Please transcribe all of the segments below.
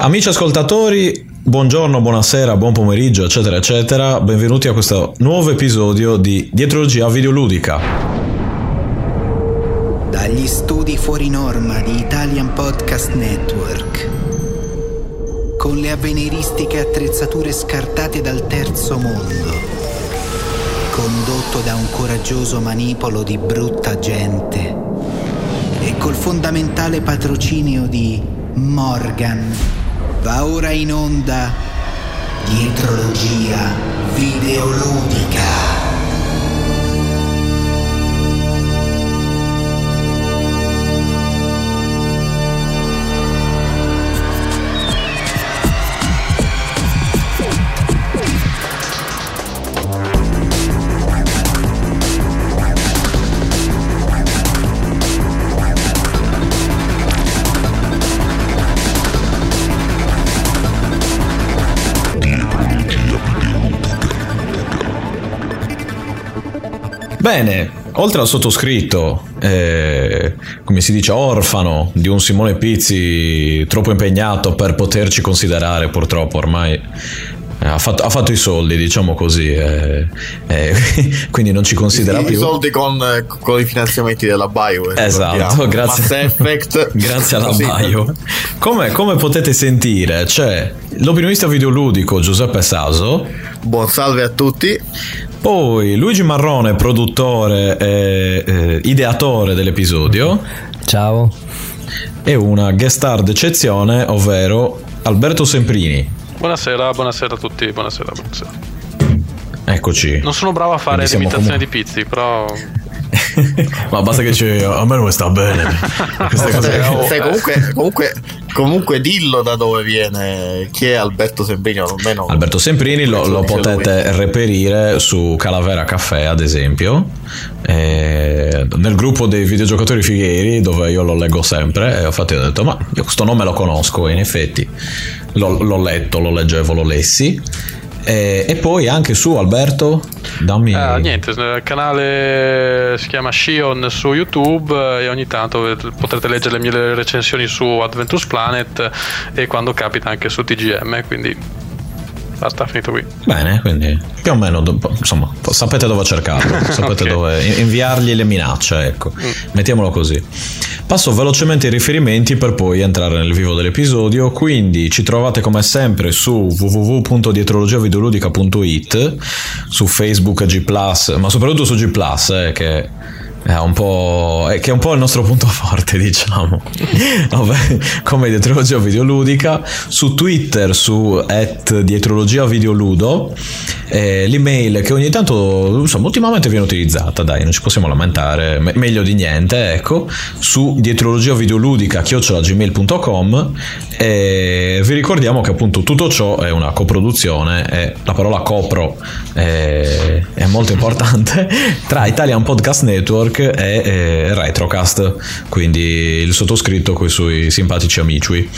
Amici ascoltatori, buongiorno, buonasera, buon pomeriggio, eccetera, eccetera. Benvenuti a questo nuovo episodio di Dietrologia Videoludica. Dagli studi fuori norma di Italian Podcast Network. Con le avveniristiche attrezzature scartate dal terzo mondo. Condotto da un coraggioso manipolo di brutta gente. E col fondamentale patrocinio di Morgan. Va ora in onda Dietrologia Videoludica. Bene, oltre al sottoscritto, eh, come si dice, orfano di un Simone Pizzi troppo impegnato per poterci considerare, purtroppo ormai eh, ha, fatto, ha fatto i soldi, diciamo così, eh, eh, quindi non ci considera I più. soldi con, con i finanziamenti della Bio. eh, Esatto, ricordiamo. grazie. Grazie alla Così. Baio. Come, come potete sentire, c'è l'opinionista videoludico Giuseppe Saso, Buon salve a tutti. Poi Luigi Marrone, produttore e eh, ideatore dell'episodio, Ciao. e una guest star d'eccezione, ovvero Alberto Semprini. Buonasera, buonasera a tutti, buonasera, buonasera. Eccoci. Non sono bravo a fare l'imitazione comu- di Pizzi, però Ma basta che c'è, a me non sta bene. Queste cose. comunque, comunque, comunque dillo da dove viene, chi è Alberto Semprini, o almeno Alberto Semprini lo, lo Dice lui. potete reperire su Calavera Caffè, ad esempio, eh, nel gruppo dei videogiocatori fighieri, dove io lo leggo sempre. E infatti ho detto, ma io questo nome lo conosco, e in effetti l'ho, l'ho letto, lo leggevo, lo lessi. E, e poi anche su Alberto, dammi... Ah, niente, il canale si chiama Shion su YouTube eh, e ogni tanto potrete leggere le mie recensioni su Adventures Planet e quando capita anche su TGM, quindi basta, finito qui. Bene, quindi più o meno, insomma, sapete dove cercarlo, sapete Ok. dove inviargli le minacce, ecco, mettiamolo così. Passo velocemente i riferimenti per poi entrare nel vivo dell'episodio, quindi ci trovate come sempre su www.dietrologiavideoludica.it, su Facebook G+, ma soprattutto su G+, eh, che è un po', è, che è un po' il nostro punto forte, diciamo. Come dietrologia videoludica, su Twitter su at dietrologia videoludo, eh, l'email che ogni tanto, insomma, ultimamente viene utilizzata, dai, non ci possiamo lamentare, me- meglio di niente, ecco, su dietrologia videoludica chiocciolagmail.com e vi ricordiamo che appunto tutto ciò è una coproduzione e la parola copro è, è molto importante tra Italian Podcast Network e, e Retrocast, quindi il sottoscritto con i suoi simpatici amici.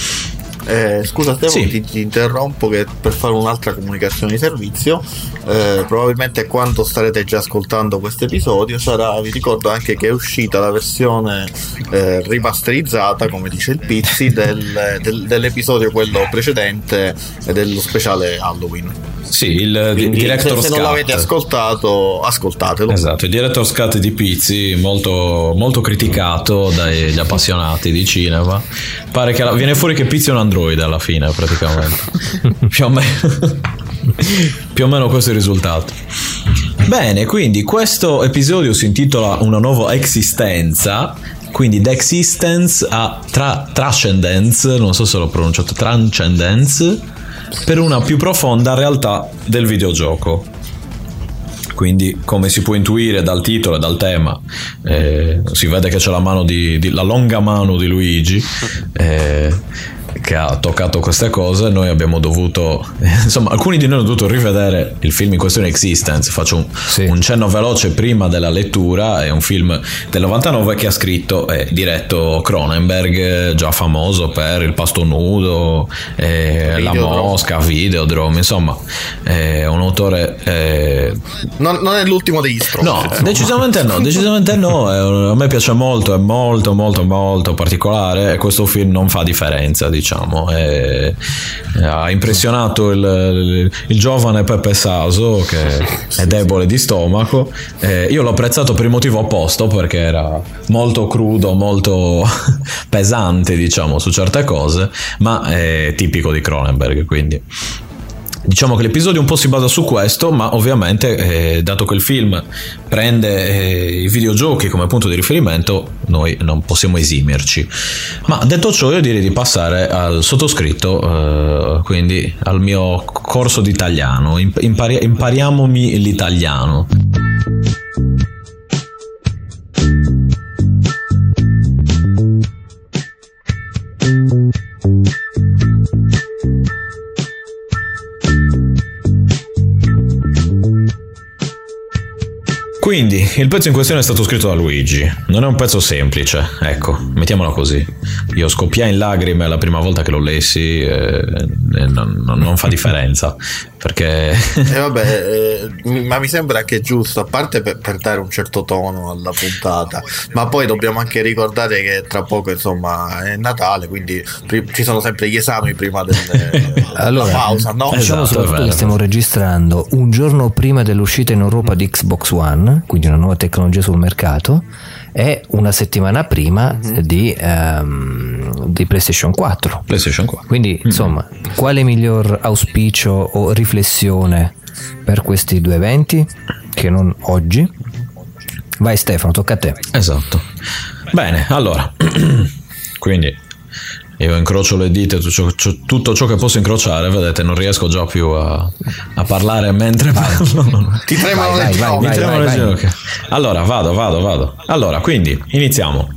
Eh, scusa Stefano, Sì. ti, ti interrompo per fare un'altra comunicazione di servizio, eh, probabilmente quando starete già ascoltando questo episodio sarà, vi ricordo anche che è uscita la versione eh, rimasterizzata, come dice il Pizzi, del- del- dell'episodio quello precedente e dello speciale Halloween. Sì, il Quindi, director's se, se non l'avete ascoltato, ascoltatelo. Esatto, il director's cut di Pizzi, molto, molto criticato dagli appassionati di cinema. Pare che la- viene fuori che Pizzi è un androide alla fine, praticamente. più, o meno, più o meno questo è il risultato. Bene, quindi questo episodio si intitola Una nuova esistenza. Quindi da existence a tra- transcendence, non so se l'ho pronunciato, transcendence, per una più profonda realtà del videogioco. Quindi, come si può intuire dal titolo e dal tema, eh, si vede che c'è la, mano di, di- la longa mano di Luigi. eh, che ha toccato queste cose, noi abbiamo dovuto, insomma, alcuni di noi hanno dovuto rivedere il film in questione Existence. Faccio un, Sì. un cenno veloce prima della lettura. È un film del 99 che ha scritto e diretto Cronenberg, già famoso per Il pasto nudo, eh, La mosca, Videodrome, insomma, è un autore. eh, Non, non è l'ultimo degli stronzi. No, insomma. decisamente no, decisamente no. è a me piace molto, è molto, molto, molto particolare e questo film non fa differenza, diciamo. È- ha impressionato il, il- giovane Peppe Saso che è debole di stomaco. Eh, io l'ho apprezzato per il motivo opposto perché era molto crudo, molto pesante, diciamo, su certe cose, ma è tipico di Cronenberg, quindi. Diciamo che l'episodio un po' si basa su questo, ma ovviamente, eh, dato che il film prende eh, i videogiochi come punto di riferimento, noi non possiamo esimerci. Ma detto ciò, io direi di passare al sottoscritto, eh, quindi al mio corso di italiano. Imp- impari- impariamomi l'italiano. Quindi, il pezzo in questione è stato scritto da Luigi. Non è un pezzo semplice, ecco, mettiamola così. Io scoppiai in lacrime la prima volta che lo lessi e, e non, non- non fa differenza, perché... E vabbè, eh, ma mi sembra anche giusto, a parte per, per dare un certo tono alla puntata, ma poi dobbiamo anche ricordare che tra poco insomma è Natale, quindi pri- ci sono sempre gli esami prima del, della Allora, pausa, no? Esatto, soprattutto che stiamo registrando un giorno prima dell'uscita in Europa di Xbox One, quindi una nuova tecnologia sul mercato, e una settimana prima di, ehm, di PlayStation 4. PlayStation 4. Quindi, insomma, quale miglior auspicio o riflessione per questi due eventi che non oggi? Vai Stefano, tocca a te. Esatto. Bene, allora, quindi io incrocio le dita, tutto ciò, ciò- tutto ciò che posso incrociare, vedete, non riesco già più a, a parlare mentre parlo. Ti tremano Vai, le ginocchia. Allora, vado, vado, vado. Allora, quindi, iniziamo.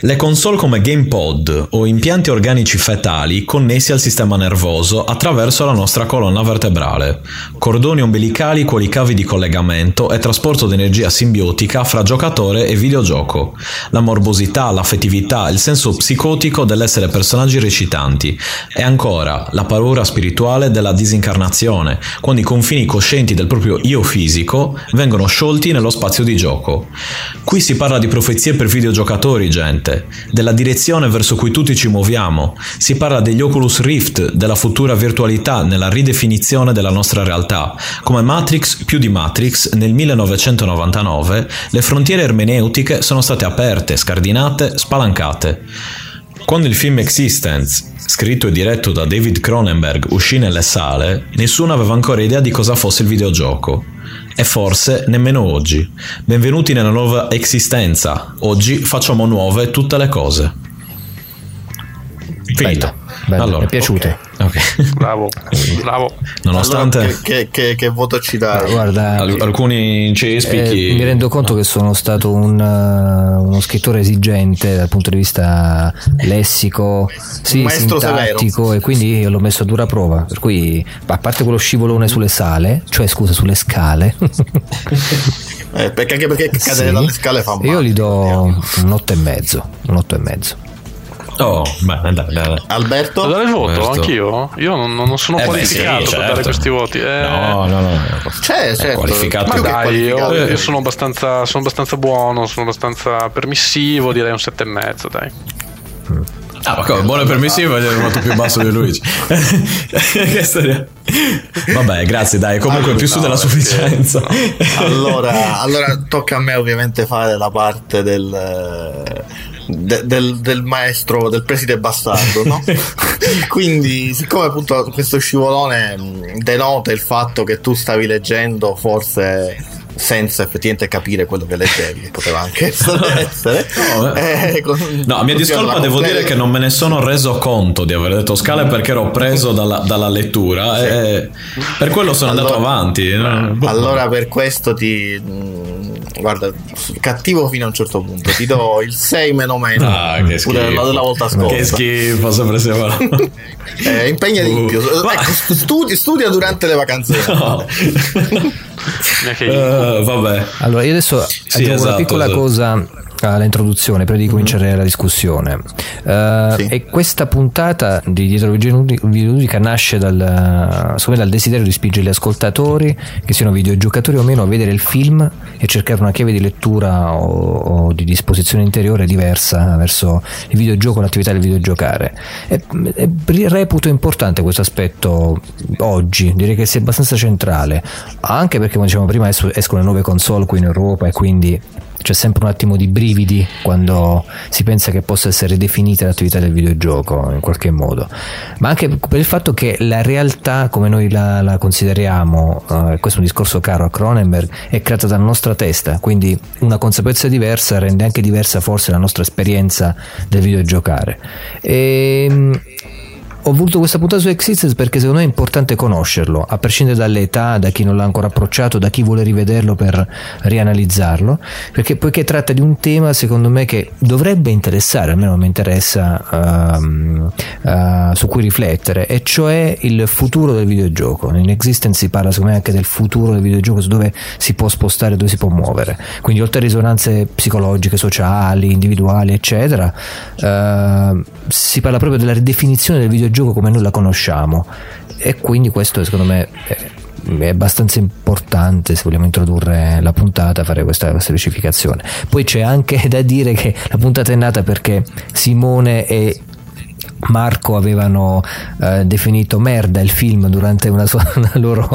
Le console come GamePod o impianti organici fetali connessi al sistema nervoso attraverso la nostra colonna vertebrale, cordoni ombelicali quali cavi di collegamento e trasporto di energia simbiotica fra giocatore e videogioco, la morbosità, l'affettività, il senso psicotico dell'essere personaggi recitanti. E ancora la paura spirituale della disincarnazione, quando i confini coscienti del proprio io fisico vengono sciolti nello spazio di gioco. Qui si parla di profezie per videogiocatori, gente, della direzione verso cui tutti ci muoviamo, si parla degli Oculus Rift, della futura virtualità nella ridefinizione della nostra realtà. Come Matrix più di Matrix, nel 1999 le frontiere ermeneutiche sono state aperte, scardinate, spalancate. Quando il film Existence, scritto e diretto da David Cronenberg, uscì nelle sale, nessuno aveva ancora idea di cosa fosse il videogioco. E forse nemmeno oggi. Benvenuti nella nuova esistenza. Oggi facciamo nuove tutte le cose. Finito. Bello, bello, mi è piaciuto. ok, ok. Bravo, bravo. Nonostante Allora, che, che- che- che voto ci dai? Guarda, al- alcuni Eh, incispichi... mi rendo conto che sono stato un, uh, uno scrittore esigente dal punto di vista lessico, sì, sintattico e quindi l'ho messo a dura prova. Per cui, a parte quello scivolone sulle sale, cioè scusa, sulle scale, Eh, perché anche perché cadere sì, dalle scale fa male. io gli do un 8 e mezzo. Un 8 e mezzo. Oh, dai, dai, dai. Alberto? Da dare il voto Certo. anchio? Io non, non sono Eh beh, qualificato sì, per certo. dare questi voti. Eh, No, no, no. C'è, È certo. qualificato. Ma dai, io, qualificato. io sono, abbastanza, sono abbastanza buono, sono abbastanza permissivo, direi un 7,5, dai. Ah, ma come, buono e permissivo è il voto più basso di Luigi. che storia. Vabbè, grazie, dai, comunque più su della sufficienza. allora, allora tocca a me ovviamente fare la parte del, eh, de- del, del maestro, del preside bastardo, no? Quindi, siccome appunto questo scivolone denota il fatto che tu stavi leggendo forse senza effettivamente capire quello che leggevi, poteva anche essere. No, eh. Eh, con- No, a mia discolpa devo dire che non me ne sono reso conto di aver detto scale perché ero preso dalla, dalla lettura e per quello sono andato Allora- avanti. no? Boh. Allora per questo ti, mh, guarda, cattivo fino a un certo punto. Ti do il 6 meno meno. Ah, che Pure schifo. la della volta scorsa. Che schifo, sempre se va. Eh, impegnati di Uh. più. Ma- Ecco, studi- studia durante le vacanze. No. Neanche Eh, vabbè. Allora, io adesso Sì, aggiungo esatto, una piccola esatto. cosa all'introduzione prima di cominciare la discussione. Eh, Sì. E questa puntata di Dietro Videoludica nasce dal, dal desiderio di spingere gli ascoltatori, che siano videogiocatori o meno, a vedere il film e cercare una chiave di lettura o, o di disposizione interiore diversa verso il videogioco, l'attività del videogiocare. E, e reputo importante questo aspetto oggi, direi che sia abbastanza centrale, anche perché come dicevamo prima es- escono le nuove console qui in Europa e quindi c'è sempre un attimo di brividi quando si pensa che possa essere definita l'attività del videogioco in qualche modo, ma anche per il fatto che la realtà come noi la, la consideriamo, eh, questo è un discorso caro a Cronenberg, è creata dalla nostra testa, quindi una consapevolezza diversa rende anche diversa forse la nostra esperienza del videogiocare. E, ho voluto questa puntata su Existence perché secondo me è importante conoscerlo, a prescindere dall'età, da chi non l'ha ancora approcciato, da chi vuole rivederlo per rianalizzarlo, perché poiché tratta di un tema secondo me che dovrebbe interessare, almeno mi interessa, ehm, eh, su cui riflettere, e cioè il futuro del videogioco. In Existence si parla secondo me anche del futuro del videogioco, su dove si può spostare, dove si può muovere. Quindi oltre a risonanze psicologiche, sociali, individuali, eccetera, eh, si parla proprio della ridefinizione del videogioco come noi la conosciamo. E quindi questo secondo me è, abbastanza importante se vogliamo introdurre la puntata fare questa specificazione. Poi c'è anche da dire che la puntata è nata perché Simone e Marco avevano eh, definito merda il film durante una, sua, una loro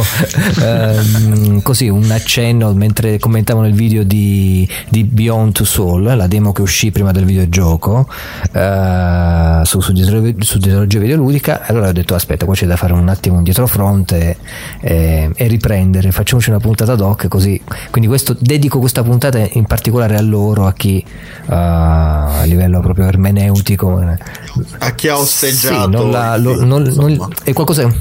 ehm, così un accenno mentre commentavano il video di, di Beyond to Soul la demo che uscì prima del videogioco eh, su, su, su dietologia videoludica allora ho detto aspetta qua c'è da fare un attimo un dietrofront e, e riprendere facciamoci una puntata doc così. Quindi questo, dedico questa puntata in particolare a loro a chi eh, a livello proprio ermeneutico eh, A chi ha osteggiato. sì, non la- lo- non- non- è qualcosa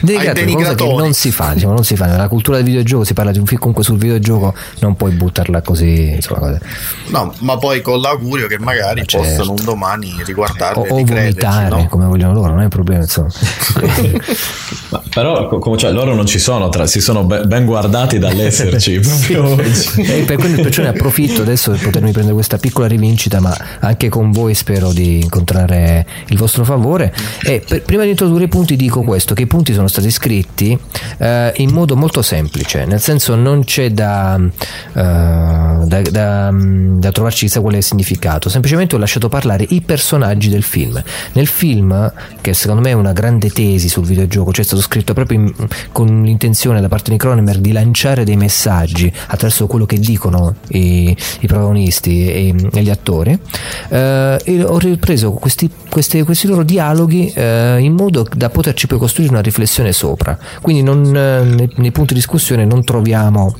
denigrato, Ai è qualcosa che non si fa, diciamo, non si fa. Nella cultura del videogioco si parla di un film comunque sul videogioco, non puoi buttarla così, insomma, cose. No, ma poi con l'augurio che magari Ma certo. possano un domani riguardarli o, o vomitare no? come vogliono loro, non è un problema, insomma. Ma però, cioè, loro non ci sono, tra- si sono be- ben guardati dall'esserci e per quello perciò ne approfitto adesso per potermi prendere questa piccola rivincita, ma anche con voi spero di incontrare il vostro favore. E per- prima di introdurre i punti dico questo, che i punti sono stati scritti eh, in modo molto semplice, nel senso non c'è da, eh, da, da- da trovarci chissà quale significato, semplicemente ho lasciato parlare i personaggi del film. Nel film, che secondo me è una grande tesi sul videogioco, cioè è stato scritto proprio in- con l'intenzione da parte di Cronenberg di lanciare dei messaggi attraverso quello che dicono i, i protagonisti e, e gli attori, eh, e ho ripreso questi, queste- questi loro dialoghi eh, in modo da poterci poi costruire una riflessione sopra. Quindi non, eh, nei, nei punti di discussione non troviamo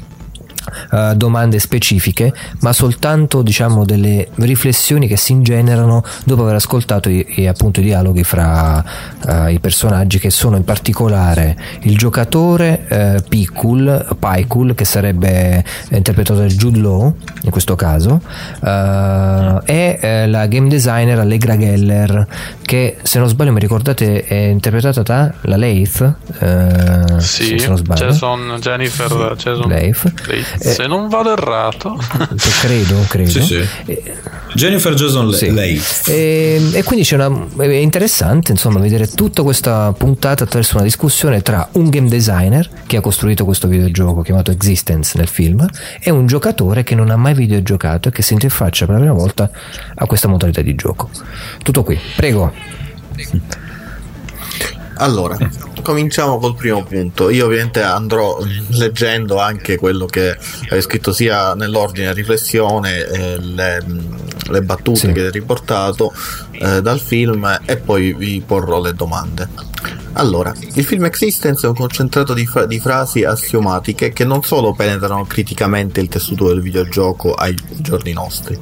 eh, domande specifiche, ma soltanto diciamo delle riflessioni che si ingenerano dopo aver ascoltato i, i- appunto i dialoghi fra eh, i personaggi che sono in particolare il giocatore eh, Pikul, Pikul che sarebbe interpretato da Jude Law in questo caso eh, e eh, la game designer Allegra Geller che se non sbaglio mi ricordate è interpretata da la Leith eh, Sì, se non sbaglio Jason, Jennifer, Leith. Leith. Eh, Se non vado errato. credo, credo. Sì, sì. Eh, Jennifer Jason sì. lei. E, e quindi c'è una, è interessante insomma vedere tutta questa puntata attraverso una discussione tra un game designer che ha costruito questo videogioco chiamato Existence nel film e un giocatore che non ha mai videogiocato e che si interfaccia per la prima volta a questa modalità di gioco. Tutto qui, prego. Allora, cominciamo col primo punto. Io ovviamente andrò leggendo anche quello che hai scritto sia nell'ordine riflessione, eh, le, le battute Sì. che hai riportato eh, dal film e poi vi porrò le domande. Allora, il film Existence è un concentrato di, fra- di frasi assiomatiche che non solo penetrano criticamente il tessuto del videogioco ai giorni nostri,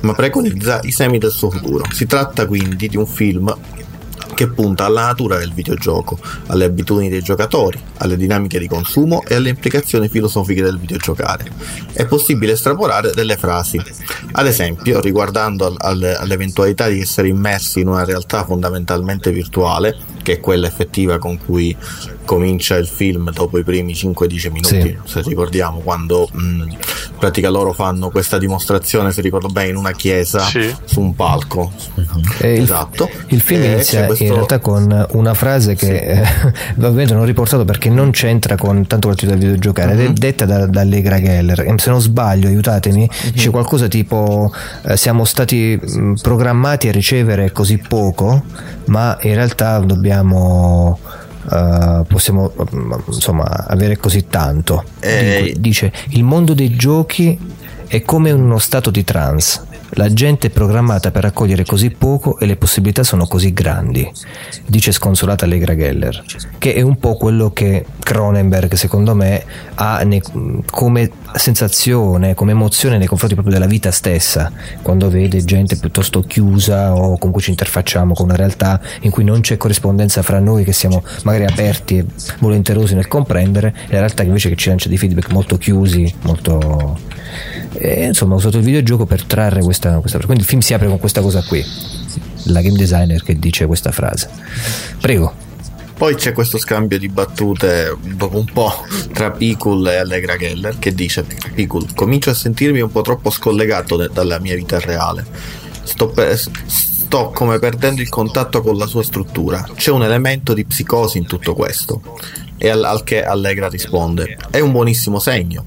ma preconizza i semi del suo futuro. Si tratta quindi di un film che punta alla natura del videogioco, alle abitudini dei giocatori, alle dinamiche di consumo e alle implicazioni filosofiche del videogiocare. È possibile estrapolare delle frasi, ad esempio riguardando al, al, all'eventualità di essere immersi in una realtà fondamentalmente virtuale, che è quella effettiva con cui comincia il film dopo i primi 5-10 minuti, sì. se ricordiamo, quando mh, in pratica loro fanno questa dimostrazione, se ricordo bene, in una chiesa sì. su un palco. Eh, esatto. Il, il film eh, inizia questo... in realtà con una frase che sì. eh, ovviamente non ho riportato perché non c'entra con tanto l'attività del videogiocare, mm-hmm. ed è detta da, da Allegra Geller. Se non sbaglio, aiutatemi, mm-hmm. dice qualcosa tipo eh, siamo stati programmati a ricevere così poco, ma in realtà dobbiamo uh, possiamo insomma avere così tanto. Eh. Dice il mondo dei giochi è come uno stato di trance. La gente è programmata per raccogliere così poco e le possibilità sono così grandi, dice sconsolata Allegra Geller, che è un po' quello che Cronenberg, secondo me, ha ne, come sensazione, come emozione nei confronti proprio della vita stessa, quando vede gente piuttosto chiusa o con cui ci interfacciamo con una realtà in cui non c'è corrispondenza fra noi che siamo magari aperti e volenterosi nel comprendere, e la realtà invece che ci lancia dei feedback molto chiusi, molto... E, insomma, ho usato il videogioco per trarre questa, questa... Quindi il film si apre con questa cosa qui. La game designer che dice questa frase. Prego. Poi c'è questo scambio di battute dopo un po' tra Picul e Allegra Geller che dice Picul, comincio a sentirmi un po' troppo scollegato de- dalla mia vita reale. Sto, per, sto come perdendo il contatto con la sua struttura. C'è un elemento di psicosi in tutto questo. E al, al che Allegra risponde: È un buonissimo segno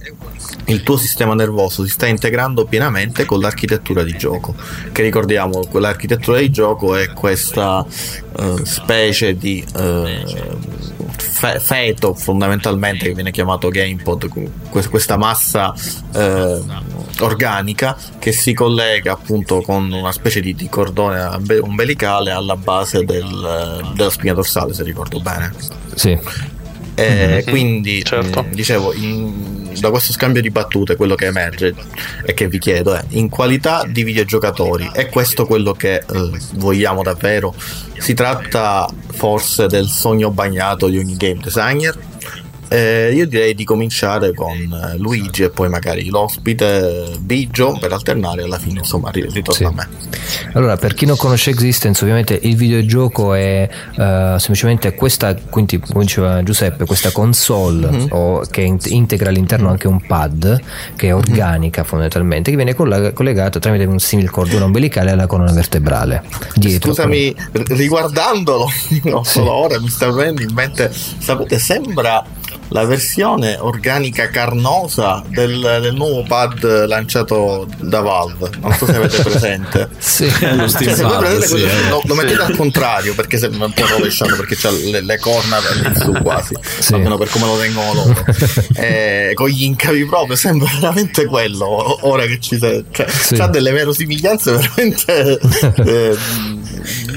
il tuo sistema nervoso si sta integrando pienamente con l'architettura di gioco, che ricordiamo, l'architettura di gioco è questa uh, specie di uh, fe- feto fondamentalmente che viene chiamato gamepod, questa massa uh, organica che si collega appunto con una specie di, di cordone umbilicale alla base del, della spina dorsale, se ricordo bene. Sì. E mm-hmm. quindi certo. dicevo in, da questo scambio di battute quello che emerge e che vi chiedo è in qualità di videogiocatori è questo quello che eh, vogliamo davvero? Si tratta forse del sogno bagnato di ogni game designer? Eh, io direi di cominciare con eh, Luigi e poi magari l'ospite Biggio per alternare alla fine insomma ritorna sì. a me allora per chi non conosce Existence ovviamente il videogioco è uh, semplicemente questa quindi come diceva Giuseppe questa console mm-hmm. o, che integra all'interno anche un pad che è mhm. organica mm-hmm. fondamentalmente che viene collegata tramite un simil cordone ombelicale alla colonna vertebrale dietro scusami riguardandolo no, sì. ora mi sta venendo in mente sapete sembra la versione organica carnosa del, del, nuovo pad lanciato da Valve. Non so se avete presente. sì, lo cioè, se voi sì, eh. lo, lo, mettete al contrario perché sembra un po' rovesciato perché c'ha le, le corna su quasi, sì. almeno per come lo tengono loro. eh, con gli incavi proprio, sembra veramente quello. Ora che ci sei, cioè, sì. delle verosimiglianze veramente. Eh,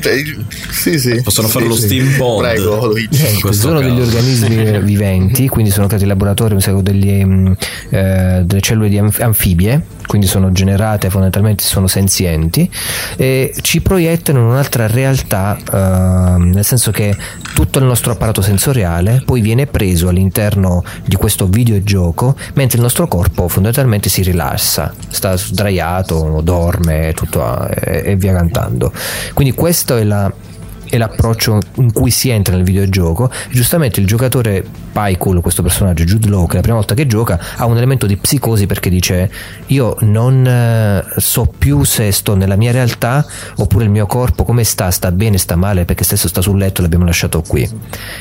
cioè, sì, sì. Possono fare lo steam pod. Prego, Luigi. Ecco, sono degli organismi viventi, quindi sono creati in laboratorio degli, mm, eh, delle cellule di anfibie quindi sono generate fondamentalmente sono senzienti e ci proiettano in un'altra realtà eh, nel senso che tutto il nostro apparato sensoriale poi viene preso all'interno di questo videogioco mentre il nostro corpo fondamentalmente si rilassa sta sdraiato dorme tutto, e, e via cantando. Quindi questa è la è l'approccio in cui si entra nel videogioco. Giustamente il giocatore Pycool, questo personaggio Jude Law, che la prima volta che gioca ha un elemento di psicosi perché dice io non eh, so più se sto nella mia realtà oppure il mio corpo come sta, sta bene, sta male perché stesso sta sul letto e l'abbiamo lasciato qui.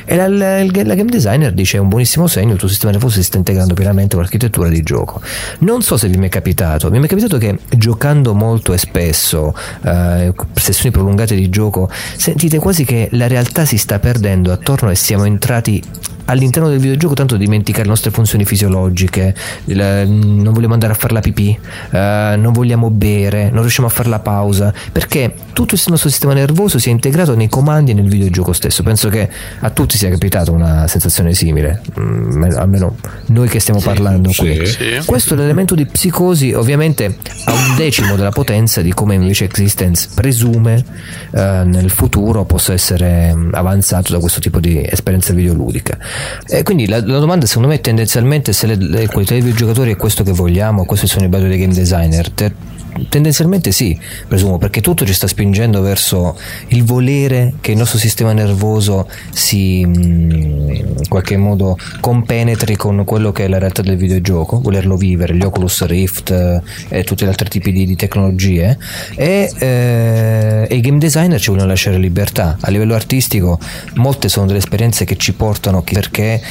E la, la, la game designer dice è un buonissimo segno, il tuo sistema nervoso si sta integrando pienamente con l'architettura di gioco. Non so se vi è mai capitato, mi è mai capitato che giocando molto e spesso, eh, sessioni prolungate di gioco, sentite quasi che la realtà si sta perdendo attorno e siamo entrati all'interno del videogioco tanto dimenticare le nostre funzioni fisiologiche, il- non vogliamo andare a fare la pipì, eh, non vogliamo bere, non riusciamo a fare la pausa, perché tutto il nostro sistema nervoso si è integrato nei comandi e nel videogioco stesso. Penso che a tutti sia capitato una sensazione simile, mm, almeno noi che stiamo parlando qui. Sì. Questo è l'elemento di psicosi ovviamente ha un decimo della potenza di come invece Existence presume eh, nel futuro possa essere mm, avanzato da questo tipo di esperienza videoludica. E quindi la, la domanda secondo me è tendenzialmente se le, qualità dei videogiocatori è questo che vogliamo, è il sogno bello dei game designer. Te- Tendenzialmente sì, presumo, perché tutto ci sta spingendo verso il volere che il nostro sistema nervoso si mm, in qualche modo compenetri con quello che è la realtà del videogioco, volerlo vivere, gli Oculus Rift eh, e tutti gli altri tipi di, di tecnologie e, eh, e i game designer ci vogliono lasciare libertà. A livello artistico molte sono delle esperienze che ci portano perché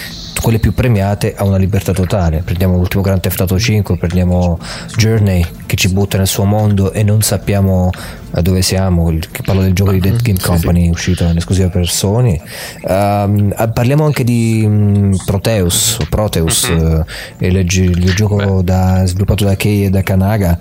quelle più premiate a una libertà totale. Prendiamo l'ultimo Grand Theft Auto 5, prendiamo Journey che ci butta nel suo mondo e non sappiamo a dove siamo. Parlo del gioco di Dead Game Company uscito in esclusiva per Sony. Ah, parliamo anche di mm, Proteus, Proteus, eh, il, il gioco da- sviluppato da Kei e da Kanaga.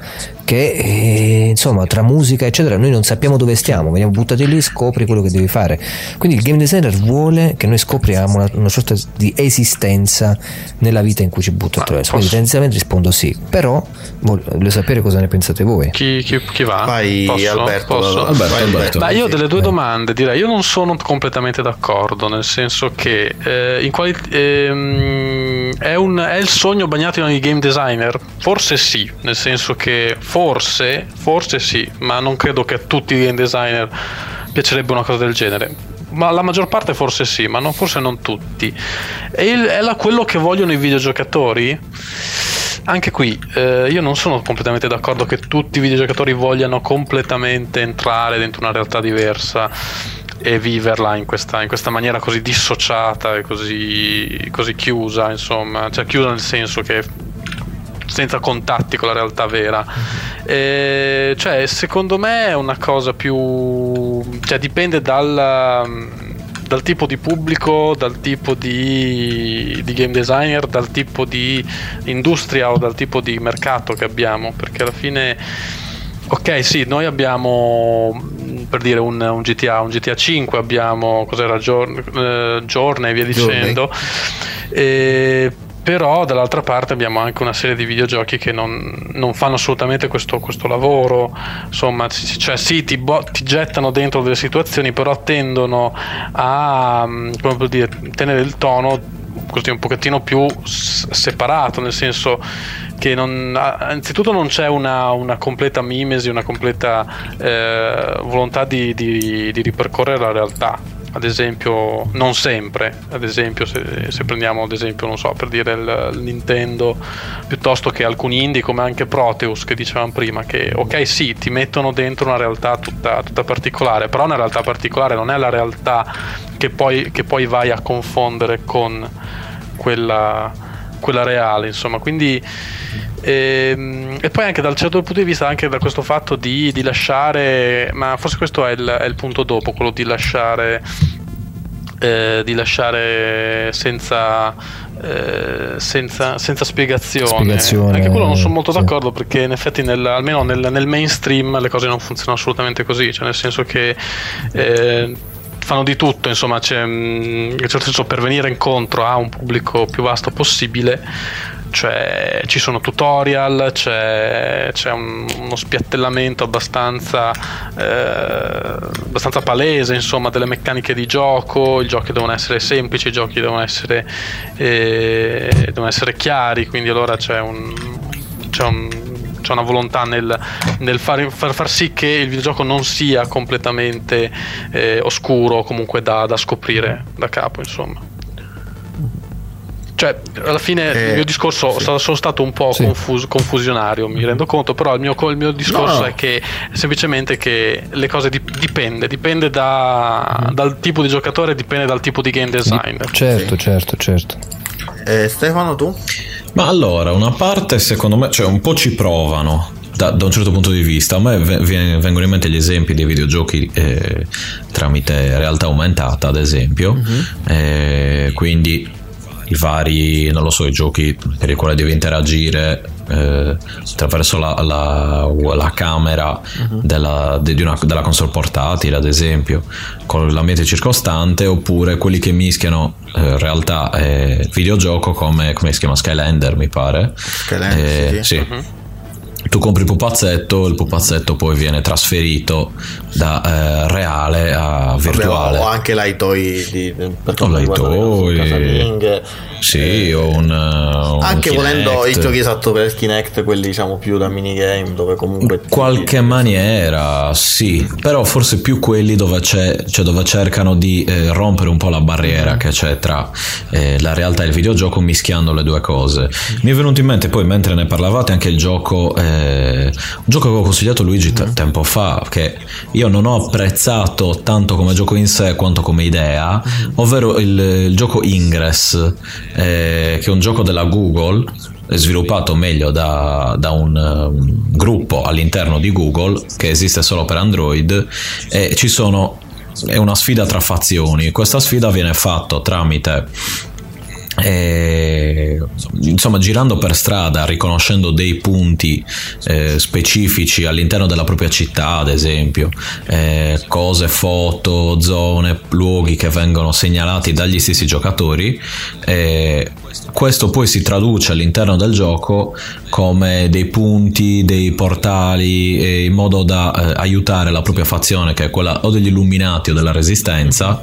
Che eh, insomma, tra musica eccetera, noi non sappiamo dove stiamo, veniamo buttati lì, scopri quello che devi fare. Quindi il game designer vuole che noi scopriamo una, una sorta di esistenza nella vita in cui ci butta attraverso. Quindi tendenzialmente rispondo sì, però voglio sapere cosa ne pensate voi. Chi, chi- chi va? Vai, Posso? Alberto, Posso? Alberto, Vai, Alberto. Ma io ho delle due vai. domande direi. Io non sono completamente d'accordo, nel senso che eh, in quali- ehm, è, un- è il sogno bagnato in ogni game designer? Forse sì, nel senso che forse, forse sì, ma non credo che a tutti i game designer piacerebbe una cosa del genere. Ma la maggior parte forse sì, ma non- forse non tutti. E è la- quello che vogliono i videogiocatori? Anche qui eh, io non sono completamente d'accordo che tutti i videogiocatori vogliano completamente entrare dentro una realtà diversa e viverla in questa, in questa maniera così dissociata e così, così chiusa, insomma, cioè chiusa nel senso che senza contatti con la realtà vera. Eh, cioè, secondo me è una cosa più. cioè, dipende dal, dal tipo di pubblico, dal tipo di, di game designer, dal tipo di industria o dal tipo di mercato che abbiamo. Perché alla fine. Ok, sì, noi abbiamo per dire un, un GTA, un GTA 5, abbiamo cos'era Journey, eh, e via dicendo. E però dall'altra parte abbiamo anche una serie di videogiochi che non, non fanno assolutamente questo, questo lavoro. Insomma cioè sì ti, bo- ti gettano dentro delle situazioni però tendono a mm, dire, tenere il tono così un pochettino più s- separato nel senso che non, anzitutto non c'è una, una completa mimesi una completa eh, volontà di, di- di ripercorrere la realtà ad esempio non sempre ad esempio se, se prendiamo ad esempio non so per dire il, il Nintendo piuttosto che alcuni indie come anche Proteus che dicevamo prima che ok sì ti mettono dentro una realtà tutta, tutta particolare però una realtà particolare non è la realtà che poi, che poi vai a confondere con quella, quella reale insomma quindi Ehm, e poi anche dal certo punto di vista anche da questo fatto di, di lasciare ma forse questo è il, è il punto dopo quello di lasciare eh, di lasciare senza, eh, senza, senza spiegazione. Spiegazione, Anche quello non sono molto sì. d'accordo perché in effetti nel- almeno nel, nel mainstream le cose non funzionano assolutamente così, cioè nel senso che eh, fanno di tutto, insomma, c'è, mm, in certo senso per venire incontro a un pubblico più vasto possibile. Cioè, ci sono tutorial, c'è, c'è un- uno spiattellamento abbastanza, eh, abbastanza palese, insomma, delle meccaniche di gioco. I giochi devono essere semplici, i giochi devono essere, eh, devono essere chiari, quindi allora c'è un, c'è un- c'è una volontà nel, nel far, far, far sì che il videogioco non sia completamente eh, oscuro o comunque da, da scoprire da capo, insomma. Cioè, alla fine Eh, il mio discorso sì. sono stato un po' Sì. confus- confusionario, mi rendo conto, però il mio, il mio discorso No, è che semplicemente che le cose dip- dipende, dipende da- dal tipo di giocatore, dipende dal tipo di game designer. Certo, certo, certo. Eh, Stefano, tu? Ma allora, una parte secondo me, cioè un po' ci provano. Da, da un certo punto di vista, a me vengono in mente gli esempi dei videogiochi eh, tramite realtà aumentata, ad esempio. Eh, quindi i vari, non lo so, i giochi per i quali devi interagire eh, attraverso la, la, la camera Mhm. della, de- di una- della console portatile, ad esempio, con l'ambiente circostante, oppure quelli che mischiano eh, realtà e videogioco come, come si chiama Skylander, mi pare. Skylander, Eh, sì. sì. Tu compri il pupazzetto, il pupazzetto poi viene trasferito da eh, reale a virtuale. Vabbè, ho anche l'iToy di, per quanto riguarda. Sì, o un, uh, un Anche Kinect. volendo i giochi esatto per il Kinect, quelli diciamo più da minigame, dove comunque In qualche maniera, sì, però forse più quelli dove, c'è, cioè dove cercano di eh, rompere un po' la barriera che c'è tra eh, la realtà e il videogioco mischiando le due cose. Mi è venuto in mente poi mentre ne parlavate anche il gioco, eh, un gioco che avevo consigliato Luigi te- tempo fa, che io non ho apprezzato tanto come gioco in sé quanto come idea, ovvero il, il gioco Ingress, eh, che è un gioco della Google sviluppato meglio da, da un um, gruppo all'interno di Google che esiste solo per Android e ci sono è una sfida tra fazioni. Questa sfida viene fatta tramite eh, insomma girando per strada riconoscendo dei punti eh, specifici all'interno della propria città ad esempio eh, cose foto zone luoghi che vengono segnalati dagli stessi giocatori eh, questo poi si traduce all'interno del gioco come dei punti, dei portali, eh, in modo da eh, aiutare la propria fazione, che è quella o degli illuminati o della resistenza,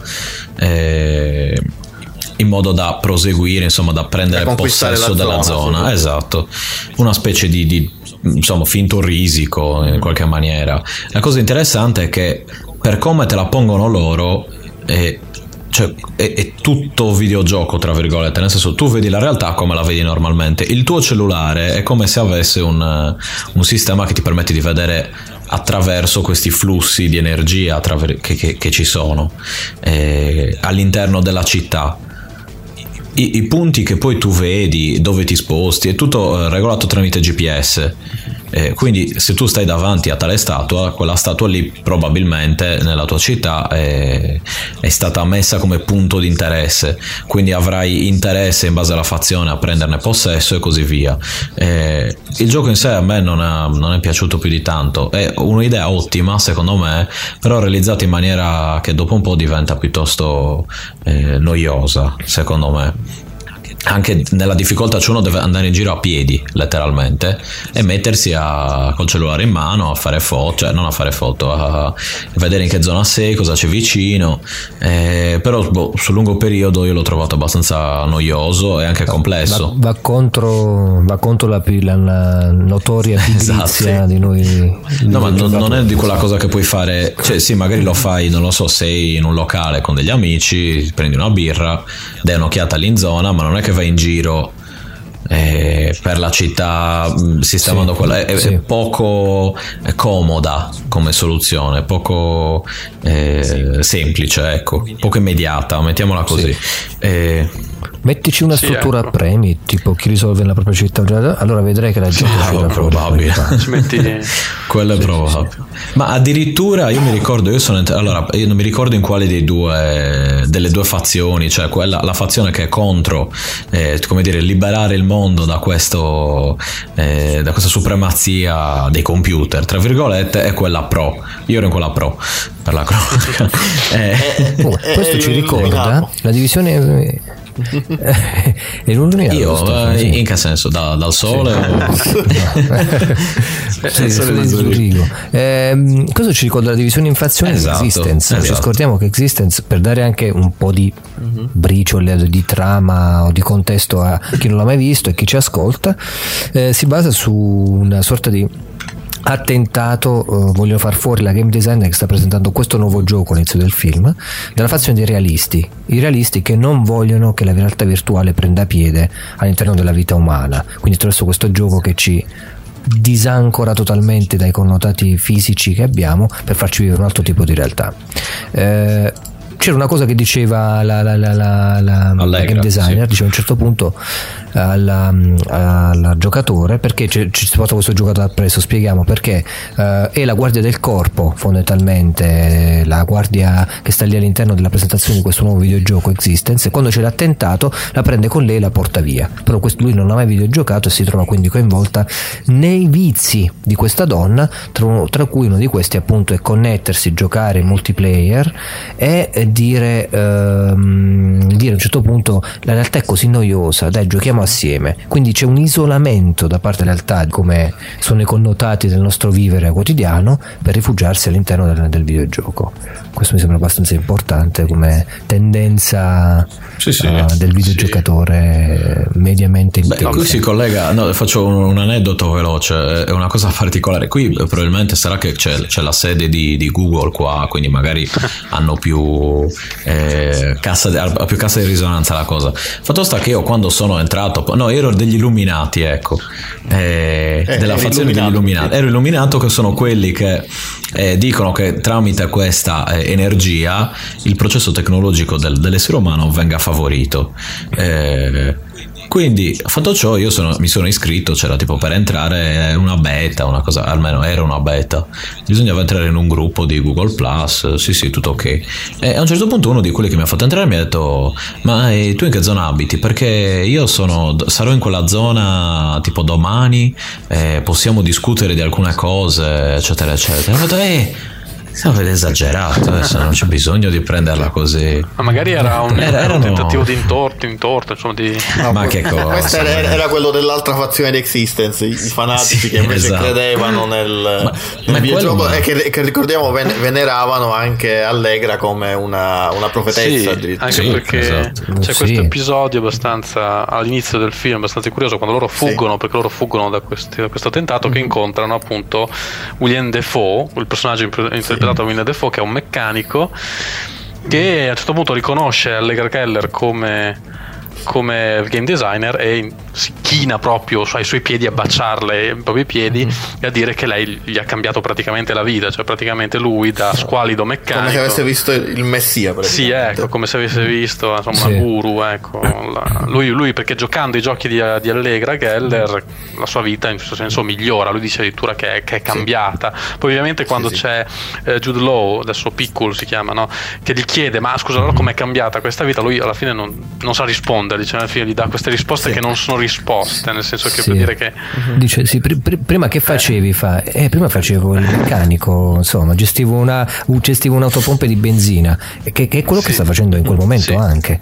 in modo da proseguire, insomma, da prendere Da possesso la della zona, zona. Esatto, una specie di, di, insomma, finto risico in qualche maniera. La cosa interessante è che per come te la pongono loro, eh, cioè, è, è tutto videogioco, tra virgolette, nel senso tu vedi la realtà come la vedi normalmente. Il tuo cellulare è come se avesse un, un sistema che ti permette di vedere attraverso questi flussi di energia attraver- che, che- che ci sono eh, all'interno della città. I, i punti che poi tu vedi, dove ti sposti, è tutto eh, regolato tramite GPS. Eh, quindi se tu stai davanti a tale statua, quella statua lì probabilmente nella tua città è, è stata messa come punto di interesse, quindi avrai interesse in base alla fazione a prenderne possesso e così via. Eh, il gioco in sé a me non, ha- non è piaciuto più di tanto, è un'idea ottima secondo me, però realizzata in maniera che dopo un po' diventa piuttosto eh, noiosa, secondo me anche nella difficoltà c'è uno deve andare in giro a piedi letteralmente e mettersi a, col cellulare in mano a fare foto cioè non a fare foto a vedere in che zona sei cosa c'è vicino eh, però boh, sul lungo periodo io l'ho trovato abbastanza noioso e anche complesso Va, va contro, va contro la, la- la notoria pigrizia Esatto. di noi. No, ma non, non è di quella cosa che puoi fare. Cioè, sì, magari lo fai, non lo so, sei in un locale con degli amici, prendi una birra, dai un'occhiata lì in zona, ma non è che vai in giro eh, per la città mh, sistemando Sì, quella. È, è sì. poco eh, comoda come soluzione, poco eh, semplice, ecco, poco immediata, mettiamola così. Eh, Mettici una Sì, struttura ecco. a premi, tipo chi risolve nella propria città, allora vedrai che la gente uscirà fuori. probabile. Metti Quello è probabile. Ma addirittura io mi ricordo, io sono allora, io non mi ricordo in quale dei due, delle due fazioni, cioè quella, la fazione che è contro, eh, come dire, liberare il mondo da, questo, eh, da questa supremazia dei computer, tra virgolette, è quella pro. Io ero in quella pro, per la cronaca. Eh, Oh, Eh, questo eh, ci ricorda capo. la divisione è l'unione io, eh, in che senso? Da- dal sole? Sì, sole di Zurigo. Ehm, questo ci ricorda la divisione inflazione Esatto, di Existence. Ci esatto. scordiamo che Existence, per dare anche un po' di briciole di trama o di contesto a chi non l'ha mai visto e chi ci ascolta, eh, si basa su una sorta di attentato, eh, vogliono far fuori la game designer che sta presentando questo nuovo gioco all'inizio del film, dalla fazione dei realisti, i realisti che non vogliono che la realtà virtuale prenda piede all'interno della vita umana, quindi attraverso questo gioco che ci disancora totalmente dai connotati fisici che abbiamo per farci vivere un altro tipo di realtà. Eh, c'era una cosa che diceva la, la, la, la, la, la game designer, sì. diceva a un certo punto al giocatore perché ci si porta questo giocatore appresso spieghiamo perché uh, è la guardia del corpo fondamentalmente la guardia che sta lì all'interno della presentazione di questo nuovo videogioco Existence e quando c'è l'attentato la prende con lei e la porta via però questo, lui non ha mai videogiocato e si trova quindi coinvolta nei vizi di questa donna tra, tra cui uno di questi appunto è connettersi giocare in multiplayer e dire, ehm, dire a un certo punto la realtà è così noiosa dai giochiamo assieme. Quindi c'è un isolamento da parte della realtà, come sono i connotati del nostro vivere quotidiano, per rifugiarsi all'interno del, del videogioco. Questo mi sembra abbastanza importante come tendenza sì, sì. Uh, del videogiocatore sì. mediamente intenso. Qui si collega, no, faccio un, un, aneddoto veloce, è una cosa particolare. Qui probabilmente sarà che c'è, c'è la sede di, di, Google qua, quindi magari hanno più, eh, cassa, più cassa di risonanza la cosa. Fatto sta che io quando sono entrato no, ero degli illuminati, ecco, eh, eh, della fazione degli illuminati. Ero illuminato che sono quelli che eh, dicono che tramite questa eh, energia il processo tecnologico del, dell'essere umano venga favorito. Eh, quindi, fatto ciò, io sono, mi sono iscritto, c'era tipo per entrare una beta, una cosa, almeno era una beta. Bisognava entrare in un gruppo di Google Plus, sì, sì, tutto ok. E a un certo punto uno di quelli che mi ha fatto entrare mi ha detto: Ma eh, tu in che zona abiti? Perché io sono, sarò in quella zona tipo domani, eh, possiamo discutere di alcune cose, eccetera, eccetera. E ho detto, eh Avete esagerato, adesso non c'è bisogno di prenderla così. Ma magari era un, era, era un tentativo di intorto, intorto, insomma di... No, ma che cosa? Questo era, era, quello dell'altra fazione di Existence, i fanatici sì, che invece esatto. credevano nel, ma, nel ma videogioco e che, che, ricordiamo ven- veneravano anche Allegra come una, una profetessa. Sì, anche sì, perché esatto. c'è sì. questo episodio abbastanza all'inizio del film, abbastanza curioso, quando loro fuggono, perché loro fuggono da, questi, da questo attentato, mm-hmm. che incontrano appunto William Defoe, il personaggio interpretato interpretato da Willem Dafoe che è un meccanico che a un certo punto riconosce Allegra Keller come come game designer e si china proprio ai suoi piedi a baciarle i propri piedi mm-hmm. e a dire che lei gli ha cambiato praticamente la vita, cioè praticamente lui da squalido meccanico. Come se avesse visto il messia, Sì, ecco, come se avesse visto insomma, sì. guru, ecco. La, lui, lui, perché giocando i giochi di, di, Allegra Geller la sua vita in questo senso migliora, lui dice addirittura che è, che è cambiata. Sì. Poi ovviamente quando sì, c'è eh, Jude Law, adesso Piccolo si chiama, no? che gli chiede ma scusa allora com'è cambiata questa vita, lui alla fine non, non sa rispondere, dice alla fine gli dà queste risposte che non sono risposte nel senso che sì. per dire che... Dice, sì, pr- pr- prima che facevi? Fa, eh, prima facevo il meccanico, insomma, gestivo, una, gestivo un'autopompa di benzina, che, che è quello sì. che sta facendo in quel momento anche.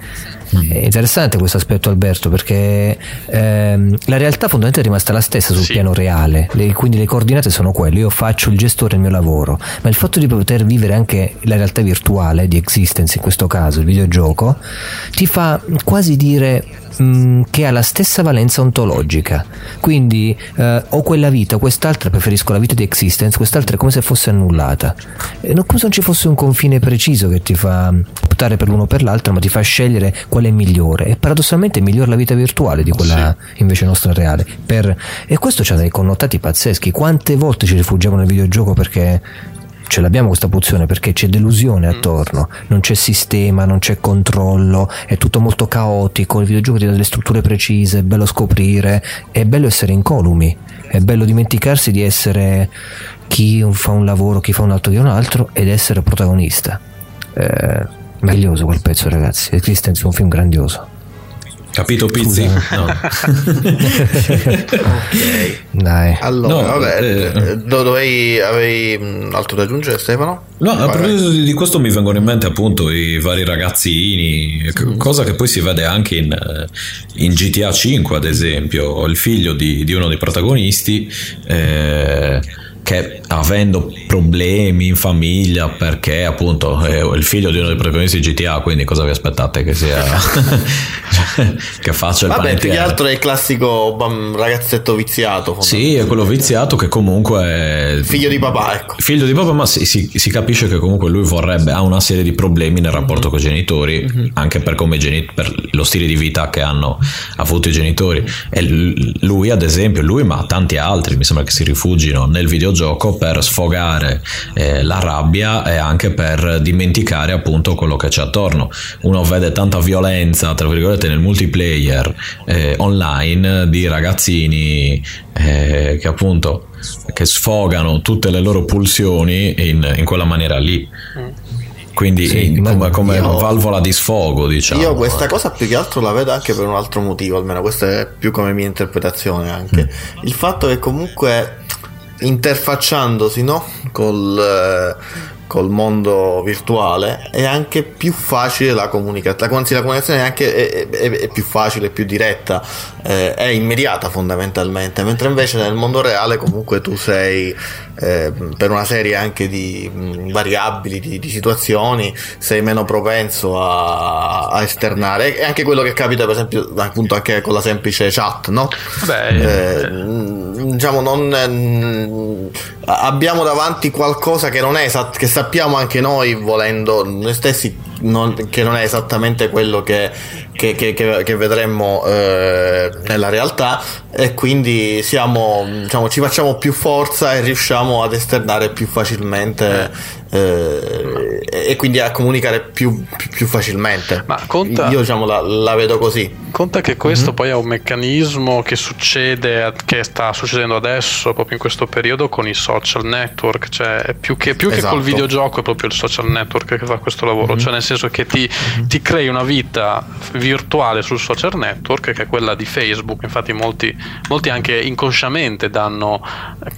È interessante questo aspetto Alberto perché ehm, la realtà fondamentalmente è rimasta la stessa sul sì. piano reale, le, quindi le coordinate sono quelle, io faccio il gestore del mio lavoro, ma il fatto di poter vivere anche la realtà virtuale di existence, in questo caso il videogioco, ti fa quasi dire Mm, che ha la stessa valenza ontologica. Quindi eh, ho quella vita, quest'altra preferisco la vita di existence, quest'altra è come se fosse annullata. E non come se non ci fosse un confine preciso che ti fa optare per l'uno o per l'altro, ma ti fa scegliere quale è migliore. E paradossalmente è migliore la vita virtuale di quella sì. invece nostra reale. Per... E questo ha dei connotati pazzeschi. Quante volte ci rifugiamo nel videogioco perché ce l'abbiamo questa pulsione perché c'è delusione mm. attorno, non c'è sistema, non c'è controllo, è tutto molto caotico, il videogioco ti dà delle strutture precise, è bello scoprire, è bello essere incolumi, è bello dimenticarsi di essere chi fa un lavoro, chi fa un altro di un altro ed essere protagonista. Eh, meraviglioso quel pezzo ragazzi, Existence è un film grandioso. Capito Pizzi? No. ok. Dai. Allora, no, vabbè, eh, dovevi, avevi altro da aggiungere Stefano? No, a proposito di questo mi vengono in mente appunto i vari ragazzini, mm. cosa che poi si vede anche in, eh, in GTA 5 ad esempio, il figlio di, di uno dei protagonisti. Eh, che avendo problemi in famiglia perché appunto è il figlio di uno dei protagonisti di GTA quindi cosa vi aspettate che sia che faccia il vabbè più che altro è il classico ragazzetto viziato sì è quello viziato che comunque è figlio di papà ecco figlio di papà ma si, si, si capisce che comunque lui vorrebbe ha una serie di problemi nel rapporto mm-hmm. con i genitori mm-hmm. anche per, geni- per, lo stile di vita che hanno avuto i genitori e lui ad esempio lui ma tanti altri mi sembra che si rifugino nel videogioco per sfogare eh, la rabbia e anche per dimenticare appunto quello che c'è attorno. Uno vede tanta violenza, tra virgolette, nel multiplayer eh, online di ragazzini eh, che appunto che sfogano tutte le loro pulsioni in, in quella maniera lì. Quindi Sì, come, come io- valvola di sfogo, diciamo. Io questa cosa più che altro la vedo anche per un altro motivo, almeno questa è più come mia interpretazione anche. Il fatto che comunque interfacciandosi no? col, eh, col mondo virtuale è anche più facile la comunicazione, anzi la comunicazione è anche è, è- è più facile, più diretta, eh, è immediata fondamentalmente, mentre invece nel mondo reale comunque tu sei eh, per una serie anche di mh, variabili, di, di situazioni, sei meno propenso a, a esternare. È anche quello che capita, per esempio, appunto anche con la semplice chat, no? Beh, Eh, mh, diciamo, non, mh, abbiamo davanti qualcosa che non è esatto, che sappiamo anche noi, volendo noi stessi, non- che non è esattamente quello che, che, che- che- che vedremmo eh, nella realtà, e quindi siamo, diciamo, ci facciamo più forza e riusciamo ad esternare più facilmente eh, e quindi a comunicare più, più- più facilmente. Ma conta- Io diciamo la, la vedo così. Conta che questo poi è un meccanismo che succede, che sta succedendo adesso, proprio in questo periodo, con i social network, cioè è più che, più che Esatto. col videogioco è proprio il social network che fa questo lavoro, cioè nel senso che ti, ti crei una vita virtuale sul social network che è quella di Facebook, infatti molti, molti anche inconsciamente danno,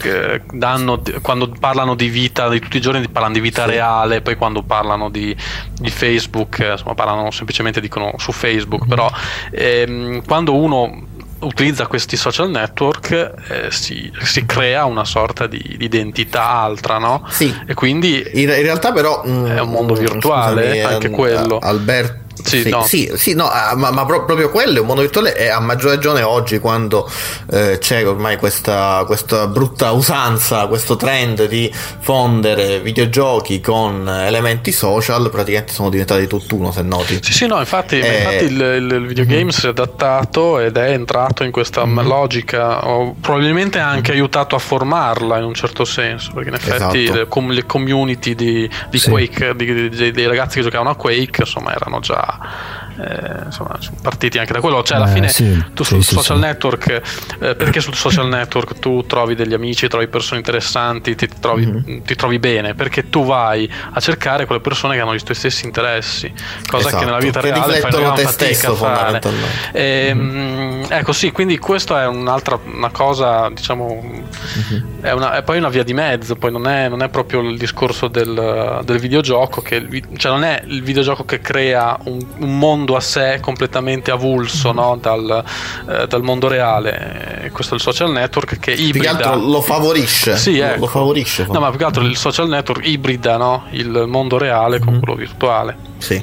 eh, danno quando parlano di vita di tutti i giorni parlano di vita reale, poi quando parlano di, di Facebook, eh, insomma parlano semplicemente dicono su Facebook, però ehm, quando uno utilizza questi social network eh, si, si crea una sorta di, identità altra, no? Sì. E quindi In, in realtà però mm, È un mondo virtuale, scusami, anche ehm, quello. Alberto Sì, sì, no. sì, sì, no, ah, ma, ma pro- proprio quello è un mondo virtuale e a maggior ragione oggi quando eh, c'è ormai questa, questa brutta usanza, questo trend di fondere videogiochi con elementi social, praticamente sono diventati tutt'uno se noti. Sì, sì, no, infatti, Eh, infatti il, il- il videogame si è adattato ed è entrato in questa Mhm. logica, o probabilmente ha anche aiutato a formarla in un certo senso, perché in effetti Esatto. le, le community di, di Sì. Quake, di- di- dei ragazzi che giocavano a Quake, insomma, erano già 啊。Eh, insomma, sono partiti anche da quello. Cioè, alla Eh, fine sì, tu sul sì, social sì. network, eh, perché sul social network tu trovi degli amici, trovi persone interessanti, ti, trovi, Mhm. ti trovi bene, perché tu vai a cercare quelle persone che hanno i tuoi stessi interessi, cosa che Esatto, nella vita che reale fai una te stesso, fare. fondamentalmente. Ehm, Ecco sì, quindi questa è un'altra una cosa, diciamo, Mhm. è, una- è poi una via di mezzo, poi non è, non è proprio il discorso del, del videogioco, che cioè non è il videogioco che crea un, un mondo a sé completamente avulso no, dal, eh, dal mondo reale, Eh, questo è il social network che Più che ibrida. altro lo favorisce. Sì, lo- ecco. lo favorisce. No, ma più che altro il social network ibrida no, il mondo reale con quello virtuale. Sì.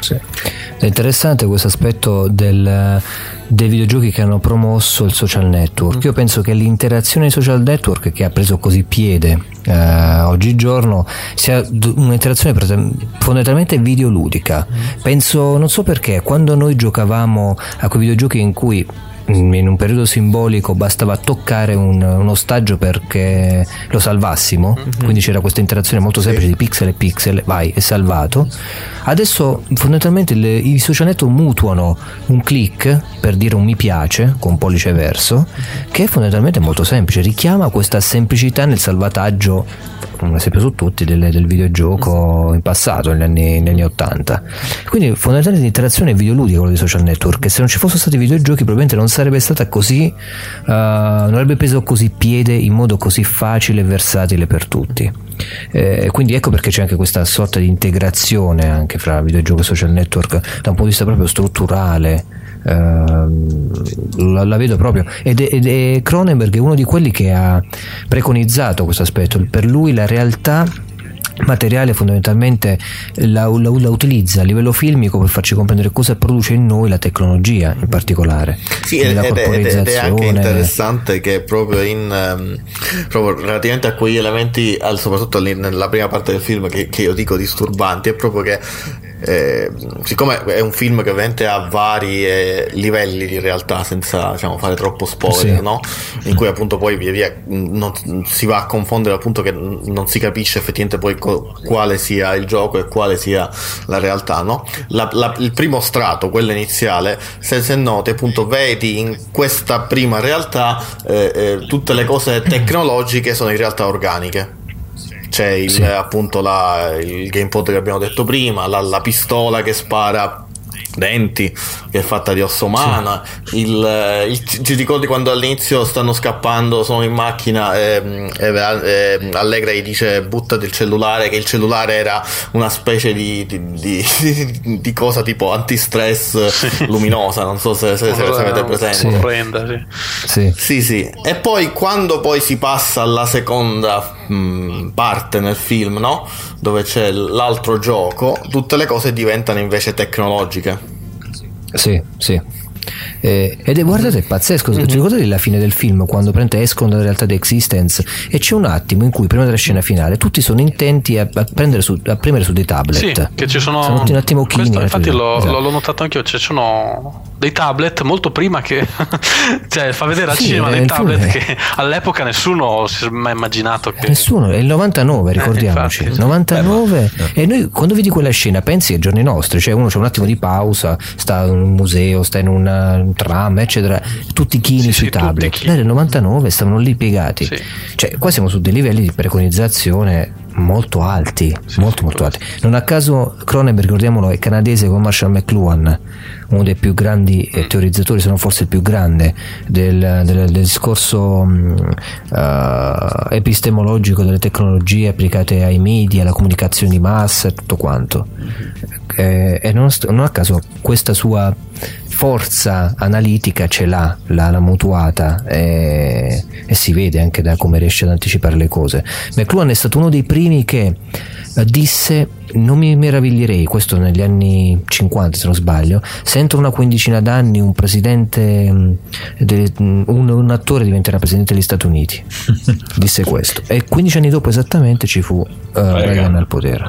Sì. È interessante questo aspetto del, dei videogiochi che hanno promosso il social network. Io penso che l'interazione social network che ha preso così piede eh, oggigiorno sia un'interazione fondamentalmente videoludica. Penso, non so perché, quando noi giocavamo a quei videogiochi in cui mm, in un periodo simbolico bastava toccare un, un ostaggio perché lo salvassimo, quindi c'era questa interazione molto semplice di pixel e pixel, vai, è salvato. Adesso fondamentalmente le- i social network mutuano un click per dire un mi piace con pollice verso, che è fondamentalmente molto semplice, richiama questa semplicità nel salvataggio, un esempio su tutti, del, del videogioco in passato, negli anni, negli anni 80. Quindi fondamentalmente l'interazione videoludica quello dei social network, se non ci fossero stati videogiochi probabilmente non sarebbe stata così, eh, non avrebbe preso così piede in modo così facile e versatile per tutti. Eh, quindi ecco perché c'è anche questa sorta di integrazione anche fra videogioco e social network da un punto di vista proprio strutturale. Ehm, la, la vedo proprio. Ed è Cronenberg è uno di quelli che ha preconizzato questo aspetto. Per lui la realtà materiale fondamentalmente la, la- la utilizza a livello filmico per farci comprendere cosa produce in noi la tecnologia in particolare Sì, ed, la ed- ed- è anche corporizzazione. interessante che proprio in ehm, proprio relativamente a quegli elementi, al- soprattutto nella prima parte del film che, che io dico disturbanti, è proprio che eh, siccome è un film che ovviamente ha vari eh, livelli di realtà senza diciamo, fare troppo spoiler, Sì. no? in cui appunto poi via via non, si va a confondere appunto che non si capisce effettivamente poi co- quale sia il gioco e quale sia la realtà. No? La- la- il primo strato, quello iniziale, se, se noti appunto vedi in questa prima realtà eh, eh, tutte le cose tecnologiche sono in realtà organiche c'è il, Sì. appunto la- il gamepad che abbiamo detto prima, la, la pistola che spara denti che è fatta di osso umana il, eh, il- ti ricordi quando all'inizio stanno scappando sono in macchina e, e, e Allegra gli dice buttati il cellulare che il cellulare era una specie di, di, di- di cosa tipo antistress luminosa non so se, se- se- se avete presente Sì. Orrenda, sì. Sì. sì, sì. E poi quando poi si passa alla seconda mh, parte nel film, no? Dove c'è l'altro gioco, tutte le cose diventano invece tecnologiche. Sì, sì. Eh, ed è, guardate, è pazzesco. Mhm. Ti ricordate la fine del film quando prende escono dalla realtà di Existence e c'è un attimo in cui prima della scena finale tutti sono intenti a, a prendere su, a premere su dei tablet. Sì, che ci sono. Sono un attimo chini. questo, infatti l'ho, Esatto. l'ho- notato anch'io. Ci sono dei tablet molto prima che. cioè, fa vedere al Sì, cinema eh, dei tablet che all'epoca nessuno si è mai immaginato che. Nessuno, è il 99, ricordiamoci. Eh, infatti, sì. 99 e noi quando vedi quella scena pensi ai giorni nostri, cioè uno c'è un attimo di pausa, sta in un museo, sta in una- un tram, eccetera, tutti chini Sì, sui sì, tablet. nel 99 stavano lì piegati. Sì. Cioè, qua siamo su dei livelli di preconizzazione molto alti, molto molto alti. Non a caso Cronenberg, ricordiamolo, è canadese con Marshall McLuhan, uno dei più grandi eh, teorizzatori, se non forse il più grande del, del- del discorso mh, eh, epistemologico delle tecnologie applicate ai media, alla comunicazione di massa e tutto quanto. Eh, e non, st- non a caso questa sua forza analitica ce l'ha, l'ha, l'ha mutuata e, e si vede anche da come riesce ad anticipare le cose. McLuhan è stato uno dei primi che eh, disse non mi meraviglierei, questo negli anni 50 se non sbaglio, se entro una quindicina d'anni un presidente, de- un, un attore diventerà presidente degli Stati Uniti. disse questo. E 15 anni dopo esattamente ci fu eh, Reagan al potere.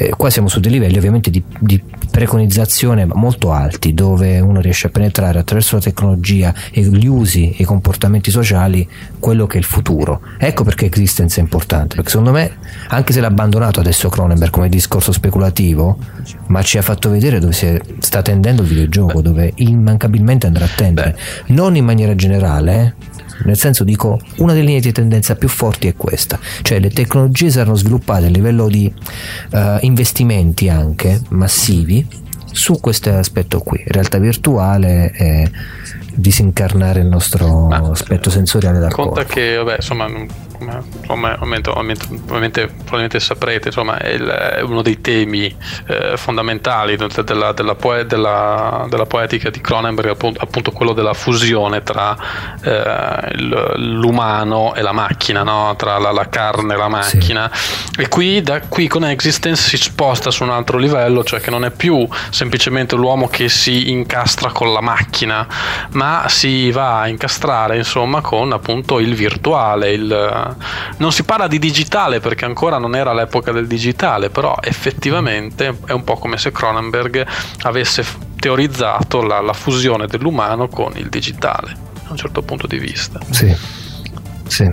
Eh, qua siamo su dei livelli ovviamente di, di preconizzazione molto alti dove uno riesce a penetrare attraverso la tecnologia e gli usi e i comportamenti sociali quello che è il futuro. Ecco perché Existence è importante perché secondo me anche se l'ha abbandonato adesso Cronenberg come discorso speculativo ma ci ha fatto vedere dove si sta tendendo il videogioco dove immancabilmente andrà a tendere. Non in maniera generale eh. Nel senso dico, una delle linee di tendenza più forti è questa, cioè le tecnologie saranno sviluppate a livello di eh, investimenti anche massivi su questo aspetto qui, realtà virtuale e disincarnare il nostro aspetto sensoriale dal Conta corpo. che, vabbè, insomma, come, come- ovviamente, ovviamente- probabilmente saprete, insomma, è, il- è uno dei temi eh, fondamentali de- della, della poe- della- della poetica di Cronenberg, appunto, appunto quello della fusione tra eh, l'umano e la macchina, no? tra la, la carne e la macchina. E qui, da, qui con Existence si sposta su un altro livello, cioè che non è più semplicemente l'uomo che si incastra con la macchina, ma si va a incastrare insomma con appunto il virtuale. Il, non si parla di digitale perché ancora non era l'epoca del digitale, però effettivamente è un po' come se Cronenberg avesse teorizzato la, la fusione dell'umano con il digitale, da un certo punto di vista. Sì, sì.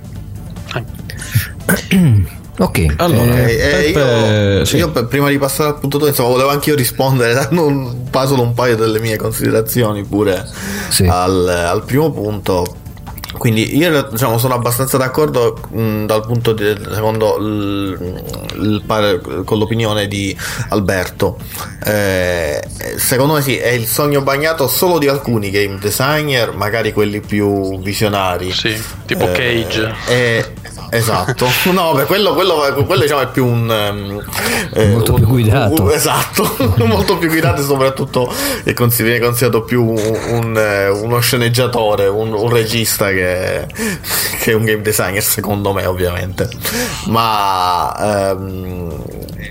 ok, Allora, Eh, eh, Peppe- io, sì. io per- prima di passare al punto 2, insomma, volevo anche io rispondere dando un, pa- solo un paio delle mie considerazioni pure Sì. al, al primo punto. Quindi io diciamo, sono abbastanza d'accordo mh, dal punto di secondo il, il pare- con l'opinione di Alberto. Eh, secondo me sì, è il sogno bagnato solo di alcuni game designer, magari quelli più visionari. Sì, tipo Cage. Eh, esatto, no, beh, quello, quello, quello, diciamo è più un ehm, eh, Molto un- più guidato. un- esatto, molto più guidato e soprattutto è viene considerato più un, un, eh, uno sceneggiatore, un, un regista che, che un game designer, secondo me, ovviamente. Ma ehm,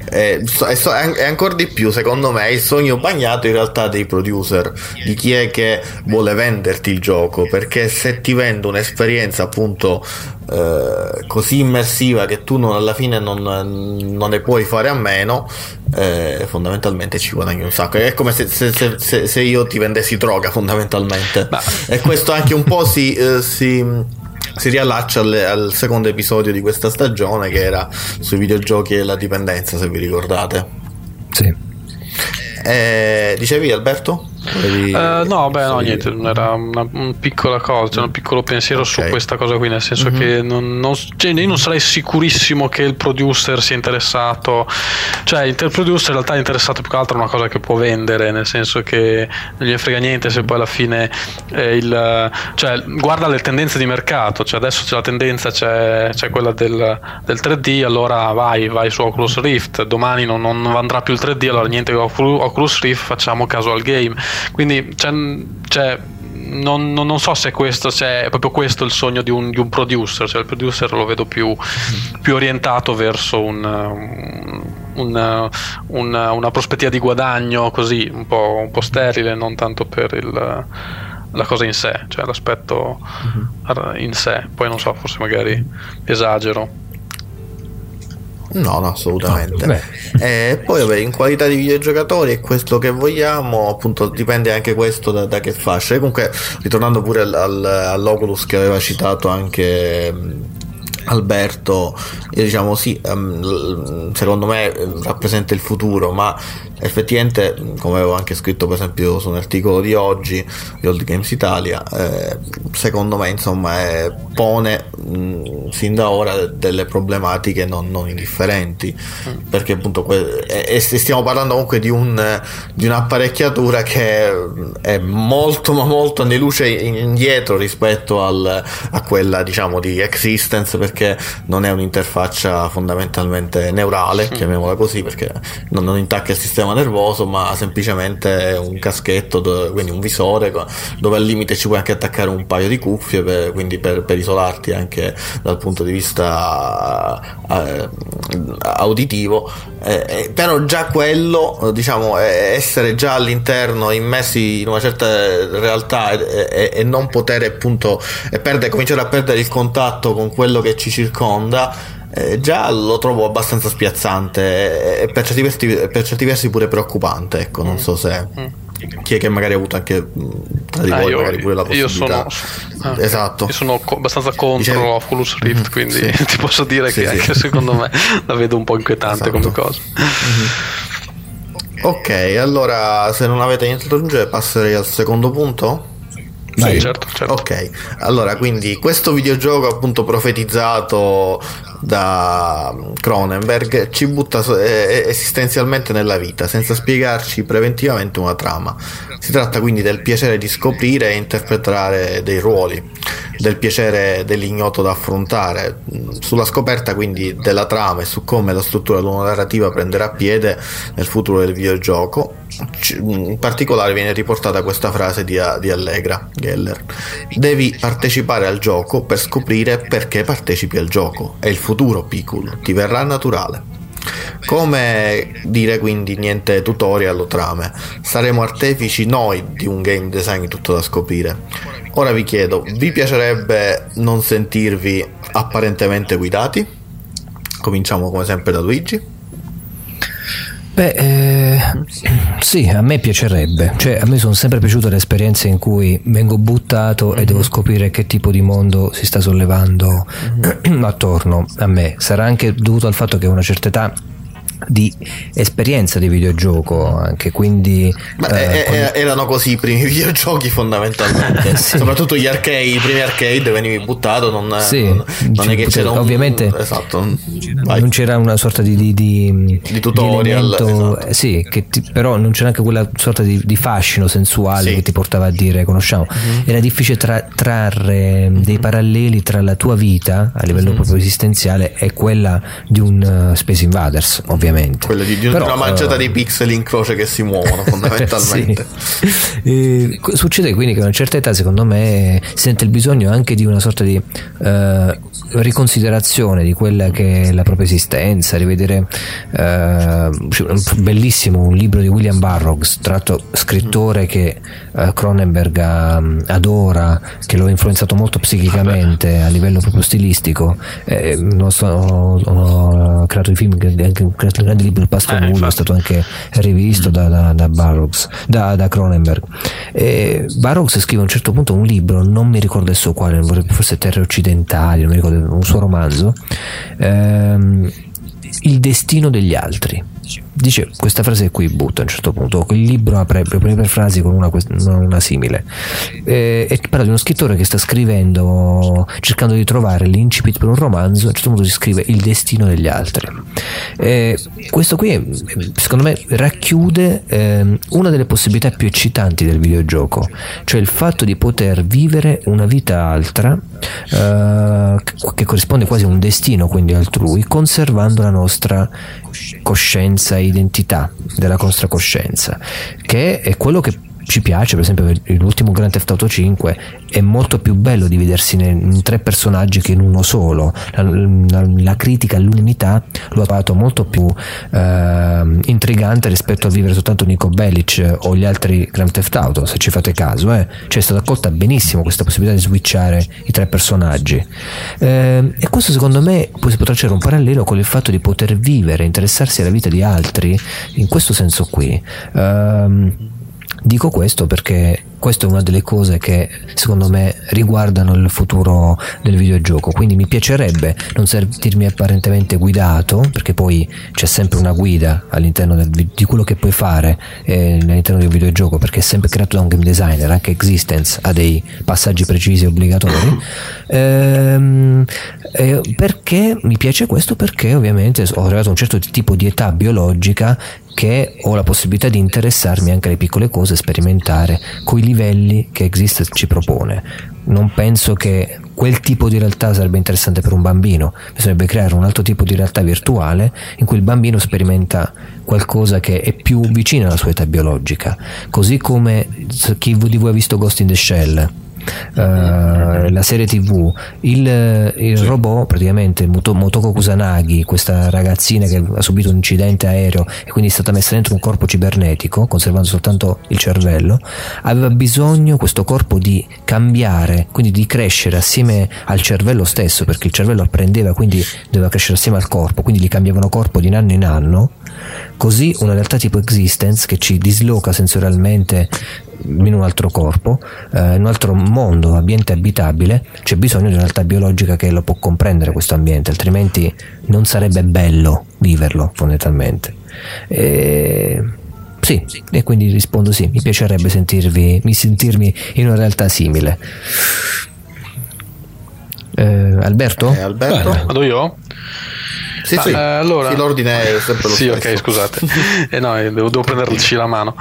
è, è, ancora di più, secondo me, il sogno bagnato in realtà dei producer, di chi è che vuole venderti il gioco, perché se ti vendo un'esperienza appunto eh, così immersiva che tu non, alla fine non, non, ne puoi fare a meno, eh, fondamentalmente ci guadagni un sacco. È come se, se, se, se io ti vendessi droga, fondamentalmente. Ma... E questo anche un po' si, eh, si si riallaccia al, al, secondo episodio di questa stagione che era sui videogiochi e la dipendenza, se vi ricordate. Sì. Eh, dicevi Alberto? Uh, no, beh, no, niente, era una, una piccola cosa, cioè un piccolo pensiero okay. su questa cosa qui, nel senso mm-hmm. che non, non, cioè, io non sarei sicurissimo che il producer sia interessato, cioè il producer in realtà è interessato più che altro a una cosa che può vendere, nel senso che non gli frega niente se poi alla fine eh, il, cioè, guarda le tendenze di mercato, cioè adesso c'è la tendenza, c'è, c'è quella del, del, 3D, allora vai, vai su Oculus Rift, domani non, non andrà più il 3D, allora niente Oculus Rift, facciamo caso al game quindi c'è, c'è non, non, so se questo se è proprio questo il sogno di un, di un producer, cioè il producer lo vedo più, più orientato verso un, un, una, una, prospettiva di guadagno così un po', un po sterile, non tanto per il, la cosa in sé, cioè l'aspetto uh-huh. in sé. Poi non so, forse magari esagero. No, no, assolutamente. No, e poi vabbè, in qualità di videogiocatori è questo che vogliamo, appunto dipende anche questo da, da che fascia. E comunque, ritornando pure al, al, all'Oculus che aveva citato anche Alberto, diciamo sì, um, secondo me rappresenta il futuro, ma effettivamente, come avevo anche scritto per esempio su un articolo di oggi di Old Games Italia, eh, secondo me insomma è, pone mh, sin da ora delle problematiche non, non indifferenti, mm. perché appunto que- e, stiamo parlando comunque di, un, di un'apparecchiatura che è molto ma molto anni luce indietro rispetto al, a quella diciamo di existence perché non è un'interfaccia fondamentalmente neurale, mm. chiamiamola così, perché non, non intacca il sistema nervoso, ma semplicemente un caschetto, dove, quindi un visore, dove al limite ci puoi anche attaccare un paio di cuffie, per, quindi per, per, isolarti anche dal punto di vista eh, auditivo. Eh, eh però già quello, diciamo, essere già all'interno, immersi in una certa realtà e, e, e non poter appunto e perdere, cominciare a perdere il contatto con quello che ci circonda eh, già lo trovo abbastanza spiazzante e per certi, versi, per certi versi pure preoccupante. Ecco, non mm. so se. Mm. Chi è che magari ha avuto anche tra di ah, voi io, magari pure la possibilità io sono, ah, esatto. io sono co- abbastanza contro Dicevi? Oculus Rift mm-hmm, quindi sì. ti posso dire sì, che sì. anche secondo me la vedo un po' inquietante esatto. come cosa mm-hmm. ok allora se non avete niente da aggiungere passerei al secondo punto sì, certo, certo. Ok, allora quindi questo videogioco appunto profetizzato da Cronenberg ci butta esistenzialmente nella vita senza spiegarci preventivamente una trama. Si tratta quindi del piacere di scoprire e interpretare dei ruoli, del piacere dell'ignoto da affrontare, sulla scoperta quindi della trama e su come la struttura della narrativa prenderà piede nel futuro del videogioco. In particolare viene riportata questa frase di, di Allegra Geller. Devi partecipare al gioco per scoprire perché partecipi al gioco. È il futuro futuro Picul, ti verrà naturale. Come dire quindi niente tutorial o trame, saremo artefici noi di un game design tutto da scoprire. Ora vi chiedo, vi piacerebbe non sentirvi apparentemente guidati? Cominciamo come sempre da Luigi. Beh, eh, sì, a me piacerebbe. Cioè, a me sono sempre piaciute le esperienze in cui vengo buttato mm-hmm. e devo mhm. scoprire che tipo di mondo si sta sollevando mm-hmm. attorno a me. Sarà anche dovuto al fatto che a una certa età di esperienza di videogioco anche quindi Ma eh, eh, quando... erano così i primi videogiochi fondamentalmente sì. soprattutto gli arcade i primi arcade venivi buttato non, sì, non, non è che c'era un, ovviamente esatto, non c'era una sorta di, di, di, di tutorial esatto. Eh, sì, ti, però non c'era anche quella sorta di, fascino sensuale sì. che ti portava a dire conosciamo mm-hmm. era difficile tra, trarre mm-hmm. dei paralleli tra la tua vita a livello mm-hmm. proprio esistenziale e quella di un uh, Space Invaders ovviamente ovviamente. Quella di, di Però, una manciata eh, di pixel in croce che si muovono fondamentalmente. Sì. Eh, succede quindi che a una certa età, secondo me, si sente il bisogno anche di una sorta di eh, riconsiderazione di quella che è la propria esistenza, rivedere eh, bellissimo un libro di William Burroughs, tratto scrittore che eh, Cronenberg ha- adora, che lo ha influenzato molto psichicamente a livello proprio stilistico. Eh, non so, ho, ho creato i film, anche ho creato grande libro Il Pasto Nullo, è stato anche rivisto da, da, da Burroughs, da, da Cronenberg. E Burroughs scrive a un certo punto un libro, non mi ricordo adesso quale, forse Terre Occidentali, non mi ricordo, un suo romanzo, ehm, Il destino degli altri. Dice questa frase qui butta a un certo punto. Il libro apre le prime frasi con una, una simile. Eh, e parla di uno scrittore che sta scrivendo, cercando di trovare l'incipit per un romanzo. A un certo punto si scrive Il destino degli altri. Eh, questo qui, eh, secondo me, racchiude ehm, una delle possibilità più eccitanti del videogioco, cioè il fatto di poter vivere una vita altra eh, che corrisponde quasi a un destino, quindi altrui, conservando la nostra coscienza identità della nostra coscienza, che è quello che ci piace, per esempio l'ultimo Grand Theft Auto 5 è molto più bello dividersi in, tre personaggi che in uno solo. La, la, la critica all'unità lo ha trovato molto più eh, intrigante rispetto a vivere soltanto Nico Bellic o gli altri Grand Theft Auto se ci fate caso eh. cioè è stata accolta benissimo questa possibilità di switchare i tre personaggi. Eh, e questo secondo me poi si potrà cercare un parallelo con il fatto di poter vivere interessarsi alla vita di altri in questo senso qui. Ehm, Dico questo perché questa è una delle cose che secondo me riguardano il futuro del videogioco, quindi mi piacerebbe non sentirmi apparentemente guidato, perché poi c'è sempre una guida all'interno del, di quello che puoi fare eh, all'interno del videogioco, perché è sempre creato da un game designer, anche Existence ha dei passaggi precisi e obbligatori. Ehm, eh, perché mi piace questo? Perché ovviamente ho arrivato a un certo tipo di età biologica che ho la possibilità di interessarmi anche alle piccole cose, sperimentare coi livelli che Exist ci propone. Non penso che quel tipo di realtà sarebbe interessante per un bambino, bisognerebbe creare un altro tipo di realtà virtuale in cui il bambino sperimenta qualcosa che è più vicino alla sua età biologica, così come chi di voi ha visto Ghost in the Shell. Uh, la serie tv il, il sì. robot praticamente Moto, Motoko Kusanagi questa ragazzina che ha subito un incidente aereo e quindi è stata messa dentro un corpo cibernetico conservando soltanto il cervello aveva bisogno questo corpo di cambiare quindi di crescere assieme al cervello stesso perché il cervello apprendeva quindi doveva crescere assieme al corpo quindi gli cambiavano corpo di anno in anno così una realtà tipo Existence che ci disloca sensorialmente in un altro corpo, eh, in un altro mondo, ambiente abitabile, c'è bisogno di una realtà biologica che lo può comprendere questo ambiente, altrimenti non sarebbe bello viverlo fondamentalmente. E... Sì, e quindi rispondo sì, mi piacerebbe sentirvi, mi sentirmi in una realtà simile. Eh, Alberto? Eh, Alberto? Vado io? Sì, sì. Eh, allora, sì, l'ordine è sempre lo sì, stesso. ok, scusate. eh, no, devo, devo prenderci la mano.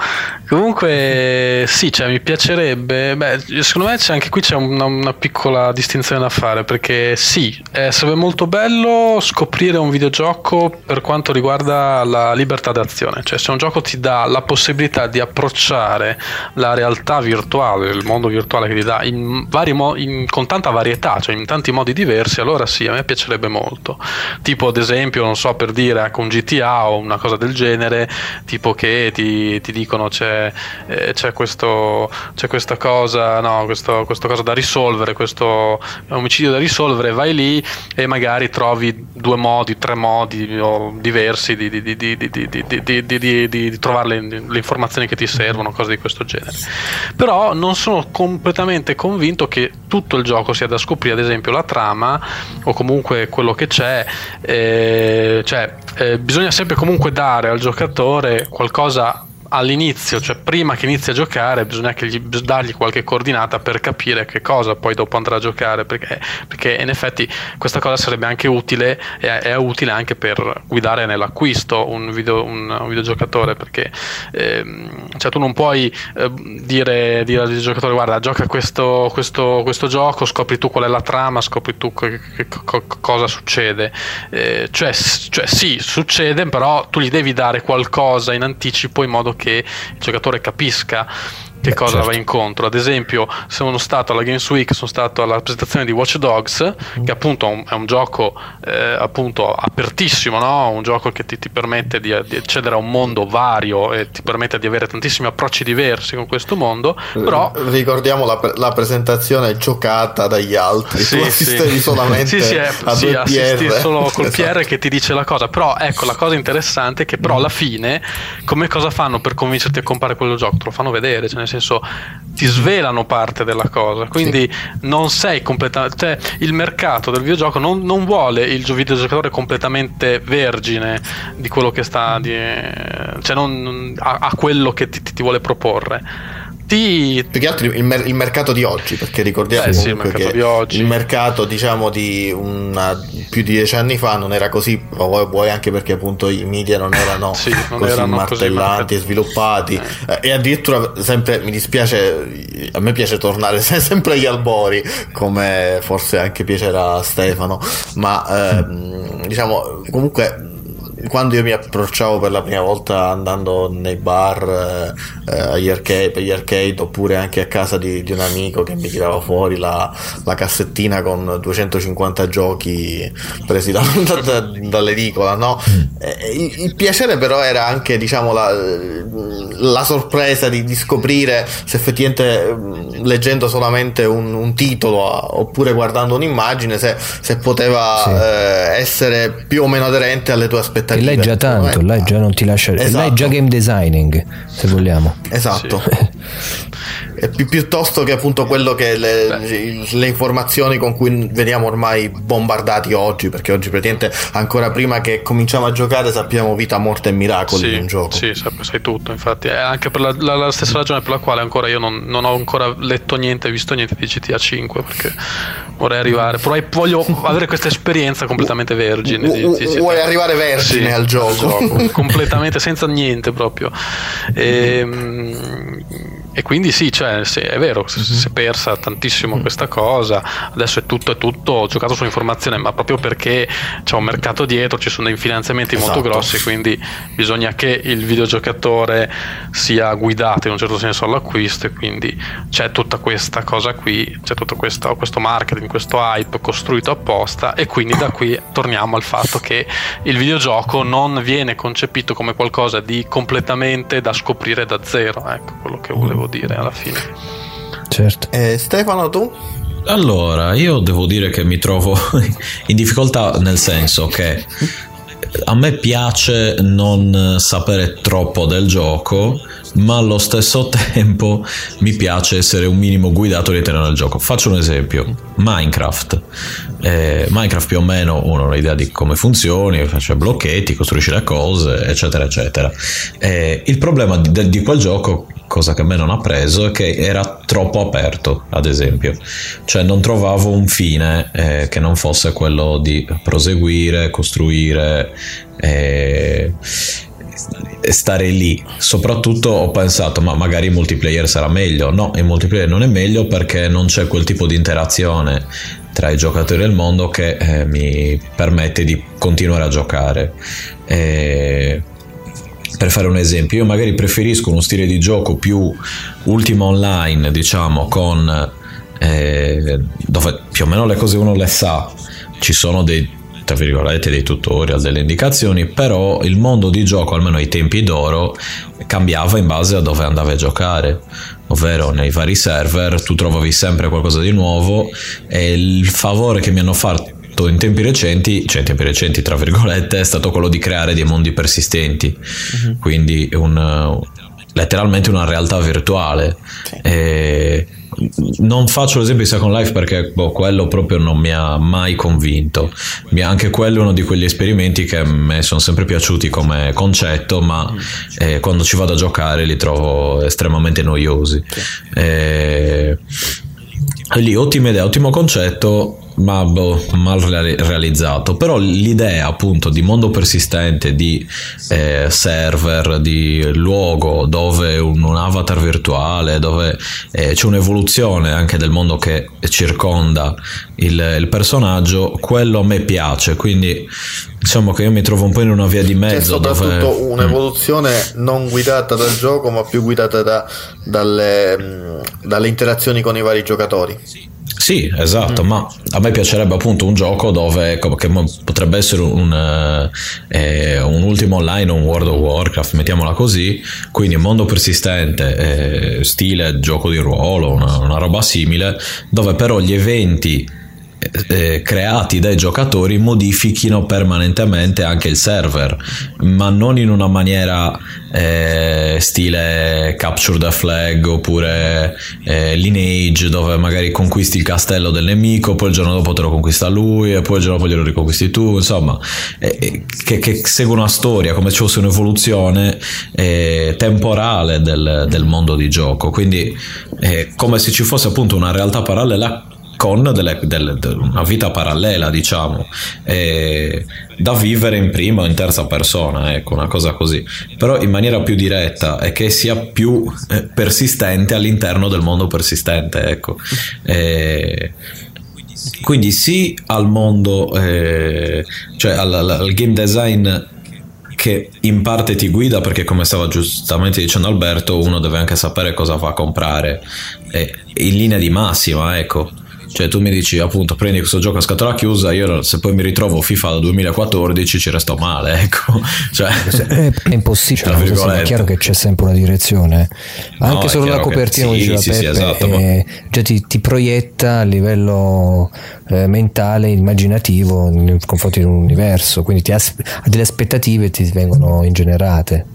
Comunque, sì, cioè, mi piacerebbe. Beh, secondo me c'è anche qui c'è una, una piccola distinzione da fare. Perché sì, eh, sarebbe molto bello scoprire un videogioco per quanto riguarda la libertà d'azione. Cioè, se un gioco ti dà la possibilità di approcciare la realtà virtuale, il mondo virtuale che ti dà in vari mo- in, con tanta varietà, cioè in tanti modi diversi, allora sì, a me piacerebbe molto. Tipo, ad esempio, non so per dire anche un GTA o una cosa del genere, tipo che ti, ti dicono c'è, eh, c'è, questo, c'è questa cosa, no, questo, questo cosa da risolvere, questo omicidio da risolvere, vai lì e magari trovi due modi, tre modi diversi di, di, di, di trovare le, le informazioni che ti servono, cose di questo genere. Però non sono completamente convinto che tutto il gioco sia da scoprire, ad esempio la trama o comunque quello che c'è. Eh, cioè, eh, bisogna sempre comunque dare al giocatore qualcosa all'inizio, cioè prima che inizi a giocare, bisogna gli, dargli qualche coordinata per capire che cosa poi dopo andrà a giocare, perché, perché in effetti questa cosa sarebbe anche utile e è utile anche per guidare nell'acquisto un, video, un, un videogiocatore, perché ehm, cioè tu non puoi eh, dire, dire, al videogiocatore guarda gioca questo, questo, questo, gioco, scopri tu qual è la trama, scopri tu che, che, che, cosa succede. Eh, cioè, cioè sì, succede, però tu gli devi dare qualcosa in anticipo in modo che il giocatore capisca che Beh, cosa certo. va incontro. Ad esempio, sono stato alla Games Week, sono stato alla presentazione di Watch Dogs, mm. che appunto è un gioco eh, appunto apertissimo, no? un gioco che ti, ti permette di, di, accedere a un mondo vario e ti permette di avere tantissimi approcci diversi con questo mondo. Però ricordiamo la, la presentazione giocata dagli altri, sì, tu assistevi sì. solamente sì, sì, è, a sì, assisti PR. solo col esatto. PR che ti dice la cosa. Però ecco la cosa interessante è che però alla fine come cosa fanno per convincerti a comprare quello gioco? Te lo fanno vedere, cioè nel senso ti svelano parte della cosa, quindi sì. non sei completamente, cioè il mercato del videogioco non, non vuole il videogiocatore completamente vergine di quello che sta, di, cioè non, a, a quello che ti, ti vuole proporre ti... Più che altro il, mer- il, mercato di oggi, perché ricordiamo eh, sì, il mercato che di il mercato diciamo di una, più di dieci anni fa non era così, vuoi anche perché appunto i media non erano sì, non così erano martellanti e sviluppati. Eh. e addirittura sempre mi dispiace, a me piace tornare sempre agli albori come forse anche piacerà a Stefano, ma ehm, diciamo comunque quando io mi approcciavo per la prima volta andando nei bar, eh, agli arcade, per gli arcade oppure anche a casa di, di un amico che mi tirava fuori la, la, cassettina con 250 giochi presi da, da, dall'edicola, no? Il, il, piacere però era anche diciamo la, la sorpresa di, di, scoprire se effettivamente mm, leggendo solamente un, un titolo oppure guardando un'immagine se, se poteva sì. eh, essere più o meno aderente alle tue aspettative aspettative. E lei già tanto, eh, lei già non ti lascia. Esatto. Lei già game designing, se vogliamo. Esatto. Sì. pi- piuttosto che appunto quello che le, le, informazioni con cui veniamo ormai bombardati oggi, perché oggi praticamente ancora prima che cominciamo a giocare sappiamo vita, morte e miracoli sì, di un gioco. Sì, sai tutto, infatti è anche per la, la, la, stessa ragione per la quale ancora io non, non, ho ancora letto niente, visto niente di GTA 5, perché vorrei arrivare, però voglio avere questa esperienza completamente vergine. Di, di, di, vuoi arrivare vergine sì, al gioco? gioco completamente senza niente proprio. E, ehm, e quindi sì, cioè, sì, è vero, si è persa tantissimo questa cosa, adesso è tutto, è tutto giocato su informazione, ma proprio perché c'è un mercato dietro, ci sono dei finanziamenti esatto. molto grossi, quindi bisogna che il videogiocatore sia guidato in un certo senso all'acquisto e quindi c'è tutta questa cosa qui, c'è tutto questo, questo marketing, questo hype costruito apposta e quindi da qui torniamo al fatto che il videogioco non viene concepito come qualcosa di completamente da scoprire da zero, ecco quello che volevo devo dire alla fine. Certo. Eh, Stefano, tu? Allora, io devo dire che mi trovo in difficoltà nel senso che a me piace non sapere troppo del gioco, ma allo stesso tempo mi piace essere un minimo guidato all'interno del gioco. Faccio un esempio: Minecraft. Eh, Minecraft più o meno uno ha un'idea di come funzioni, faccio blocchetti, costruisci le cose, eccetera, eccetera. Eh, il problema di, di quel gioco cosa che a me non ha preso è che era troppo aperto, ad esempio. Cioè non trovavo un fine eh, che non fosse quello di proseguire, costruire e stare lì. Soprattutto ho pensato, ma magari in multiplayer sarà meglio. No, in multiplayer non è meglio perché non c'è quel tipo di interazione tra i giocatori del mondo che eh, mi permette di continuare a giocare. E per fare un esempio, io magari preferisco uno stile di gioco più ultimo online, diciamo, con eh, dove più o meno le cose uno le sa, ci sono dei tra virgolette dei tutorial, delle indicazioni, però il mondo di gioco, almeno ai tempi d'oro, cambiava in base a dove andavi a giocare, ovvero nei vari server tu trovavi sempre qualcosa di nuovo e il favore che mi hanno fatto in tempi recenti, cioè in tempi recenti tra virgolette, è stato quello di creare dei mondi persistenti, uh-huh. quindi un, letteralmente una realtà virtuale. Sì. E non faccio l'esempio di Second Life perché boh, quello proprio non mi ha mai convinto. Anche quello è uno di quegli esperimenti che a me sono sempre piaciuti come concetto, ma eh, quando ci vado a giocare li trovo estremamente noiosi. Eh, lì, ottima idea, ottimo concetto, ma boh, mal reali- realizzato. Però l'idea appunto di mondo persistente, di eh, server, di luogo dove un, un avatar virtuale, dove eh, c'è un'evoluzione anche del mondo che circonda il, il personaggio, quello a me piace. Quindi diciamo che io mi trovo un po' in una via di C'è mezzo. soprattutto dove... Mm. un'evoluzione non guidata dal gioco, ma più guidata da- dalle, mh, dalle interazioni con i vari giocatori. Sì, esatto, ma a me piacerebbe appunto un gioco dove come- che potrebbe essere un, eh, eh, un ultimo online, un World of Warcraft, mettiamola così, quindi mondo persistente, eh, stile gioco di ruolo, una, una roba simile, dove però gli eventi eh, creati dai giocatori modifichino permanentemente anche il server, ma non in una maniera eh, stile Capture the Flag oppure eh, Lineage, dove magari conquisti il castello del nemico, poi il giorno dopo te lo conquista lui e poi il giorno dopo glielo riconquisti tu, insomma, eh, eh, che, che segue una storia come se fosse un'evoluzione eh, temporale del, del mondo di gioco, quindi eh, come se ci fosse appunto una realtà parallela con delle- delle- de- una vita parallela, diciamo, eh, da vivere in prima o in terza persona, ecco, una cosa così. Però in maniera più diretta e che sia più eh, persistente all'interno del mondo persistente, ecco. Eh, quindi sì al mondo, eh, cioè al, al- al game design che in parte ti guida perché come stava giustamente dicendo Alberto uno deve anche sapere cosa va a comprare eh, in linea di massima ecco cioè tu mi dici appunto prendi questo gioco a scatola chiusa io se poi mi ritrovo FIFA da 2014 ci resto male ecco cioè, È, impossibile, sì, è chiaro che c'è sempre una direzione. Anche No, solo la che copertina, come sì, diceva sì, sì, Peppe, esatto, ma- eh, già ti, ti proietta a livello eh, mentale, immaginativo nei confronti di un universo, quindi ti ha delle aspettative ti vengono ingenerate.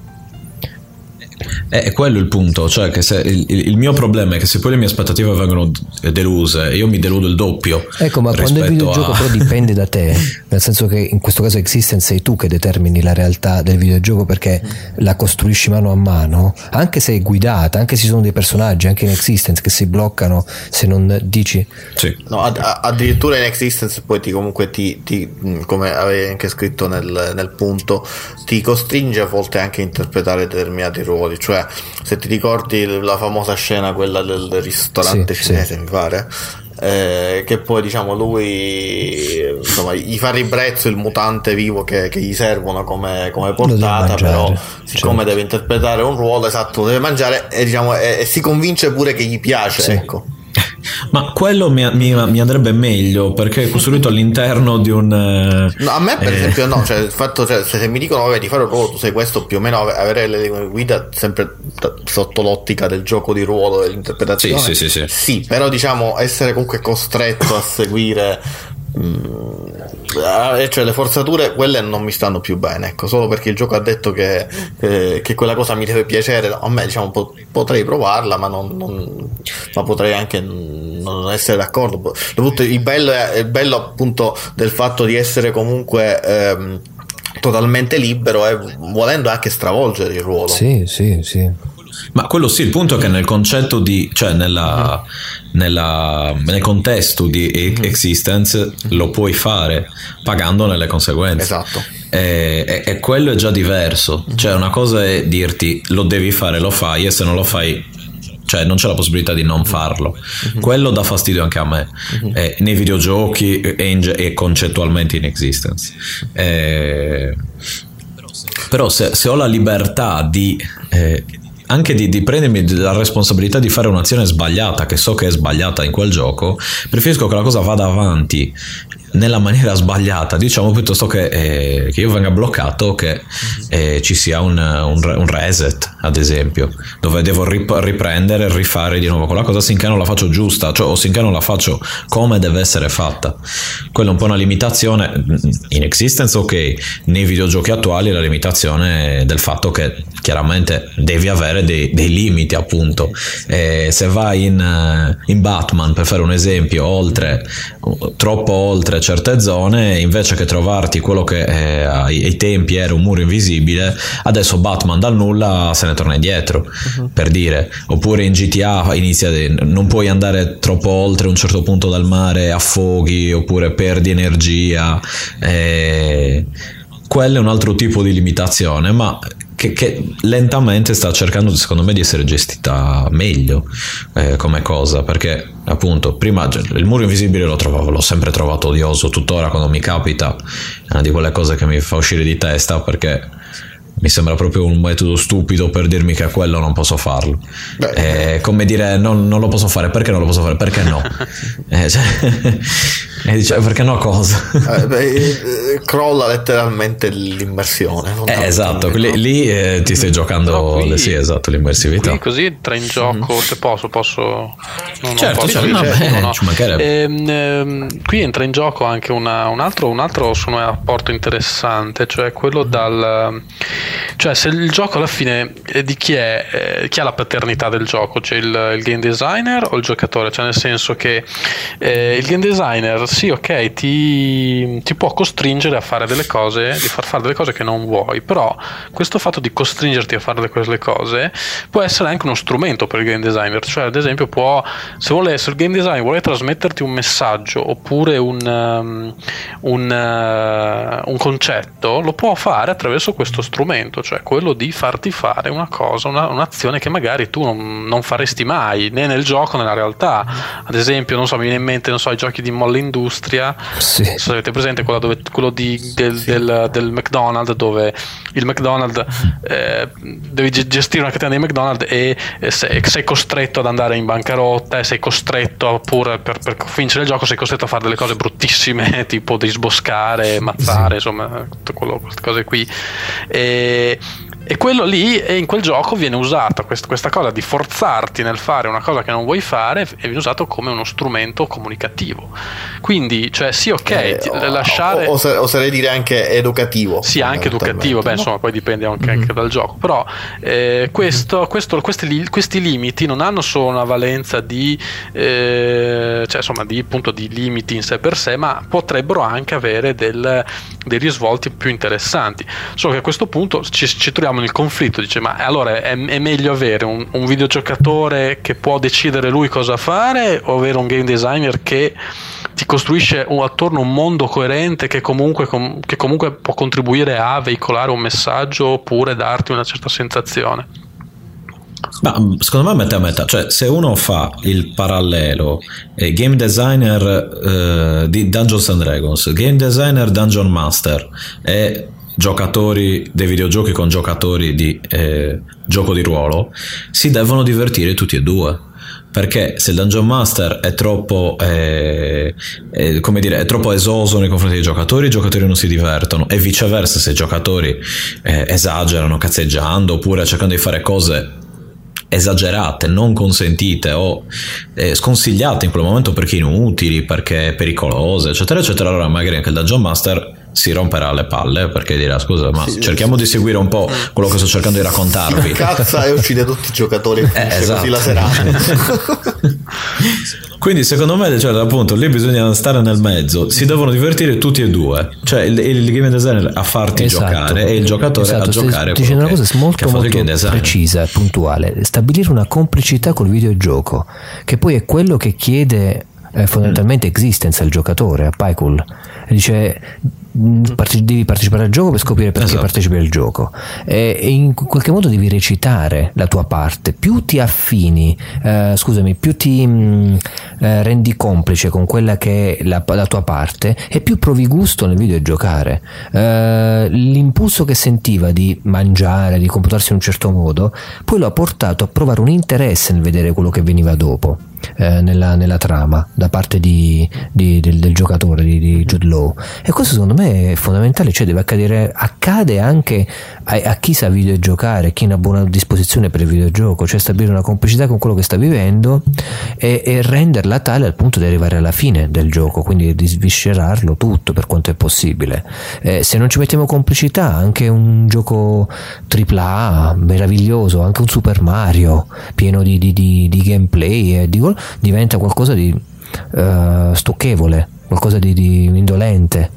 È quello il punto, cioè che se il, il- mio problema è che se poi le mie aspettative vengono deluse, io mi deludo il doppio. Ecco, ma quando il videogioco a- però dipende da te, nel senso che in questo caso Existence sei tu che determini la realtà del videogioco perché la costruisci mano a mano, anche se è guidata, anche se ci sono dei personaggi, anche in Existence che si bloccano se non dici Sì. No, ad- addirittura in Existence poi ti comunque ti, ti, come avevi anche scritto nel, nel punto, ti costringe a volte anche a interpretare determinati ruoli. Cioè, se ti ricordi la famosa scena, quella del ristorante Sì, cinese, mi pare. eh, che poi diciamo lui insomma gli fa ribrezzo il mutante vivo che, che gli servono come, come portata mangiare, però siccome certo. deve interpretare un ruolo esatto deve mangiare e, diciamo, e- e si convince pure che gli piace Sì. ecco Ma quello mi, mi- mi andrebbe meglio perché è costruito all'interno di un... eh, No, a me per eh, esempio no, cioè il fatto, cioè, se, se mi dicono vabbè di fare un ruolo, tu sei questo più o meno, ave- avere le guida sempre sotto l'ottica del gioco di ruolo dell'interpretazione. Sì, sì, sì, sì. Sì, però diciamo essere comunque costretto a seguire mm, eh, cioè le forzature quelle non mi stanno più bene ecco solo perché il gioco ha detto che, che- che quella cosa mi deve piacere. A me diciamo po- potrei provarla ma, non, non- ma potrei anche non essere d'accordo. Il bello, è, il bello appunto del fatto di essere comunque ehm, totalmente libero e volendo anche stravolgere il ruolo. Sì, sì, sì. Ma quello sì, il punto è che nel concetto di, cioè nella, nella- nel contesto di e- existence lo puoi fare pagandone le conseguenze. Esatto. E, e- e quello è già diverso. Cioè una cosa è dirti lo devi fare, lo fai e se non lo fai cioè non c'è la possibilità di non farlo. Quello dà fastidio anche a me, eh, nei videogiochi e, in e concettualmente in existence. Eh, però se, se ho la libertà di... eh, anche di, di prendermi la responsabilità di fare un'azione sbagliata, che so che è sbagliata in quel gioco, preferisco che la cosa vada avanti nella maniera sbagliata, diciamo piuttosto che, eh, che io venga bloccato, che eh, ci sia un, un, un, reset, ad esempio, dove devo rip- riprendere e rifare di nuovo quella cosa finché non la faccio giusta, cioè o finché non la faccio come deve essere fatta. Quella è un po' una limitazione, in existence ok, nei videogiochi attuali la limitazione è del fatto che chiaramente devi avere dei, dei limiti appunto. Eh, se vai in, eh, in Batman, per fare un esempio, oltre, troppo oltre certe zone, invece che trovarti quello che eh, ai, ai, tempi era un muro invisibile, adesso Batman dal nulla se ne torna indietro, uh-huh. per dire. Oppure in GTA inizia non puoi andare troppo oltre un certo punto dal mare, affoghi, oppure perdi energia. Eh, quello è un altro tipo di limitazione, ma che, che, lentamente sta cercando secondo me di essere gestita meglio eh, come cosa perché appunto prima cioè, il muro invisibile lo trovavo l'ho sempre trovato odioso tuttora quando mi capita è una di quelle cose che mi fa uscire di testa perché mi sembra proprio un metodo stupido per dirmi che a quello non posso farlo. Beh, eh, come dire, non, non, lo posso fare, perché non lo posso fare? Perché no? eh, cioè, e dice, perché no cosa? Eh, beh, eh, crolla letteralmente l'immersione. Eh, esatto, lì, lì eh, ti stai giocando no, qui, sì, esatto, l'immersività. Qui così entra in gioco, mm. se posso, posso... Non, certo, posso certo, no, beh, no. ci mancherebbe. Ehm, ehm, qui entra in gioco anche una, un, altro, un altro suo apporto interessante, cioè quello dal cioè, se il gioco alla fine è di chi è, eh, chi ha la paternità del gioco? Cioè il, il, game designer o il giocatore? Cioè, nel senso che eh, il game designer, sì, ok, ti, ti, può costringere a fare delle cose, di far fare delle cose che non vuoi, però questo fatto di costringerti a fare quelle cose può essere anche uno strumento per il game designer, cioè ad esempio può, se, vuole, se il game designer vuole trasmetterti un messaggio oppure un, um, un, uh, un concetto, lo può fare attraverso questo strumento, cioè quello di farti fare una cosa, una, un'azione che magari tu non, non, faresti mai, né nel gioco né nella realtà. Ad esempio, non so, mi viene in mente, non so, i giochi di Molly 2 dell'industria. Sì. Se avete presente quello, dove, quello di, del, sì. del, del, McDonald's, dove il McDonald's mm. eh, devi gestire una catena di McDonald's e, e sei, sei, costretto ad andare in bancarotta e sei costretto, oppure per, per, vincere il gioco, sei costretto a fare delle cose bruttissime, tipo di sboscare, mazzare, sì. insomma, tutte queste cose qui. E, e, quello lì, e in quel gioco viene usata questa, questa, cosa di forzarti nel fare una cosa che non vuoi fare, e viene usato come uno strumento comunicativo. Quindi, cioè, sì, ok, eh, lasciare. O, o, oserei dire anche educativo. Sì, anche educativo, beh, insomma, poi dipende anche, mm-hmm. anche dal gioco. Però eh, questo, questo, questi, questi, limiti non hanno solo una valenza di, eh, cioè, insomma, di, appunto, di limiti in sé per sé, ma potrebbero anche avere del, dei risvolti più interessanti. Solo che a questo punto ci, ci troviamo nel conflitto, dice ma allora è, è meglio avere un, un, videogiocatore che può decidere lui cosa fare o avere un game designer che ti costruisce un, attorno un mondo coerente che comunque, com, che comunque può contribuire a veicolare un messaggio oppure darti una certa sensazione? Ma secondo me mette a metà, cioè se uno fa il parallelo eh, game designer eh, di Dungeons and Dragons, game designer Dungeon Master e giocatori dei videogiochi con giocatori di eh, gioco di ruolo si devono divertire tutti e due. Perché se il Dungeon Master è troppo, eh, eh, come dire, è troppo esoso nei confronti dei giocatori, i giocatori non si divertono. E viceversa se i giocatori eh, esagerano cazzeggiando oppure cercando di fare cose esagerate, non consentite o eh, sconsigliate in quel momento perché inutili, perché pericolose, eccetera, eccetera, allora magari anche il Dungeon Master si romperà le palle perché dirà scusa ma sì, cerchiamo sì. di seguire un po' quello che sto cercando di raccontarvi cazza e uccide tutti i giocatori eh, esatto. così la serata quindi secondo me cioè, appunto lì bisogna stare nel mezzo si devono divertire tutti e due cioè il, il game designer a farti esatto. giocare e il giocatore esatto. a giocare dice una cosa molto, molto precisa e puntuale stabilire una complicità col videogioco che poi è quello che chiede eh, fondamentalmente existence al giocatore a Pycool dice Mm, devi partecipare al gioco per scoprire perché esatto. partecipi al gioco. E, e, in qualche modo devi recitare la tua parte. Più ti affini eh, scusami più ti mh, mm, eh, rendi complice con quella che è la, la, tua parte e più provi gusto nel videogiocare eh, l'impulso che sentiva di mangiare di comportarsi in un certo modo poi lo ha portato a provare un interesse nel vedere quello che veniva dopo eh, nella, nella, trama da parte di, di, del, del, giocatore di, di Jude Law. E questo secondo me è fondamentale cioè deve accadere accade anche a, a chi sa videogiocare chi ha una buona disposizione per il videogioco cioè stabilire una complicità con quello che sta vivendo e, e renderla tale al punto di arrivare alla fine del gioco quindi di sviscerarlo tutto per quanto è possibile. Eh, se non ci mettiamo complicità anche un gioco AAA meraviglioso anche un Super Mario pieno di, di, di, di gameplay e di diventa qualcosa di uh, stucchevole, qualcosa di, di indolente.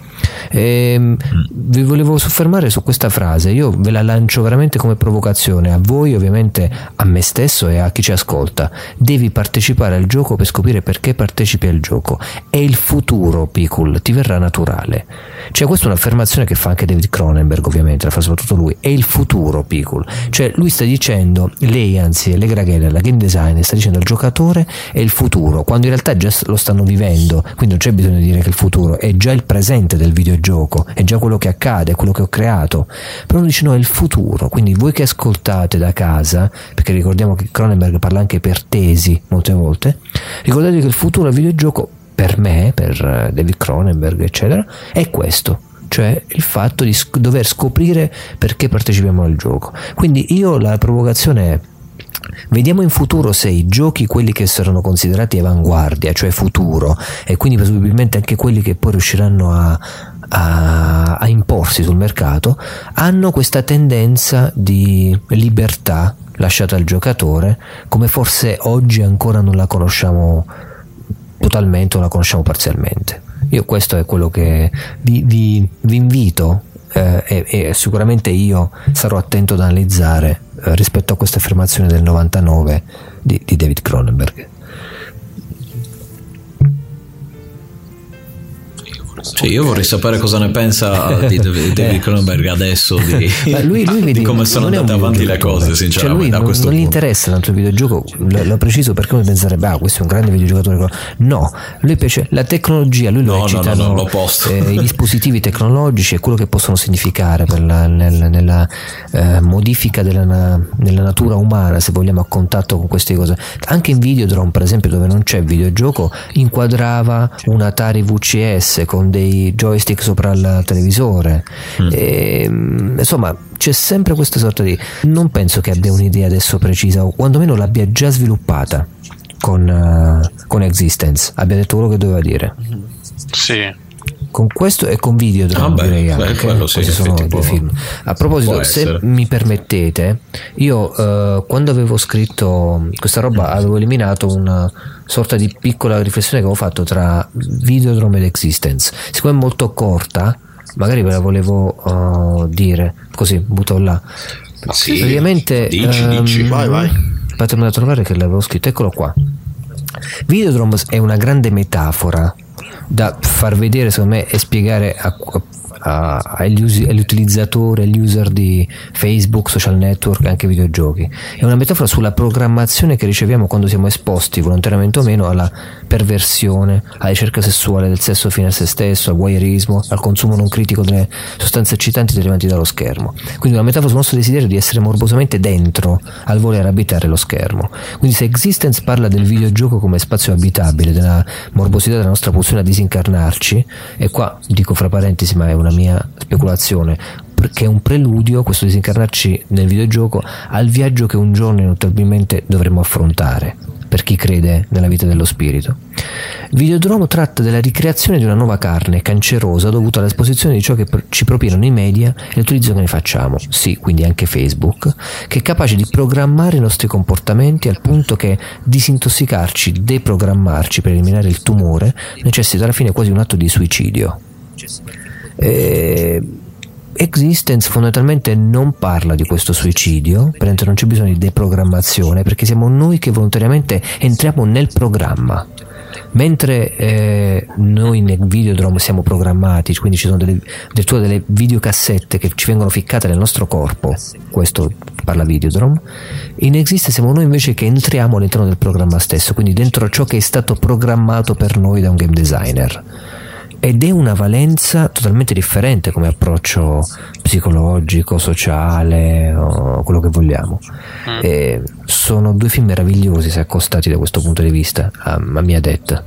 E ehm, vi volevo soffermare su questa frase, io ve la lancio veramente come provocazione a voi, ovviamente a me stesso e a chi ci ascolta. Devi partecipare al gioco per scoprire perché partecipi al gioco. È il futuro, Picul, ti verrà naturale. Cioè, questa è un'affermazione che fa anche David Cronenberg, ovviamente, la fa soprattutto lui. È il futuro, Picul. Cioè, lui sta dicendo, lei anzi, le Graghella, la game designer, sta dicendo al giocatore è il futuro, quando in realtà già lo stanno vivendo, quindi non c'è bisogno di dire che il futuro è già il presente del videogioco, è già quello che accade, è quello che ho creato. Però lui dice no, è il futuro, quindi voi che ascoltate da casa, perché ricordiamo che Cronenberg parla anche per tesi molte volte, ricordatevi che il futuro del videogioco per me, per eh, David Cronenberg, eccetera, è questo cioè il fatto di dover scoprire perché partecipiamo al gioco. Quindi io la provocazione è Vediamo in futuro se i giochi, quelli che saranno considerati avanguardia, cioè futuro, e quindi presumibilmente anche quelli che poi riusciranno a, a, a imporsi sul mercato, hanno questa tendenza di libertà lasciata al giocatore, come forse oggi ancora non la conosciamo totalmente o la conosciamo parzialmente. Io questo è quello che vi, vi, vi invito eh, e, e, sicuramente io sarò attento ad analizzare rispetto a questa affermazione del 99 di, di David Cronenberg. Cioè, io vorrei sapere cosa ne pensa di David eh. Cronenberg adesso di, lui, lui di come sono andate avanti le cose sinceramente cioè lui non, non gli interessa tanto il videogioco l'ho preciso perché uno penserebbe ah questo è un grande videogiocatore no lui piace la tecnologia lui lo no, no, no, eh, i dispositivi tecnologici e quello che possono significare per la, nel, nella eh, modifica della, della, natura umana se vogliamo a contatto con queste cose. Anche in Videodrome per esempio dove non c'è videogioco inquadrava un Atari VCS con dei joystick sopra il televisore. Mm. E, ehm, insomma, c'è sempre questa sorta di. Non penso che abbia un'idea adesso precisa, o quantomeno l'abbia già sviluppata con, uh, con Existence. Abbia detto quello che doveva dire. Sì con questo e con video ah, beh, direi anche beh, sì, questi sono due film. A proposito se mi permettete io uh, quando avevo scritto questa roba avevo eliminato una sorta di piccola riflessione che avevo fatto tra Videodrome ed Existence. Siccome è molto corta magari ve la volevo uh, dire. Così butto là. Sì, praticamente dici, um, dici. vai vai. Fatemi da trovare che l'avevo scritto. Eccolo qua. Videodrome è una grande metafora da far vedere secondo me e spiegare a, agli, agli, utilizzatori, agli user di Facebook, social network anche videogiochi. È una metafora sulla programmazione che riceviamo quando siamo esposti volontariamente o meno alla perversione, alla ricerca sessuale del sesso fine a se stesso, al voyeurismo, al consumo non critico delle sostanze eccitanti derivanti dallo schermo. Quindi una metafora sul nostro desiderio di essere morbosamente dentro al voler abitare lo schermo. Quindi se Existence parla del videogioco come spazio abitabile, della morbosità della nostra pulsione a disincarnarci, e qua dico fra parentesi ma è una mia speculazione, che è un preludio, questo disincarnarci nel videogioco, al viaggio che un giorno ineluttabilmente dovremo affrontare per chi crede nella vita dello spirito. Videodromo tratta della ricreazione di una nuova carne cancerosa dovuta all'esposizione di ciò che ci propinano i media e l'utilizzo che ne facciamo, sì, quindi anche Facebook, che è capace di programmare i nostri comportamenti al punto che disintossicarci, deprogrammarci per eliminare il tumore necessita alla fine quasi un atto di suicidio. Eh, Existence fondamentalmente non parla di questo suicidio, perché non c'è bisogno di deprogrammazione, perché siamo noi che volontariamente entriamo nel programma. Mentre eh, noi nel videodrome siamo programmati, quindi ci sono delle, addirittura delle videocassette che ci vengono ficcate nel nostro corpo, questo parla videodrome, in Existe siamo noi invece che entriamo all'interno del programma stesso, quindi dentro ciò che è stato programmato per noi da un game designer ed è una valenza totalmente differente come approccio psicologico, sociale o quello che vogliamo. Mm. E sono due film meravigliosi se accostati da questo punto di vista, a, a mia detta.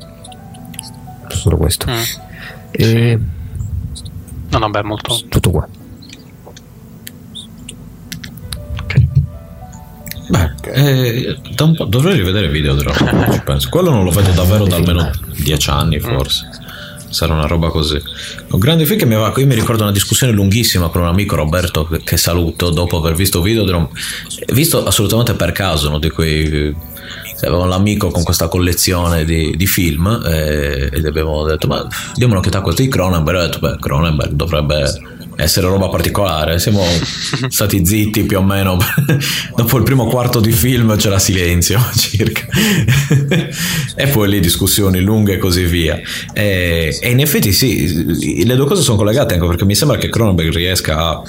Solo questo. Mm. E No, no, beh, molto. tutto qua. Beh, eh, da un po' dovrei rivedere Videodrome, ci penso. Quello non lo vedo davvero da almeno dieci anni, forse. Sarà una roba così. Un grande film che mi aveva. Io mi ricordo una discussione lunghissima con un amico Roberto, che, saluto, dopo aver visto Videodrome. Visto assolutamente per caso, uno di quei. Avevamo l'amico con questa collezione di, di film eh, ed abbiamo detto: Ma diamo un'occhiata a questo di Cronenberg. E ho detto: Beh, Cronenberg dovrebbe essere roba particolare. Siamo stati zitti più o meno. Dopo il primo quarto di film c'era silenzio circa. e poi lì discussioni lunghe e così via. E, e in effetti sì, le due cose sono collegate anche perché mi sembra che Cronenberg riesca a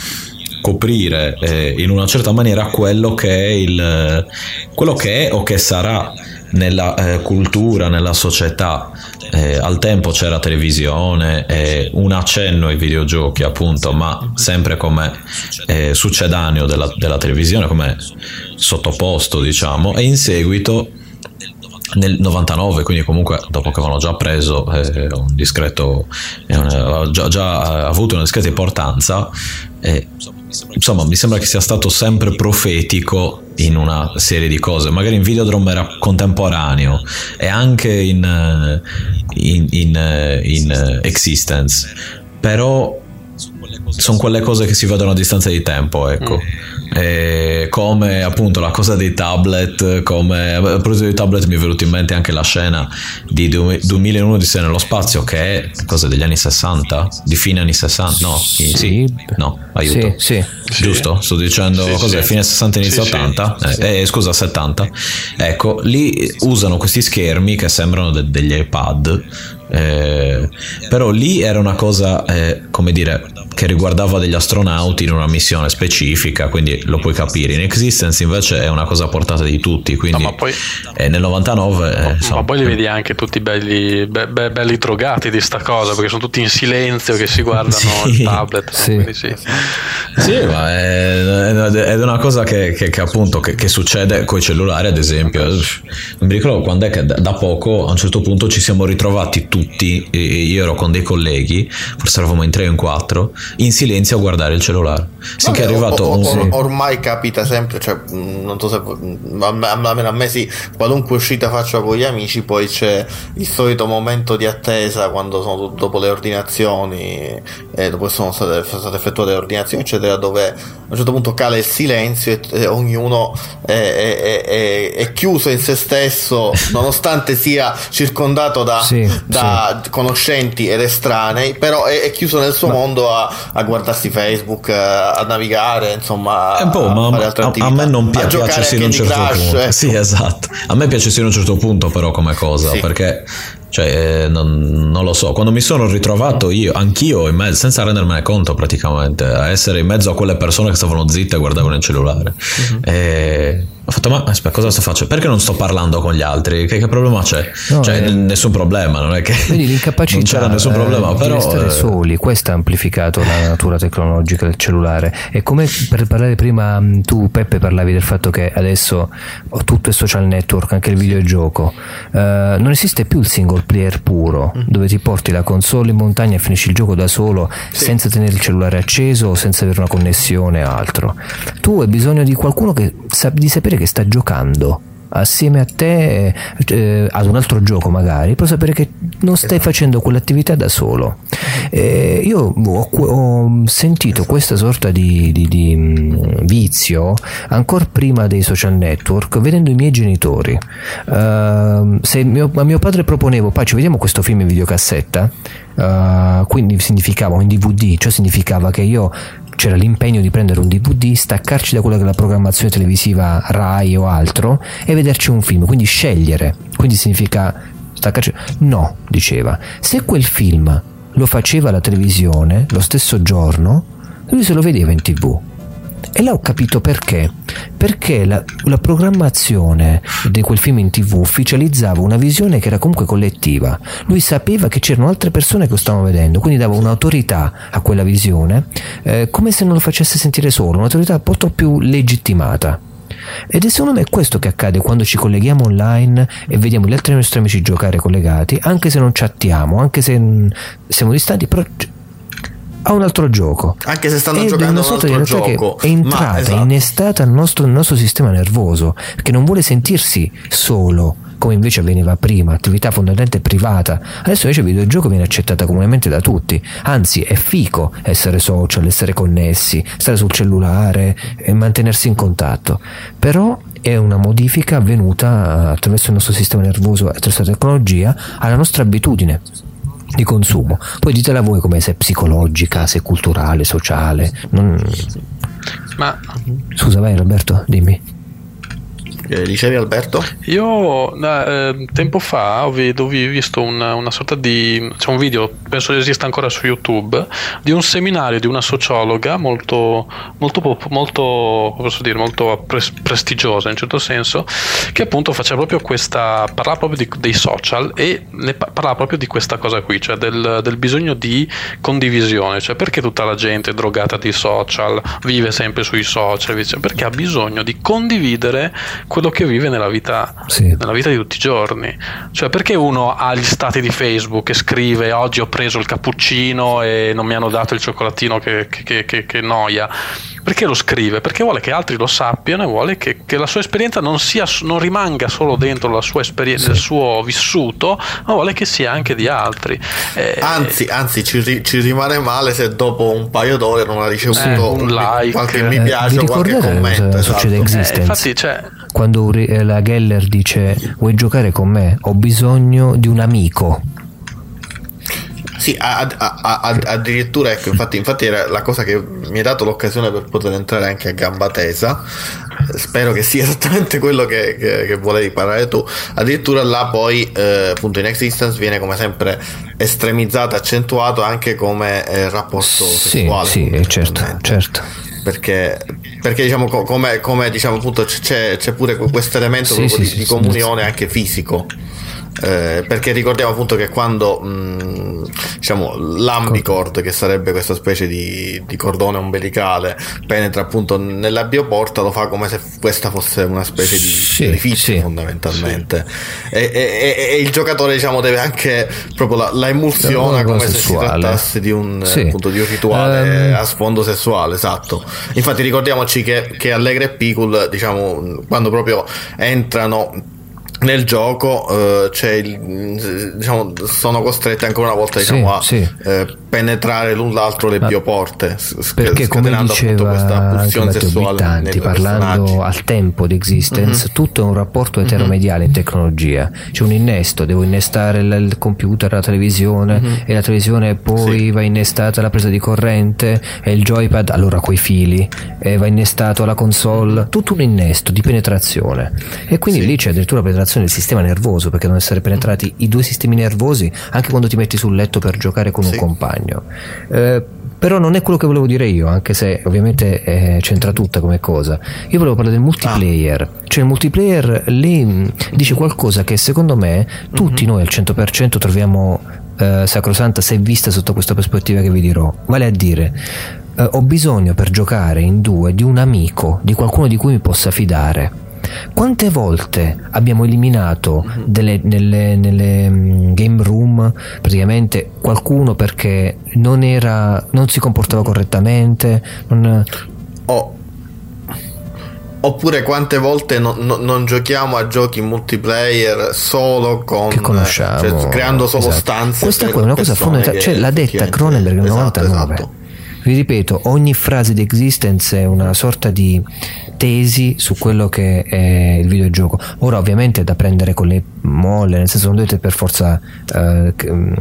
coprire eh, in una certa maniera quello che è il quello che è o che sarà nella eh, cultura, nella società. Eh, al tempo c'era televisione, eh, un accenno ai videogiochi, appunto, ma sempre come eh, succedaneo della, della televisione, come sottoposto, diciamo, e in seguito nel 99, quindi comunque dopo che avevano già preso eh, un discreto, eh, un- già, già avuto una discreta importanza, eh, insomma mi sembra che sia stato sempre profetico in una serie di cose, magari in Videodrome era contemporaneo e anche in, eh, in, in, eh, in, eh, Existence, però sono quelle cose che si vedono a distanza di tempo, ecco. E come appunto la cosa dei tablet, come a proposito dei tablet mi è venuta in mente anche la scena di du- 2001 di Sé nello spazio che è cosa degli anni 60, di fine anni 60, no, sì, sì, no, aiuto. Sì, sì. Giusto? Sto dicendo Sì, cos'è? sì. Fine 60 inizio Sì, sì. 80? Eh, eh, scusa, 70. Ecco, lì usano questi schermi che sembrano de- degli iPad. Eh, però lì era una cosa, eh, come dire, che riguardava degli astronauti in una missione specifica, quindi lo puoi capire. In Existence invece è una cosa a portata di tutti, quindi No, poi- eh, nel 99... eh, insomma, Ma poi li vedi anche tutti belli, be- be- belli drogati di sta cosa perché sono tutti in silenzio che si guardano Sì. il tablet. no? Sì. Sì. Sì, ma è, è- una cosa che, che- che appunto che, che succede con i cellulari, ad esempio. Non mi ricordo quando è che da, poco a un certo punto ci siamo ritrovati tutti. Io ero con dei colleghi, forse eravamo in tre o in quattro, in silenzio a guardare il cellulare. Sinché è Vabbè, arrivato o- o- un. or- ormai capita sempre, cioè, mh, non so se mh, a me, a me- sì, qualunque uscita faccio con gli amici, poi c'è il solito momento di attesa quando sono dopo le ordinazioni, e dopo sono state, sono state effettuate le ordinazioni, eccetera, dove a un certo punto cala il silenzio e, e ognuno è, è- è- è chiuso in se stesso, nonostante sia circondato da, Sì, da conoscenti ed estranei, però è, è chiuso nel suo mondo a, a guardarsi Facebook, a, a navigare, insomma, po', a ma a, a me non pi- piace sino a un certo Crush, punto. ecco. Sì, esatto. A me piace sino a un certo punto, però, come cosa, Sì. perché cioè, eh, non, non lo so. Quando mi sono ritrovato io, anch'io, in mezzo, senza rendermene conto praticamente, a essere in mezzo a quelle persone che stavano zitte e guardavano il cellulare. Mhm. E ho fatto, ma aspetta, cosa sto facendo? Perché non sto parlando con gli altri? Che, che problema c'è? No, cioè, eh, nessun problema, non è che. Vedi l'incapacità non c'era nessun eh, problema, di però. restare eh, soli, questo ha amplificato la natura tecnologica del cellulare. E come per parlare prima mh, tu Peppe parlavi del fatto che adesso tutto è social network, anche il videogioco. Eh, non esiste più il single player puro, dove ti porti la console in montagna e finisci il gioco da solo senza tenere il cellulare acceso o senza avere una connessione o altro. Tu hai bisogno di qualcuno che sa- di sapere che sta giocando assieme a te eh, ad un altro gioco magari per sapere che non stai facendo quell'attività da solo. Eh, io ho, ho sentito questa sorta di, di- di, mh, vizio ancora prima dei social network vedendo i miei genitori. Ehm, se mio, a mio padre proponevo ci vediamo questo film in videocassetta eh, quindi significava in dvd ciò significava che io c'era l'impegno di prendere un DVD, staccarci da quella che è la programmazione televisiva Rai o altro e vederci un film, quindi scegliere. Quindi significa staccarci. No, diceva, se quel film lo faceva la televisione lo stesso giorno, lui se lo vedeva in tv. E là ho capito perché. Perché la, la programmazione di quel film in tv ufficializzava una visione che era comunque collettiva. Lui sapeva che c'erano altre persone che lo stavano vedendo, quindi dava un'autorità a quella visione, eh, come se non lo facesse sentire solo, un'autorità molto più legittimata. Ed è secondo me questo che accade quando ci colleghiamo online e vediamo gli altri nostri amici giocare collegati, anche se non chattiamo, anche se siamo distanti, però a un altro gioco. Anche se stanno Ed giocando a un altro gioco. è entrata, Ma, è esatto. innestata nel nostro, nel nostro sistema nervoso, che non vuole sentirsi solo, come invece avveniva prima, attività fondamentalmente privata. Adesso invece il videogioco viene accettata comunemente da tutti, anzi è fico essere social, essere connessi, stare sul cellulare e mantenersi in contatto. Però è una modifica avvenuta attraverso il nostro sistema nervoso, attraverso la tecnologia, alla nostra abitudine di consumo. Poi ditela voi come se è psicologica, se è culturale, sociale. Non... Ma Scusa, vai Roberto, dimmi. Eh, dicevi Alberto? Io eh, tempo fa ho vi- ho vi- visto una, una sorta di c'è un video, penso esista ancora su YouTube, di un seminario di una sociologa molto, molto, molto, dire, molto pres- prestigiosa in certo senso, che appunto faceva proprio questa, parlava proprio di- dei social e ne pa- parlava proprio di questa cosa qui, cioè del, del bisogno di condivisione, cioè perché tutta la gente è drogata di social, vive sempre sui social, perché ha bisogno di condividere quello che vive nella vita, Sì. nella vita di tutti i giorni. Cioè, perché uno ha gli stati di Facebook e scrive oggi ho preso il cappuccino e non mi hanno dato il cioccolatino che, che- che- che- che noia? Perché lo scrive? Perché vuole che altri lo sappiano e vuole che, che la sua esperienza non, sia, non rimanga solo dentro la sua esperienza, il suo vissuto, ma vuole che sia anche di altri. Eh, Anzi, anzi ci, ri- ci rimane male se dopo un paio d'ore non ha ricevuto Sì, un like. qualche Eh, mi piace o qualche commento. cosa succede esatto. eh, infatti, cioè, Quando eh, la Geller dice vuoi giocare con me? Ho bisogno di un amico. Sì, a- a- a- a- addirittura ecco, infatti, infatti era la cosa che mi ha dato l'occasione per poter entrare anche a gamba tesa. Spero che sia esattamente quello che, che- che volevi parlare tu. Addirittura là poi, eh, appunto, in Existence viene come sempre estremizzato, accentuato anche come eh, rapporto Sì, sessuale. sì, eh, certo, certo. Perché, perché diciamo co- come, come diciamo appunto c'è, c'è pure questo elemento Sì, sì, di, sì, di comunione anche fisico. Eh, perché ricordiamo appunto che quando mh, diciamo l'ambicord che sarebbe questa specie di, di cordone ombelicale penetra appunto nella bioporta lo fa come se questa fosse una specie di Sì, sì. fondamentalmente e, e- e- e il giocatore diciamo deve anche proprio la, la emulsiona come se si sessuale. trattasse di un, Sì. appunto, di un rituale Ehm. a sfondo sessuale esatto infatti ricordiamoci che, che Allegra e Picul diciamo quando proprio entrano nel gioco eh, c'è il, diciamo, sono costrette ancora una volta Sì, diciamo, a sì. eh, penetrare l'un l'altro le Ma- bioporte Perché come diceva questa anche nei parlando al tempo di Existence, Mhm. tutto è un rapporto eteromediale in tecnologia. C'è un innesto, devo innestare il, computer, la televisione Mhm. e la televisione poi Sì. va innestata la presa di corrente e il joypad, allora coi fili, e va innestato la console, tutto un innesto di penetrazione. E quindi Sì. lì c'è addirittura la penetrazione del sistema nervoso, perché devono essere penetrati i due sistemi nervosi anche quando ti metti sul letto per giocare con un Sì. compagno. Eh, però non è quello che volevo dire io, anche se ovviamente eh, c'entra tutta come cosa. Io volevo parlare del multiplayer. Cioè il multiplayer lì mh, dice qualcosa che secondo me tutti noi al 100% troviamo eh, sacrosanta se vista sotto questa prospettiva che vi dirò. Vale a dire, eh, ho bisogno per giocare in due di un amico, di qualcuno di cui mi possa fidare. Quante volte abbiamo eliminato delle- nelle, nelle, mm, game room praticamente qualcuno perché non, era, non si comportava correttamente? non- O- Oppure quante volte non, non- non giochiamo a giochi multiplayer solo con che conosciamo cioè, creando solo Esatto. stanze questa è una cosa fondamentale cioè l'ha detta Cronenberg nel esatto, 99 esatto. Vi ripeto ogni frase di Existence è una sorta di tesi su quello che è il videogioco. Ora ovviamente è da prendere con le molle nel senso non dovete per forza eh, mh,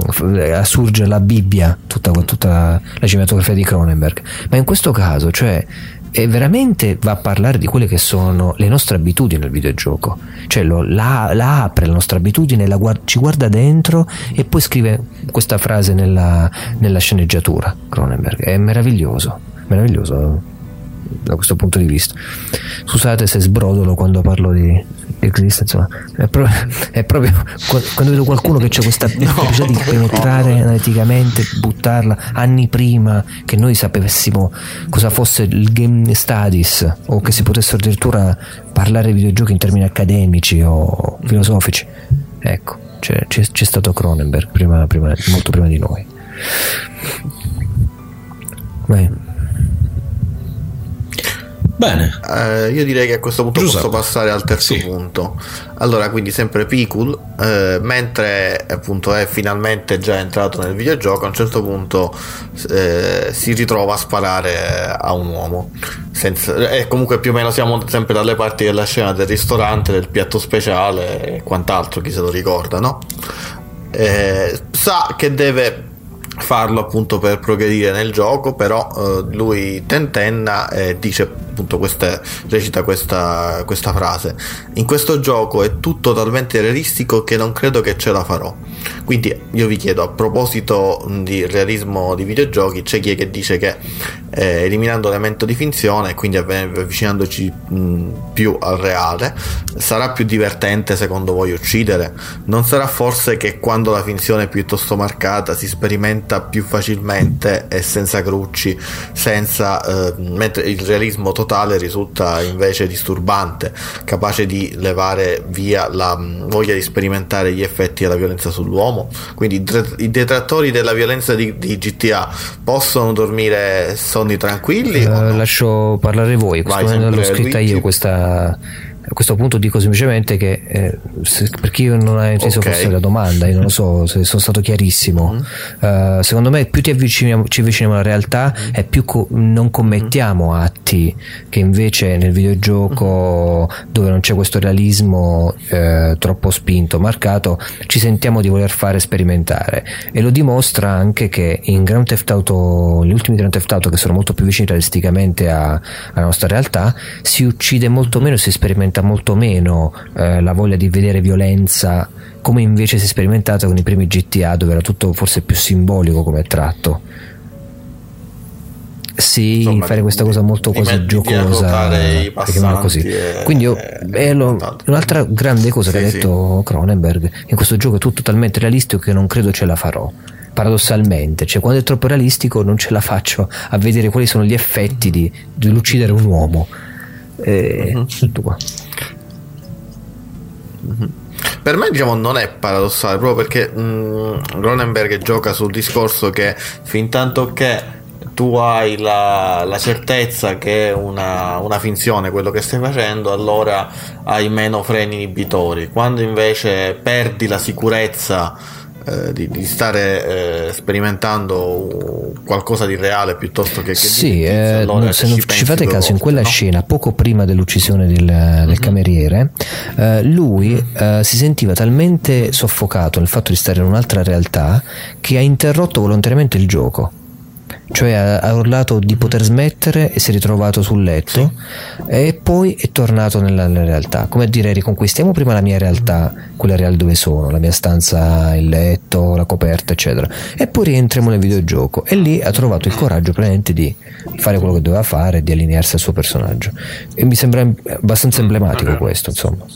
assurgere la Bibbia tutta, tutta la cinematografia di Cronenberg. Ma in questo caso cioè e veramente va a parlare di quelle che sono le nostre abitudini nel videogioco. Cioè lo- la, la apre la nostra abitudine, la guard- ci guarda dentro e poi scrive questa frase nella, nella sceneggiatura. Cronenberg è meraviglioso, meraviglioso. da questo punto di vista. Scusate se sbrodolo quando parlo di Existence, ma è, pro- è proprio quando vedo qualcuno che c'è questa capacità di penetrare analiticamente, buttarla anni prima che noi sapessimo cosa fosse il game studies o che si potessero addirittura parlare di videogiochi in termini accademici o filosofici. Ecco, c'è, c'è, c'è stato Cronenberg prima, prima, molto prima di noi. Beh. Bene. Eh, io direi che a questo punto Giuseppe. posso passare al terzo Sì. punto. Allora, quindi sempre Picul, eh, mentre appunto è finalmente già entrato nel videogioco, a un certo punto eh, si ritrova a sparare a un uomo. Senza- e comunque più o meno siamo sempre dalle parti della scena del ristorante, del piatto speciale e quant'altro, chi se lo ricorda, no? Eh, sa che deve farlo appunto per progredire nel gioco però eh, lui tentenna e dice appunto queste, recita questa, questa frase. In questo gioco è tutto talmente realistico che non credo che ce la farò quindi io vi chiedo a proposito di realismo di videogiochi c'è chi è che dice che eh, eliminando l'elemento di finzione e quindi avvicinandoci mh, più al reale sarà più divertente secondo voi uccidere? Non sarà forse che quando la finzione è piuttosto marcata si sperimenta più facilmente e senza crucci senza eh, mentre il realismo totale risulta invece disturbante capace di levare via la mh, voglia di sperimentare gli effetti della violenza sull'uomo quindi i detrattori della violenza di, di GTA possono dormire sonni tranquilli o no? lascio parlare voi, Vai, l'ho scritta Luigi. io questa, a questo punto dico semplicemente che eh, se- perché io non ho inteso Ok. forse la domanda, io non lo so se sono stato chiarissimo. Mm-hmm. Eh, secondo me più ti avviciniamo, ci avviciniamo alla realtà Mm-hmm. e più co- non commettiamo atti che invece nel videogioco Mm-hmm. dove non c'è questo realismo eh, troppo spinto, marcato, ci sentiamo di voler fare sperimentare e lo dimostra anche che in Grand Theft Auto, gli ultimi Grand Theft Auto che sono molto più vicini realisticamente a- alla nostra realtà, si uccide molto meno, si sperimenta molto meno eh, la voglia di vedere violenza come invece si è sperimentata con i primi GTA dove era tutto forse più simbolico come tratto. Sì, Insomma, fare di- questa di- cosa molto di di giocosa, annotare i chiamiamola così. e- Quindi io, e- è lo- un'altra grande cosa che Sì, ha sì. detto Cronenberg, che in questo gioco è tutto talmente realistico che non credo ce la farò. Paradossalmente, cioè quando è troppo realistico non ce la faccio a vedere quali sono gli effetti di, dell'uccidere un uomo. Eh, Mhm. tutto qua. Per me, diciamo, non è paradossale proprio perché mh, Cronenberg gioca sul discorso che fin tanto che tu hai la, la certezza che è una, una finzione quello che stai facendo, allora hai meno freni inibitori. Quando invece perdi la sicurezza eh, di, di stare eh, sperimentando qualcosa di reale piuttosto che, che di Sì, fittizio, eh, allora se non ci ci fate caso, in volte, quella no? scena, poco prima dell'uccisione del, del cameriere, eh, lui eh, si sentiva talmente soffocato nel fatto di stare in un'altra realtà che ha interrotto volontariamente il gioco. Cioè ha, urlato di poter smettere e si è ritrovato sul letto e poi è tornato nella, nella realtà. Come a dire, riconquistiamo prima la mia realtà, quella reale dove sono, la mia stanza, il letto, la coperta, eccetera. E poi rientriamo nel videogioco. E lì ha trovato il coraggio praticamente di fare quello che doveva fare, di allinearsi al suo personaggio. E mi sembra abbastanza emblematico questo, insomma.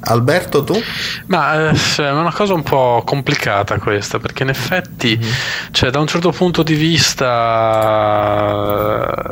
Alberto, tu? Ma eh, è una cosa un po' complicata questa, perché in effetti, cioè, da un certo punto di vista,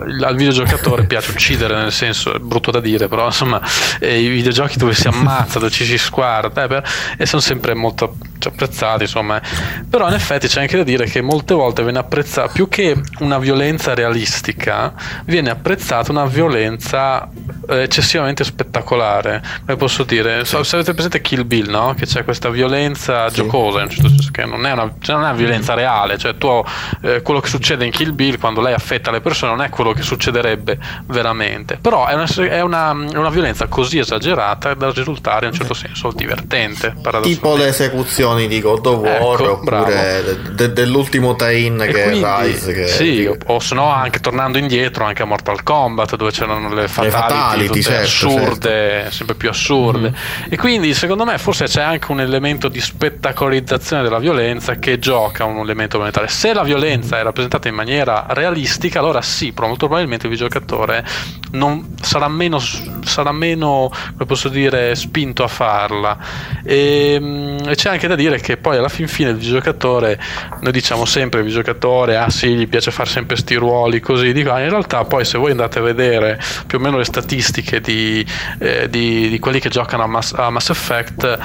eh, al videogiocatore piace uccidere, nel senso, è brutto da dire, però insomma, eh, i videogiochi dove si ammazza, dove ci si sguarda, eh, per- e sono sempre molto cioè, apprezzati, insomma. Però in effetti c'è anche da dire che molte volte viene apprezzata, più che una violenza realistica, viene apprezzata una violenza eccessivamente spettacolare. Come posso dire? Se avete presente Kill Bill, no? Che c'è questa violenza giocosa, in un certo senso, che non è una, cioè non è una violenza reale. Cioè, tu, eh, quello che succede in Kill Bill quando lei affetta le persone non è quello che succederebbe veramente. Però è una, è una, è una violenza così esagerata da risultare in un certo senso divertente. Tipo le esecuzioni di God of War Ecco, oppure de- dell'ultimo tie-in che quindi, è Rise. Che sì, che- o se no anche tornando indietro anche a Mortal Kombat dove c'erano le fatality, fatality, tutte certo, assurde, sempre più assurde. Mm-hmm. E quindi secondo me forse c'è anche un elemento di spettacolarizzazione della violenza che gioca un elemento monetario. Se la violenza è rappresentata in maniera realistica, allora sì, però molto probabilmente il videogiocatore non sarà meno, sarà meno come posso dire, spinto a farla. E, mm, e c'è anche da dire che poi alla fin fine il videogiocatore, noi diciamo sempre il videogiocatore, ah sì, gli piace fare sempre sti ruoli così, dico, ah, in realtà poi se voi andate a vedere più o meno le statistiche di, eh, di- di quelli che giocano a Mass, a Mass Effect,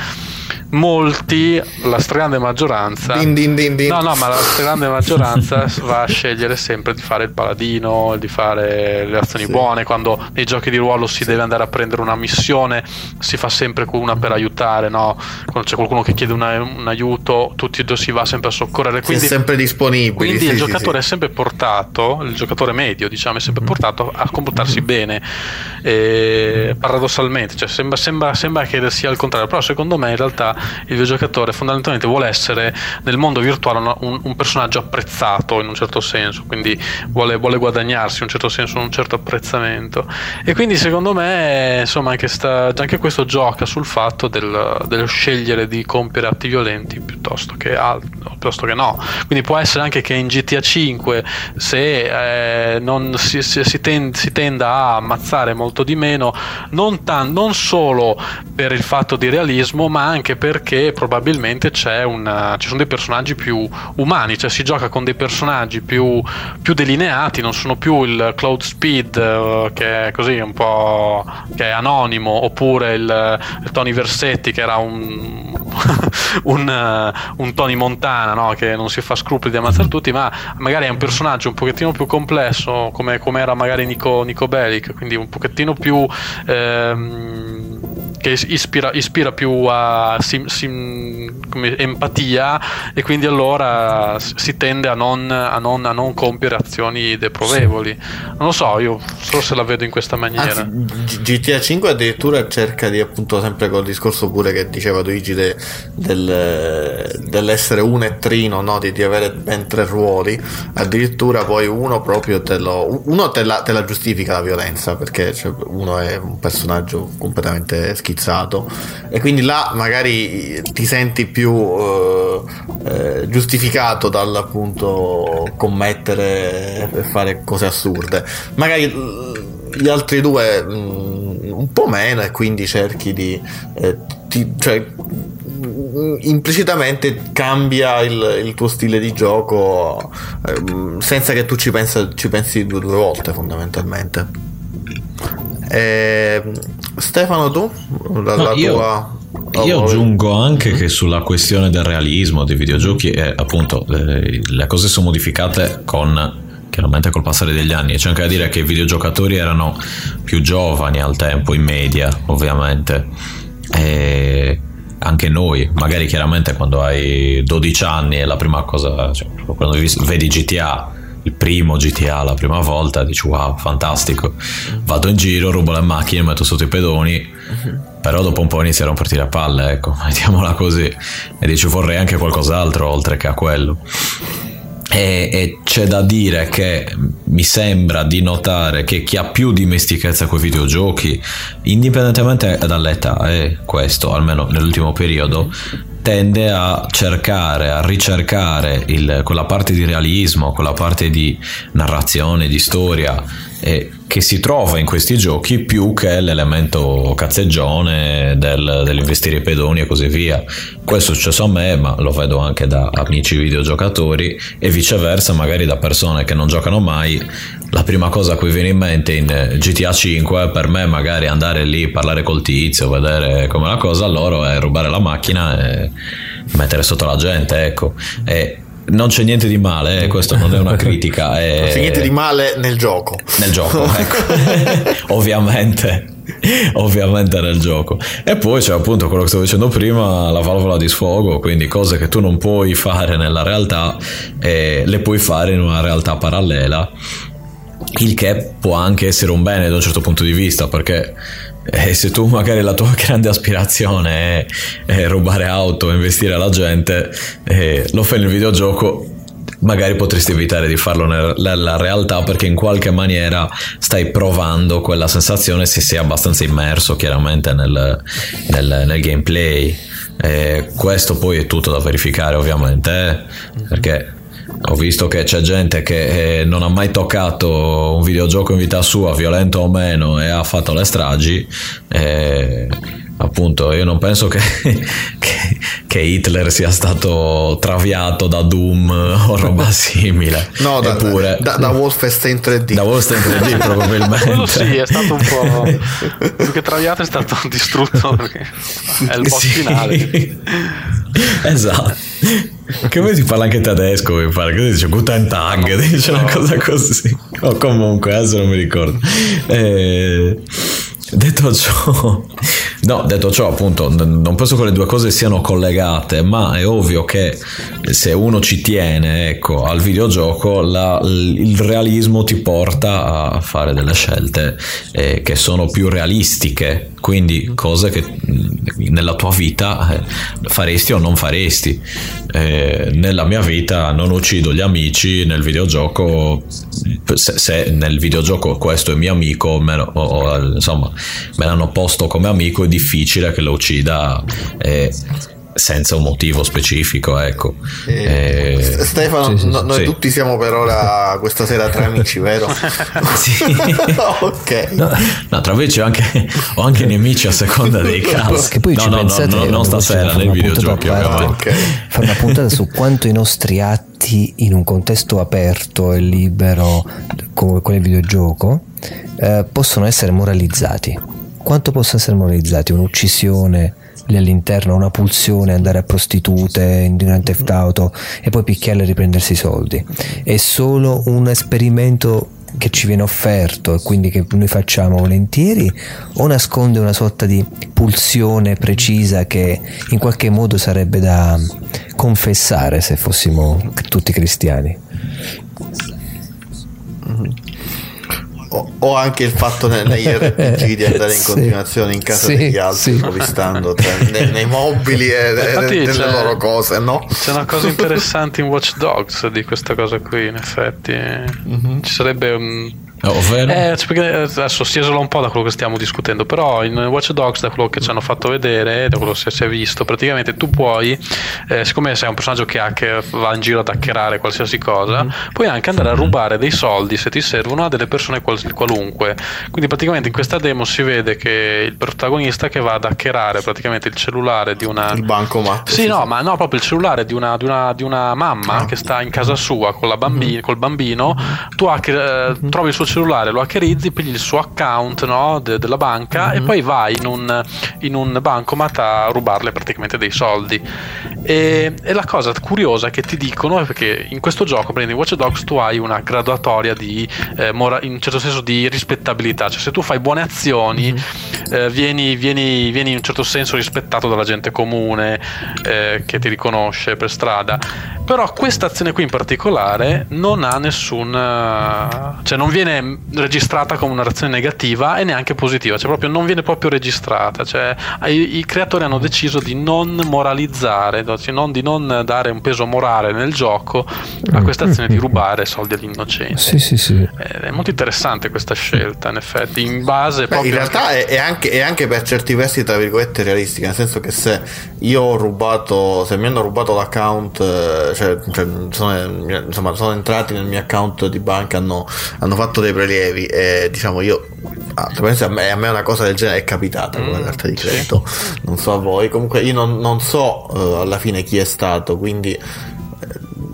molti, la stragrande maggioranza, Din, din, din, no no ma la stragrande maggioranza va a scegliere sempre di fare il paladino, di fare le azioni Sì. buone, quando nei giochi di ruolo si deve andare a prendere una missione, si fa sempre una per aiutare, no? Quando c'è qualcuno che chiede una- un aiuto, tutti si va sempre a soccorrere. Si è Quindi, sempre disponibili. quindi sì, il sì, giocatore sì. è sempre portato, il giocatore medio diciamo, è Mhm. sempre portato a comportarsi bene, eh, paradossalmente, cioè sembra, sembra, sembra che sia il contrario, però secondo me in realtà il videogiocatore fondamentalmente vuole essere nel mondo virtuale una- un, un personaggio apprezzato in un certo senso, quindi vuole, vuole guadagnarsi in un certo senso un certo apprezzamento. E quindi secondo me insomma anche, sta- anche questo gioca sul fatto del, dello scegliere di compiere atti violenti piuttosto che, altro, piuttosto che no. Quindi può essere anche che in GTA 5 se eh, non si, si- si ten- si tenda a ammazzare molto di meno non, tan- non solo per il fatto di realismo ma anche perché probabilmente una, ci sono dei personaggi più umani cioè si gioca con dei personaggi più, più delineati non sono più il Cloud Speed eh, che è così un po' che è anonimo oppure il, il Tony Versetti che era un un, un Tony Montana no? che non si fa scrupoli di ammazzare tutti ma magari è un personaggio un pochettino più complesso come, come era magari Nico, Nico Bellic quindi un pochettino più ehm, che ispira, ispira più a sim- sim- empatia e quindi allora si tende a non, a non- a non compiere azioni deprovevoli. Non lo so io forse la vedo in questa maniera. Anzi, GTA 5 addirittura cerca di appunto sempre col discorso pure che diceva Luigi de- del- dell'essere un ettrino, no? di, di avere ben tre ruoli, addirittura poi uno proprio te lo uno te la, te la giustifica la violenza perché cioè, uno è un personaggio completamente schizzato e quindi là magari ti senti più eh, eh, giustificato dal appunto commettere e fare cose assurde. Magari l- gli altri due mm, un po' meno e quindi cerchi di eh, ti- cioè mm, implicitamente cambia il, il tuo stile di gioco ehm, senza che tu ci, pensa- ci pensi due, due volte fondamentalmente. Ehm, Stefano tu la, No, la io- tua Io oh, aggiungo anche che sulla questione del realismo dei videogiochi, eh, appunto, eh, le cose sono modificate con chiaramente col passare degli anni. C'è anche da dire che i videogiocatori erano più giovani al tempo, in media, ovviamente. E anche noi, magari chiaramente quando hai 12 anni è la prima cosa, cioè, quando vedi GTA, il primo GTA la prima volta, dici wow, fantastico. Vado in giro, rubo le macchine, metto sotto i pedoni. Però dopo un po' inizi a romperti le palle, ecco, mettiamola così. E dici vorrei anche qualcos'altro oltre che a quello. E, e c'è da dire che mi sembra di notare che chi ha più dimestichezza con i videogiochi, indipendentemente dall'età, è questo, almeno nell'ultimo periodo, tende a cercare, a ricercare il- quella parte di realismo, quella parte di narrazione, di storia eh, che si trova in questi giochi più che l'elemento cazzeggione del, dell'investire i pedoni e così via. Questo è successo a me, ma lo vedo anche da amici videogiocatori e viceversa, magari da persone che non giocano mai. La prima cosa a cui viene in mente in GTA 5 per me magari andare lì, parlare col tizio, vedere come la cosa, loro è rubare la macchina e mettere sotto la gente, ecco. E non c'è niente di male, eh, questo non è una critica. È... non c'è niente di male nel gioco Nel gioco, ecco. ovviamente. Ovviamente nel gioco. E poi c'è appunto quello che stavo dicendo prima, la valvola di sfogo, quindi cose che tu non puoi fare nella realtà, eh, le puoi fare in una realtà parallela. Il che può anche essere un bene da un certo punto di vista, perché E se tu magari la tua grande aspirazione è, è rubare auto, investire la gente, eh, lo fai nel videogioco, magari potresti evitare di farlo nella realtà perché in qualche maniera stai provando quella sensazione se sei abbastanza immerso chiaramente nel, nel, nel gameplay. E questo poi è tutto da verificare ovviamente eh? perché ho visto che c'è gente che eh, non ha mai toccato un videogioco in vita sua, violento o meno, e ha fatto le stragi. E appunto, io non penso che, che, che, Hitler sia stato traviato da Doom o roba simile. No, da, Eppure, da, da Wolfenstein 3D. Da Wolfenstein 3D probabilmente. Quello sì, è stato un po'... più che traviato è stato distrutto perché è il boss sì. finale. esatto. Che poi si parla anche tedesco, mi pare, che dice Guten Tag, dice una cosa così. O comunque, adesso non mi ricordo. Eh, detto ciò, no, detto ciò, appunto, non penso che le due cose siano collegate, ma è ovvio che se uno ci tiene, ecco, al videogioco, la, il realismo ti porta a fare delle scelte eh, che sono più realistiche, quindi cose che nella tua vita eh, faresti o non faresti. Eh, nella mia vita non uccido gli amici, nel videogioco, se, se nel videogioco questo è mio amico, lo, o, insomma, me l'hanno posto come amico, è difficile che lo uccida. Eh, senza un motivo specifico, ecco. Eh, eh, Stefano, sì, sì, no, noi sì. tutti siamo per ora questa sera tra amici, vero? sì. ok. No, no, tra amici ho anche, ho anche nemici a seconda dei casi. Che poi no, ci no, pensate, no, no, non stasera nel videogiochi, ovviamente. Okay. Fare una puntata su quanto i nostri atti in un contesto aperto e libero come quello del videogioco eh, possono essere moralizzati. Quanto possono essere moralizzati? Un'uccisione lì all'interno una pulsione, andare a prostitute in Grand Theft Auto e poi picchiarle e riprendersi i soldi. È solo un esperimento che ci viene offerto e quindi che noi facciamo volentieri o nasconde una sorta di pulsione precisa che in qualche modo sarebbe da confessare se fossimo tutti cristiani? Mm-hmm o, anche il fatto negli RPG di andare in continuazione in casa sì, degli altri sì. provistando cioè, nei, nei, mobili e nelle loro cose no? c'è una cosa interessante in Watch Dogs di questa cosa qui in effetti mm-hmm. ci sarebbe un Ovvero? Eh, perché adesso si esola un po' da quello che stiamo discutendo, però in Watch Dogs, da quello che ci hanno fatto vedere, da quello che si è visto, praticamente tu puoi, eh, siccome sei un personaggio che, hacker, va in giro ad hackerare qualsiasi cosa, mm-hmm. puoi anche andare a rubare dei soldi se ti servono a delle persone qual- qualunque. Quindi praticamente in questa demo si vede che il protagonista che va ad hackerare praticamente il cellulare di una... Il bancomat. Sì, sì, no, ma no, proprio il cellulare di una, di una, di una mamma ah. che sta in casa sua con bambi- mm-hmm. col bambino, tu hacker, eh, mm-hmm. trovi il suo cellulare, lo hackerizzi, pigli il suo account no, de- della banca mm-hmm. e poi vai in un, in un bancomat a rubarle praticamente dei soldi. E, e, la cosa curiosa che ti dicono è perché in questo gioco, prendi Watch Dogs, tu hai una graduatoria di, eh, mora- in un certo senso di rispettabilità, cioè se tu fai buone azioni mm-hmm. eh, vieni, vieni, vieni, in un certo senso rispettato dalla gente comune eh, che ti riconosce per strada. Però questa azione qui in particolare non ha nessun... cioè non viene registrata come una reazione negativa e neanche positiva, cioè proprio non viene proprio registrata, cioè i, i creatori hanno deciso di non moralizzare, cioè non, di non dare un peso morale nel gioco a questa azione di rubare soldi agli innocenti. Sì, sì, sì. È molto interessante questa scelta, in effetti, in base Beh, In realtà è, è, anche, è, anche, per certi versi, tra virgolette, realistica, nel senso che se io ho rubato, se mi hanno rubato l'account, eh, cioè, cioè sono, insomma, sono entrati nel mio account di banca, hanno, hanno fatto dei prelievi prelievi e diciamo io ah, a, me, a me una cosa del genere è capitata mm, carta di credito. Non so a voi comunque io non, non so uh, alla fine chi è stato quindi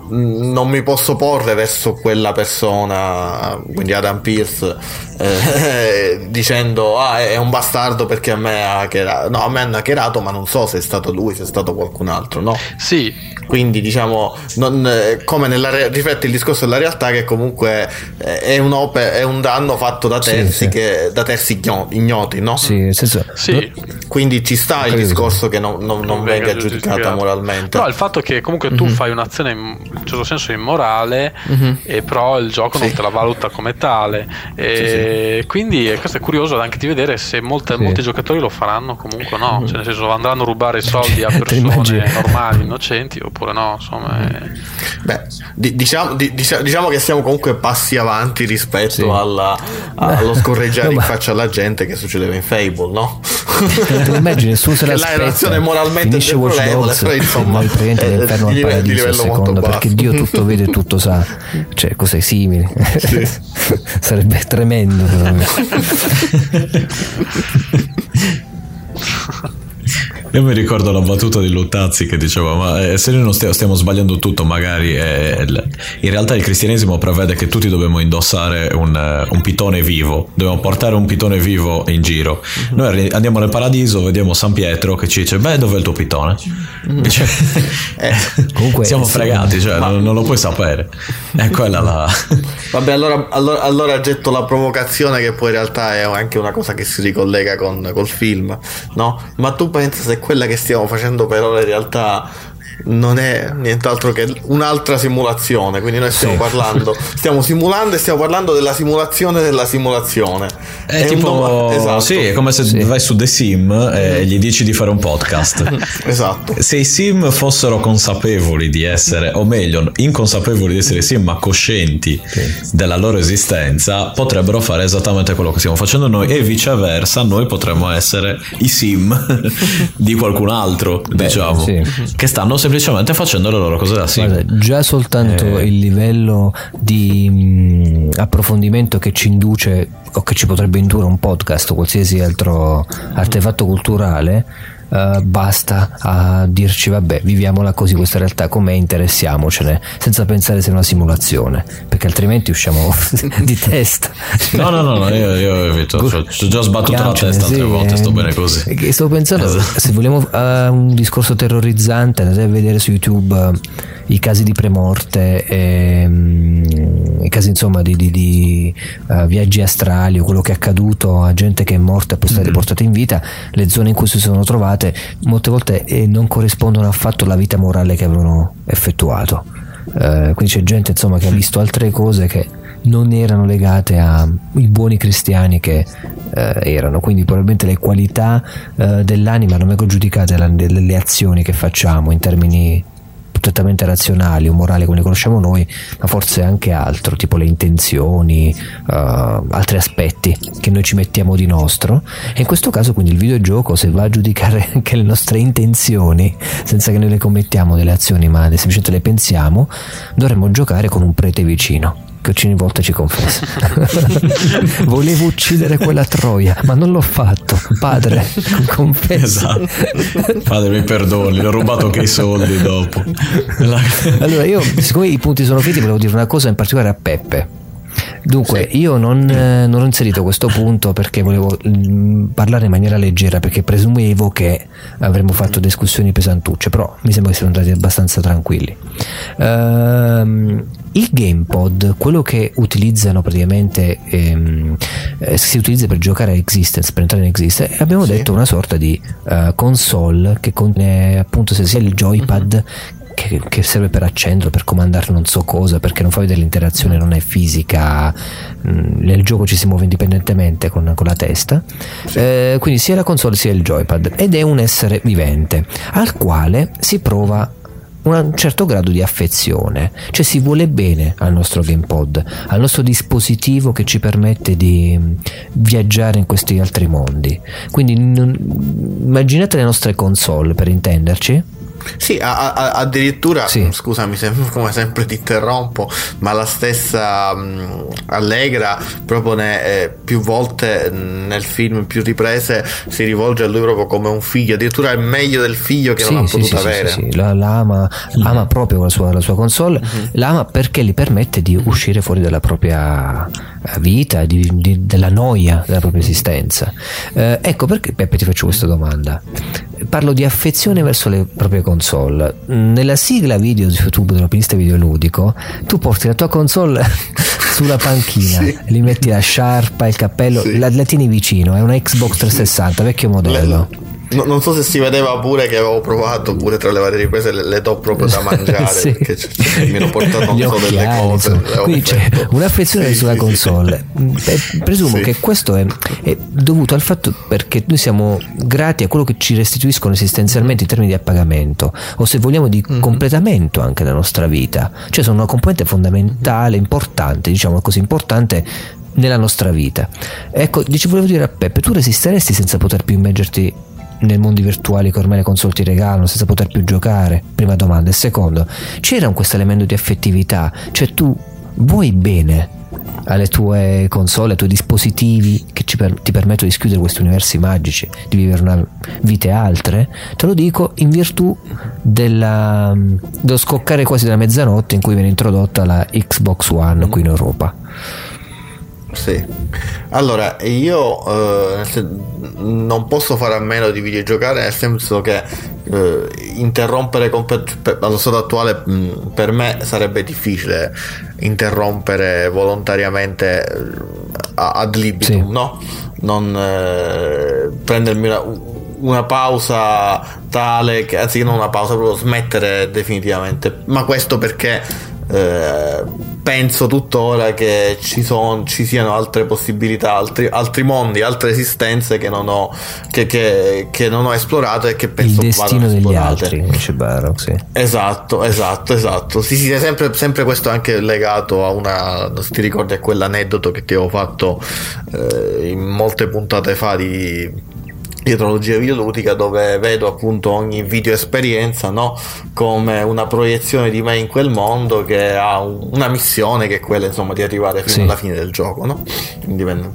non mi posso porre verso quella persona, quindi Adam Pierce, eh, dicendo ah è un bastardo perché a me ha hackerato. No, a me hanno hackerato, ma non so se è stato lui, se è stato qualcun altro, no? Sì. Quindi diciamo, non, eh, come nella re- riflette il discorso della realtà che comunque eh, è, un, op- è un danno fatto da terzi, sì, sì. Che, da terzi ignoti, no? Sì, nel senso... Sì. quindi ci sta il discorso che non, non- non venga giudicata giudicata. moralmente. Però il fatto che comunque tu fai un'azione in un certo senso immorale, e però il gioco non Sì. te la valuta come tale. E quindi eh, questo è curioso anche di vedere se molte- Sì. molti giocatori lo faranno comunque o no. Cioè, nel senso, andranno a rubare soldi a persone normali, innocenti, oppure no. Insomma, è- Beh, di- diciamo, di- dicia- diciamo che siamo comunque passi avanti rispetto Sì. alla- allo scorreggiare No, in faccia alla gente che succedeva in Fable, no? Immagini, nessuno se l'aspetta. un'azione moralmente Finisce Watch deplorevole, Dogs, però insomma, praticamente eh, al livello- di paradiso livello molto secondo, basso. Perché Dio tutto vede e tutto sa. Cioè, cose simili. Sarebbe tremendo. Io mi ricordo la battuta di Luttazzi che diceva: Ma eh, se noi non stia- stiamo sbagliando tutto, magari eh, il- in realtà il cristianesimo prevede che tutti dobbiamo indossare un, eh, un pitone vivo, dobbiamo portare un pitone vivo in giro. Noi arri- andiamo nel paradiso, vediamo San Pietro che ci dice: Beh, dov'è il tuo pitone? Dice, Eh, Comunque, siamo sì, fregati, cioè, non, non lo puoi sapere. È quella la. Vabbè, allora, allora, allora getto la provocazione che poi in realtà è anche una cosa che si ricollega con, col film, no? Ma tu pensa se quella che stiamo facendo per ora in realtà non è nient'altro che un'altra simulazione, quindi noi stiamo parlando, stiamo simulando e stiamo parlando della simulazione della simulazione. È, un tipo, doma- esatto. sì, è come se Sì. vai su The Sim e gli dici di fare un podcast. Esatto. Se i sim fossero consapevoli di essere, o meglio, inconsapevoli di essere sim, ma coscienti della loro esistenza, potrebbero fare esattamente quello che stiamo facendo noi, e viceversa, noi potremmo essere i sim di qualcun altro, diciamo, sì. che stanno semplicemente facendo le loro cose da sim. Guarda, già soltanto il livello di mh, approfondimento che ci induce o che ci potrebbe indurre un podcast o qualsiasi altro artefatto culturale eh, basta a dirci vabbè viviamola così questa realtà com'è interessiamocene senza pensare se è una simulazione perché altrimenti usciamo di testa No, no, no, no, io, io evito, cioè, ci ho già sbattuto la testa altre sì, volte, sto eh, bene così. che Stavo pensando, Esatto. se vogliamo eh, un discorso terrorizzante, andate a vedere su YouTube eh, i casi di premorte, ehm, i casi insomma di, di- di, eh, viaggi astrali o quello che è accaduto a gente che è morta e poi è stata riportata in vita, le zone in cui si sono trovate molte volte eh, non corrispondono affatto alla vita morale che avevano effettuato. Eh, quindi c'è gente insomma che ha visto altre cose che non erano legate ai buoni cristiani che eh, erano. Quindi probabilmente le qualità eh, dell'anima non vengono giudicate dalle azioni che facciamo in termini prettamente razionali o morali come le conosciamo noi ma forse anche altro tipo le intenzioni eh, altri aspetti che noi ci mettiamo di nostro. E in questo caso quindi il videogioco se va a giudicare anche le nostre intenzioni senza che noi le commettiamo delle azioni ma semplicemente le pensiamo dovremmo giocare con un prete vicino ogni volta ci confessa volevo uccidere quella troia ma non l'ho fatto padre confessa Esatto. Padre, mi perdoni, ho rubato anche i soldi dopo. La- allora io siccome i punti sono finiti volevo dire una cosa in particolare a Peppe Dunque, io non, eh, non ho inserito questo punto perché volevo mm, parlare in maniera leggera, perché presumevo che avremmo fatto discussioni pesantucce, però mi sembra che siamo andati abbastanza tranquilli. Ehm, il GamePod, quello che utilizzano praticamente, ehm, eh, si utilizza per giocare a Existence, per entrare in Existence, abbiamo detto una sorta di eh, console che contiene appunto sia il joypad che, che serve per accendere, per comandare non so cosa, perché non fa vedere l'interazione, non è fisica, mm, nel gioco ci si muove indipendentemente con, con la testa, Eh, quindi sia la console sia il joypad, ed è un essere vivente al quale si prova un certo grado di affezione, cioè si vuole bene al nostro GamePod, al nostro dispositivo che ci permette di mm, viaggiare in questi altri mondi. Quindi non- immaginate le nostre console per intenderci. Sì, a- a- addirittura, Sì. scusami se, come sempre ti interrompo, ma la stessa mh, Allegra propone eh, più volte mh, nel film, più riprese, si rivolge a lui proprio come un figlio, addirittura è meglio del figlio che non ha potuto avere. sì, la, la ama, ama proprio la sua, la sua console, la ama perché gli permette di uscire fuori dalla propria eh, vita, di- di- della noia della propria esistenza. Eh, ecco perché Peppe ti faccio questa domanda. Parlo di affezione verso le proprie console. Nella sigla video su YouTube dell'opinista videoludico, tu porti la tua console sulla panchina, gli metti la sciarpa, il cappello, Sì. la, la tieni vicino, è una Xbox 360, vecchio modello. No, non so se si vedeva pure che avevo provato pure tra le varie riprese le, le do proprio da mangiare Sì. perché mi ero portato un po' delle cose. Quindi c'è un'affezione Sì, sulla sì, console. Beh, presumo che questo è, è dovuto al fatto perché noi siamo grati a quello che ci restituiscono esistenzialmente in termini di appagamento o se vogliamo di Mhm. completamento anche della nostra vita. Cioè sono una componente fondamentale, importante, diciamo così importante nella nostra vita. Ecco, dice, volevo dire a Peppe, tu resisteresti senza poter più immergerti nei mondi virtuali che ormai le console ti regalano senza poter più giocare? Prima domanda. E secondo, c'era questo elemento di affettività? Cioè tu vuoi bene alle tue console, ai tuoi dispositivi che per- ti permettono di schiudere questi universi magici, di vivere una vite altre? Te lo dico in virtù della, dello scoccare quasi della mezzanotte in cui viene introdotta la Xbox One qui in Europa. Sì. Allora, io eh, non posso fare a meno di videogiocare nel senso che eh, interrompere per- allo stato attuale mh, per me sarebbe difficile interrompere volontariamente eh, ad libitum, Sì. no? Non eh, prendermi una, una pausa tale che, anzi non una pausa, proprio smettere definitivamente. Ma questo perché eh, penso tuttora che ci, son, ci siano altre possibilità, altri, altri mondi, altre esistenze che non ho, che, che- che non ho esplorato e che Il penso destino vadano degli esplorate. altri, dice Barrock, sì. Esatto, esatto, esatto. Sì, sì, è sempre, sempre questo anche legato a una. Se ti ricordi a quell'aneddoto che ti avevo fatto eh, in molte puntate fa di dietrologia videoludica dove vedo appunto ogni video esperienza no? come una proiezione di me in quel mondo che ha un- una missione che è quella insomma di arrivare fino Sì. alla fine del gioco no? Indipend-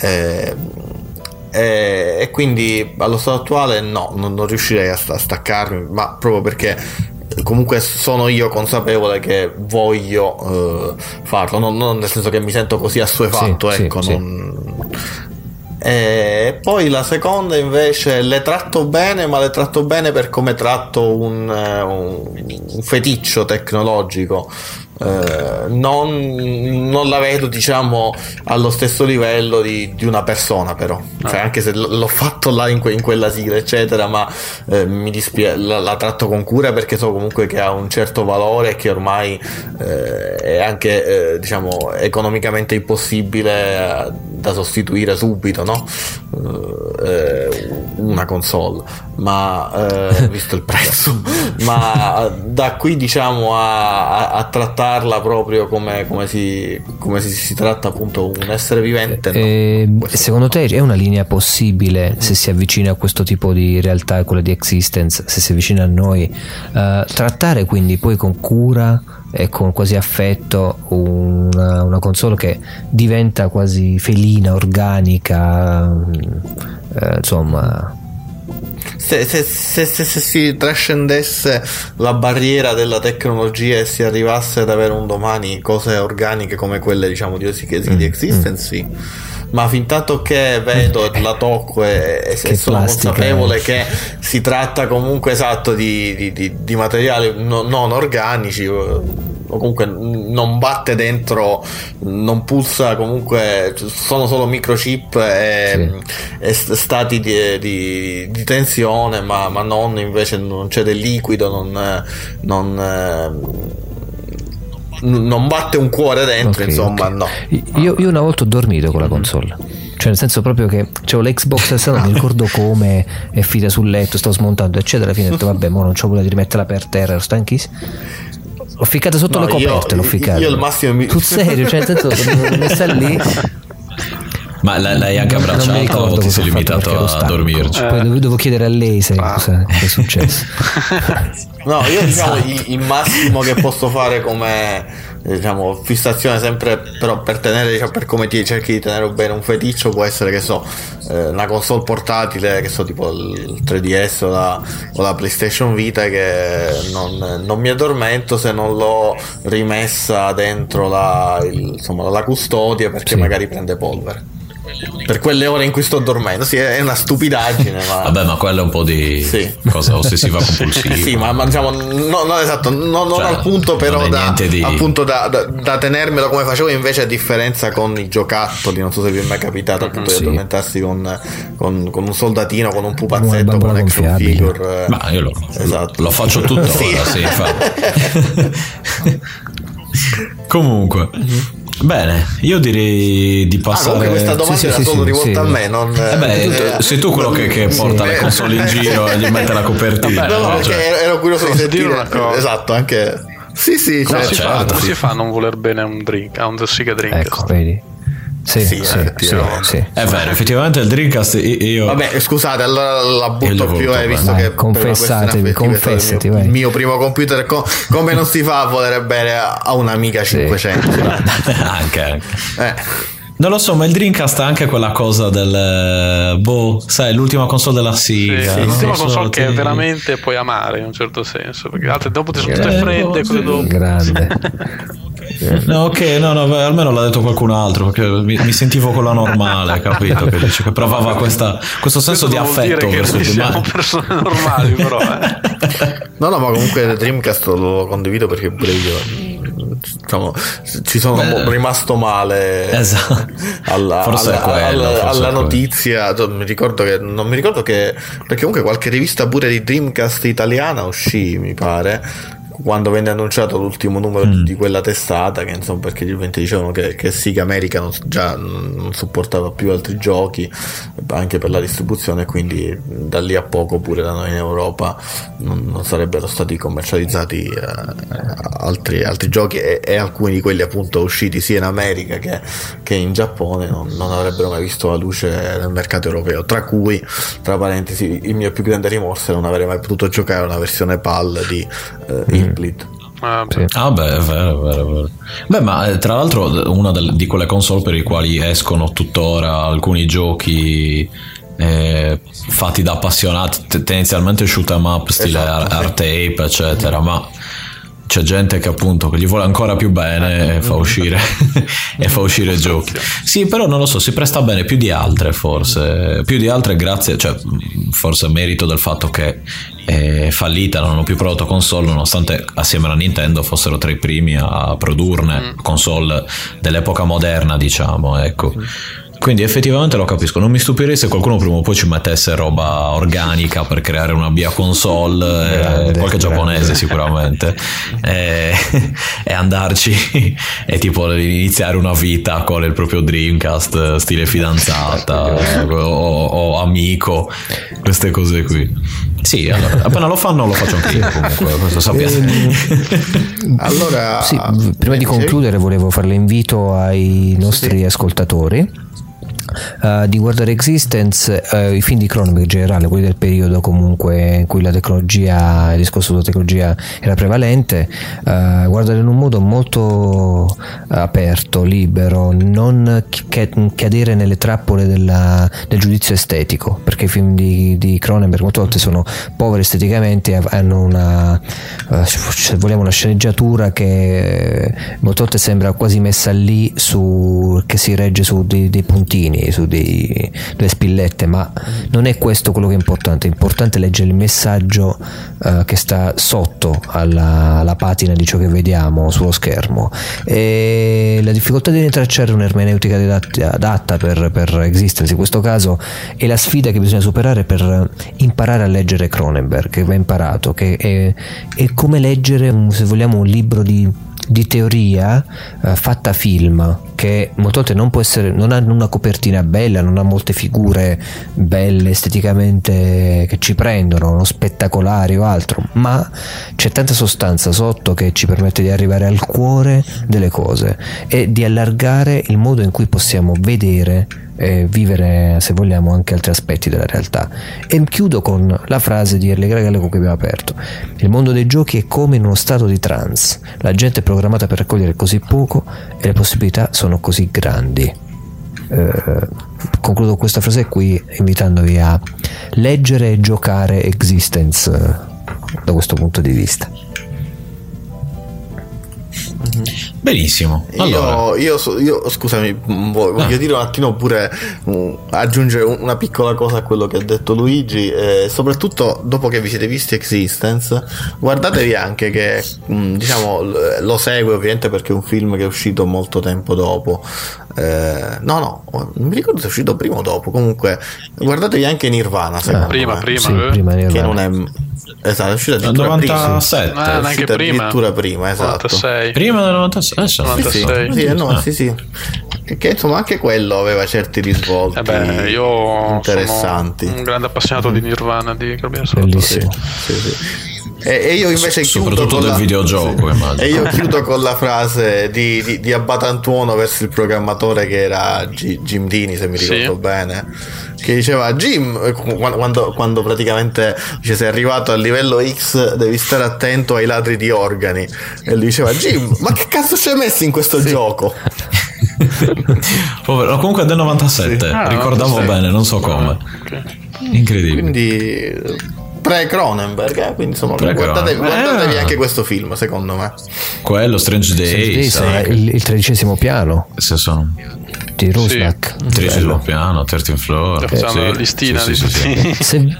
eh, e, e quindi allo stato attuale no, non, non riuscirei a, a staccarmi, ma proprio perché comunque sono io consapevole che voglio eh, farlo, non, non nel senso che mi sento così assuefatto, sì, ecco, sì. non- E poi la seconda invece le tratto bene, ma le tratto bene per come tratto un, eh, un- un feticcio tecnologico. Eh, non, non la vedo diciamo allo stesso livello di, di una persona però. Cioè, anche se l- l'ho fatto là in, que- in quella sigla eccetera ma eh, mi dispiace la, la tratto con cura perché so comunque che ha un certo valore e che ormai eh, è anche eh, diciamo economicamente impossibile eh, da sostituire subito no? Eh, una console. Ma eh, visto il prezzo. Ma da qui diciamo a, a- a trattarla proprio come, come si, come si, si tratta appunto un essere vivente no. E Questo secondo te è una linea possibile se si avvicina a questo tipo di realtà, quella di existence, se si avvicina a noi, eh, trattare quindi poi con cura e con quasi affetto una, una console che diventa quasi felina, organica, eh, insomma, se, se- se- se- si trascendesse la barriera della tecnologia e si arrivasse ad avere un domani cose organiche come quelle diciamo di, di, di Existence sì. ma fin tanto che vedo e la tocco e, e Che sono plastica, consapevole eh. che si tratta comunque esatto di, di- di- di materiali no- non organici eh, o comunque non batte dentro non pulsa comunque sono solo microchip e, e st- stati di, di- di tensione ma, ma non invece non c'è del liquido non, non, non batte un cuore dentro Ok, insomma ok. no Io, io una volta ho dormito con la console. Cioè, nel senso proprio che c'avevo l'Xbox non mi ricordo come, è finita sul letto, stavo smontando, eccetera. Alla fine ho detto, vabbè, mo non c'ho voglia di rimetterla per terra, ero stanchissimo. L'ho ficcata sotto No, le io- coperte, l'ho ficcata. io al massimo mi- Sul serio, cioè, nel senso, l'ho messa lì. Ma l'hai anche ricordo o ti sei ho limitato a dormirci? Poi devo, chiedere a lei se cosa è successo. No, io diciamo Esatto. il, il massimo che posso fare come eh, diciamo fissazione sempre però per tenere diciamo, per come ti cerchi di tenere bene un feticcio può essere che so eh, una console portatile che so tipo il 3DS o la, o la PlayStation Vita che non, non mi addormento se non l'ho rimessa dentro la, il- insomma, la custodia perché Sì. magari prende polvere per quelle ore in cui sto dormendo. Sì, è una stupidaggine, ma. Vabbè, ma quella è un po' di Sì. cosa ossessiva compulsiva. Sì, ma, ma diciamo, no, no, esatto, no- non Cioè, al punto però da, di- appunto da, da- da tenermelo come facevo invece a differenza con i giocattoli, non so se vi è mai capitato appunto di Sì. addormentarsi con, con- con un soldatino, con un pupazzetto, con un action figure. Ma io lo, Esatto. lo faccio tuttora, sì, infatti. Comunque, bene, io direi di Ah, passare. comunque questa domanda sì, era sì, solo sì, rivolta sì. a me, non... Eh beh, tu- sei tu quello che, che porta le console in giro e gli mette la copertina. Vabbè, No, no, no? perché Cioè, ero- curioso di sentire una cosa? Esatto, anche Sì, sì, Come certo. si, fa, certo, come sì. si fa a non voler bene a un drink, a un Sega drink? Ecco, vedi? Sì, Sì, sì, sì, effettivamente. sì. È vero, effettivamente il Dreamcast io... Vabbè, scusate, allora la butto più, eh, visto bene. che Vai, confessatevi, confessati, il vai. mio, il mio primo computer, co- come non si fa a volere bene a a un'amica 500? anche, anche. Eh. Non lo so, ma il Dreamcast ha anche quella cosa del... eh, Boh, sai, l'ultima console della Sì, Sega. sì, l'ultima lo so, console che ti- veramente puoi amare in un certo senso, perché altre dopo ti sono tutte fredde, sì. quelle dopo. Grande. No, ok, no, no, beh, almeno l'ha detto qualcun altro, perché mi, mi sentivo quella normale, capito? Che, dice, che provava questa- questo senso di Questo vuol affetto che verso il siamo persone normali, però. Eh. No, no, ma comunque Dreamcast lo condivido perché pure io diciamo, ci sono Beh. rimasto male Esatto. alla, Forse alla- quello, alla- alla notizia. Cioè, Mi ricordo che non mi ricordo che perché comunque qualche rivista pure di Dreamcast italiana uscì, mi pare. Quando venne annunciato l'ultimo numero Mm. di quella testata, che insomma, perché gli utenti dicevano che, che Sega America non, già non supportava più altri giochi, anche per la distribuzione, quindi da lì a poco pure da noi in Europa non, non sarebbero stati commercializzati eh, altri, altri giochi e, e alcuni di quelli appunto usciti sia in America che, che in Giappone non, non avrebbero mai visto la luce nel mercato europeo, tra cui, tra parentesi, il mio più grande rimorso è non aver mai potuto giocare una versione PAL di eh, Implit. Ah, Sì. Ah beh, è vero, è vero, è vero. Beh, ma eh, tra l'altro una del- di quelle console per i quali escono tuttora alcuni giochi eh, fatti da appassionati, te- tendenzialmente shoot 'em up, stile Esatto, Art sì. Tape, eccetera, ma c'è gente che appunto che gli vuole ancora più bene e fa uscire, e fa uscire giochi. Sì, però non lo so, si presta bene più di altre forse, più di altre grazie, cioè forse merito del fatto che è fallita, non hanno più prodotto console nonostante assieme alla Nintendo fossero tra i primi a produrne console dell'epoca moderna diciamo, ecco. Quindi effettivamente lo capisco, non mi stupirei se qualcuno prima o poi ci mettesse roba organica per creare una via console, eh, Grande, qualche grande. giapponese sicuramente, e, e andarci e tipo iniziare una vita con il proprio Dreamcast, eh, stile fidanzata o, o amico, queste cose qui. Sì, allora, appena lo fanno lo faccio anch'io comunque, questo sappiate. Allora, Sì, prima di concludere volevo fare l'invito ai nostri ascoltatori eh, di guardare Existence, eh, i film di Cronenberg in generale, quelli del periodo comunque in cui la tecnologia, il discorso sulla tecnologia era prevalente, eh, guardare in un modo molto aperto, libero, non chi- cadere nelle trappole della- del giudizio estetico, perché i film di, Cronenberg molte volte sono poveri esteticamente, hanno una, se vogliamo, una sceneggiatura che molte volte sembra quasi messa lì su, che si regge su dei, dei puntini, su dei- delle spillette, ma non è questo quello che è importante, è importante leggere il messaggio eh, che sta sotto alla, alla patina di ciò che vediamo sullo schermo. E la difficoltà di rintracciare un'ermeneutica adatta, per, per Existence in questo caso è la sfida che bisogna superare per imparare a leggere Cronenberg, che va imparato, che è, è come leggere, un- se vogliamo, un libro di, di teoria eh, fatta film, che molte volte non può essere, non ha una copertina bella, non ha molte figure belle esteticamente che ci prendono, non spettacolari o altro, ma c'è tanta sostanza sotto che ci permette di arrivare al cuore delle cose e di allargare il modo in cui possiamo vedere e vivere, se vogliamo, anche altri aspetti della realtà. E chiudo con la frase di Erle Gregale con cui abbiamo aperto. Il mondo dei giochi è come in uno stato di trance. La gente è programmata per raccogliere così poco e le possibilità sono così grandi. Eh, concludo questa frase qui invitandovi a leggere e giocare Existence eh, da questo punto di vista. Benissimo. Allora. Io, io so- io, scusami, vo- voglio Ah. dire un attimo pure mm, aggiungere un- una piccola cosa a quello che ha detto Luigi, eh, soprattutto dopo che vi siete visti Existence, guardatevi anche che mm, diciamo lo segue ovviamente perché è un film che è uscito molto tempo dopo. Eh, no, no, non mi ricordo se è uscito prima o dopo. Comunque, guardatevi anche Nirvana. secondo Prima, me. prima, Sì, eh. prima di Che non è. Esatto, è uscito addirittura 97. prima. È neanche prima. addirittura prima, esatto. 96. Prima del 96. Adesso Sì, sì, 96. sì, eh, no, sì, sì. Che insomma anche quello aveva certi risvolti Eh beh, io interessanti. sono un grande appassionato di Nirvana di Carabinieri Sì, Bellissimo. sì, sì. E, e io invece So- chiudo soprattutto con del la- videogioco, immagino. E io chiudo con la frase di, di, di Abbatantuono verso il programmatore che era G- Jim Dini, se mi Sì. ricordo bene, che diceva Jim, eh, quando, quando, praticamente dice sei arrivato al livello X devi stare attento ai ladri di organi. E lui diceva Jim, ma che cazzo ci hai messo in questo gioco? Povero, comunque è del 97. Sì. Ah, Ricordavo 96. bene, non so come. Ok. Incredibile. Quindi pre Cronenberg, eh? quindi insomma guardatevi, guardatevi Eh. anche questo film, secondo me. Quello, Strange Days. Days è anche. il, il tredicesimo piano Se sono di Rusnak. tredicesimo piano, 13 floor. Facciamo sì. la listina Sì, di sì, sì, sì.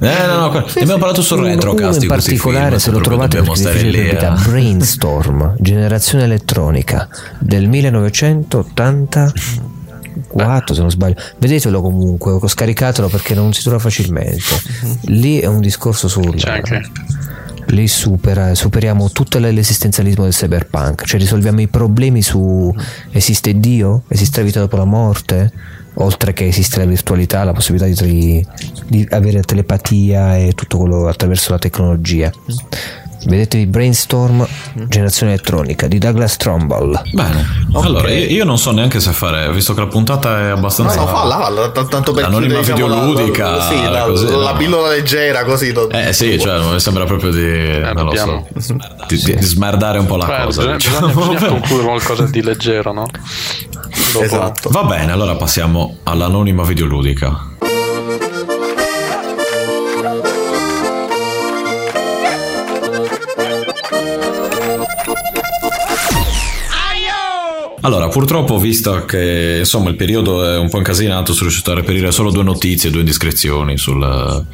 Eh, no, no, ne abbiamo parlato sul uno, retro uno in particolare, se lo trovate perché stare lì. da eh. Brainstorm, generazione elettronica del 1984 se non sbaglio. Vedetelo comunque, scaricatelo perché non si trova facilmente. Lì è un discorso sul lì supera, superiamo tutto l'esistenzialismo del cyberpunk, cioè risolviamo i problemi su esiste Dio, esiste la vita dopo la morte, oltre che esiste la virtualità, la possibilità di, di avere telepatia e tutto quello attraverso la tecnologia. Vedetevi Brainstorm, generazione elettronica di Douglas Trumbull. Bene, allora io, io non so neanche se fare, visto che la puntata è No, abbastanza. no, falla, falla, t- tanto per L'anonima diciamo, la- videoludica, la, sì, la, così, la no. pillola leggera così. lo- Eh sì, cioè, mi sembra proprio di. non lo so. Di, di- di smerdare un po' la Beh, cosa. bisogna, diciamo. bisogna, bisogna concludere qualcosa di leggero, no? Dopo- Esatto. Va bene, allora passiamo all'anonima videoludica. Allora, purtroppo, visto che insomma il periodo è un po' incasinato, sono riuscito a reperire solo due notizie, due indiscrezioni sul,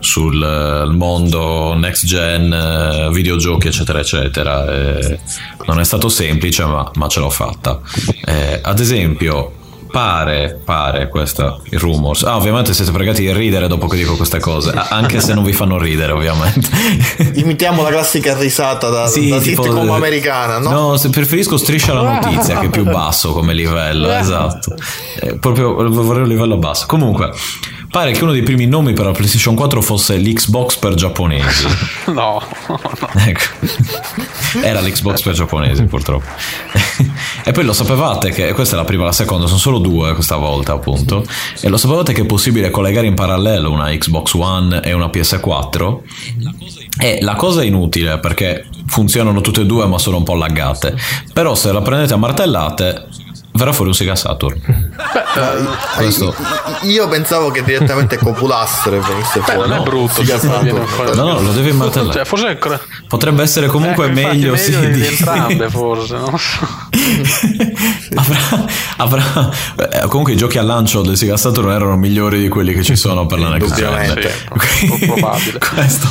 sul eh, mondo next gen, eh, videogiochi, eccetera, eccetera. E non è stato semplice, ma, ma ce l'ho fatta. Eh, ad esempio, pare, pare, questo il rumors. Ah, ovviamente siete pregati di ridere dopo che dico queste cose, anche se non vi fanno ridere, ovviamente. Imitiamo la classica risata da, Sì, da tipo- sitcom americana, no? No, se- preferisco striscia la notizia che è più basso come livello, esatto. Eh, proprio vorrei un livello basso. Comunque, pare che uno dei primi nomi per la PlayStation 4 fosse l'Xbox per giapponesi. No, no. Ecco. Era l'Xbox per giapponesi, purtroppo. e poi lo sapevate che questa è la prima e la seconda, sono solo due questa volta, appunto. E lo sapevate che è possibile collegare in parallelo una Xbox One e una PS4? E la cosa è inutile perché funzionano tutte e due, ma sono un po' laggate. Però se la prendete a martellate, verrà fuori un Sega Saturn. Questo. Io pensavo che direttamente copulassero venisse Beh, fuori. non è brutto Sì, se viene fuori. No, no, lo devi martellare. Cioè, forse cre- Potrebbe essere comunque ecco, infatti, meglio, sì, di, di- entrambe, forse. Non so. avrà, avrà- eh, comunque i giochi al lancio del Sega Saturn erano migliori di quelli che ci sono per la next gen. Sì, probabile. questo,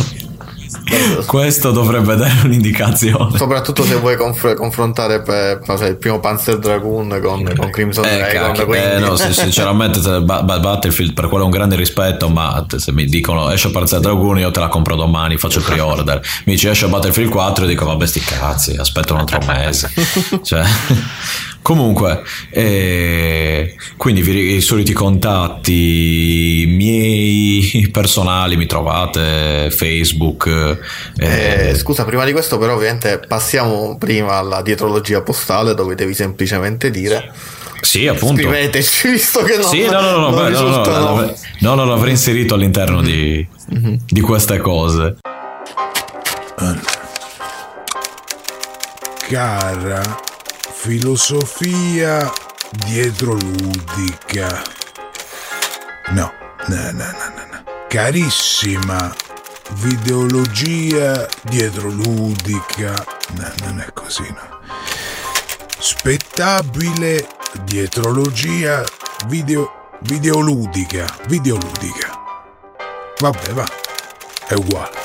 questo. Dovrebbe dare un'indicazione. Soprattutto se vuoi conf- confrontare per, so, il primo Panzer Dragoon con, con Crimson eh, Dragon. quindi- eh, no, sinceramente te- Ba- Ba- Battlefield per quello è un grande rispetto ma se mi dicono esce Panzer Dragoon io te la compro domani faccio il pre-order. Mi dici esce Battlefield 4 io dico vabbè sti cazzi aspetta un altro mese cioè, comunque eh, quindi vi- i soliti contatti miei personali mi trovate Facebook eh, Eh, scusa, prima di questo, però, ovviamente passiamo prima alla dietrologia postale dove devi semplicemente dire sì appunto. Scriveteci visto che non, Sì, no, no, no, non beh, no, no, no, no, no, l'avrei inserito all'interno di, di queste cose. Cara filosofia dietro ludica. No, no, no, no, no. Carissima videologia dietro ludica. No, non è così, no. spettabile dietrologia video, videoludica. Videoludica. Vabbè, va. È uguale.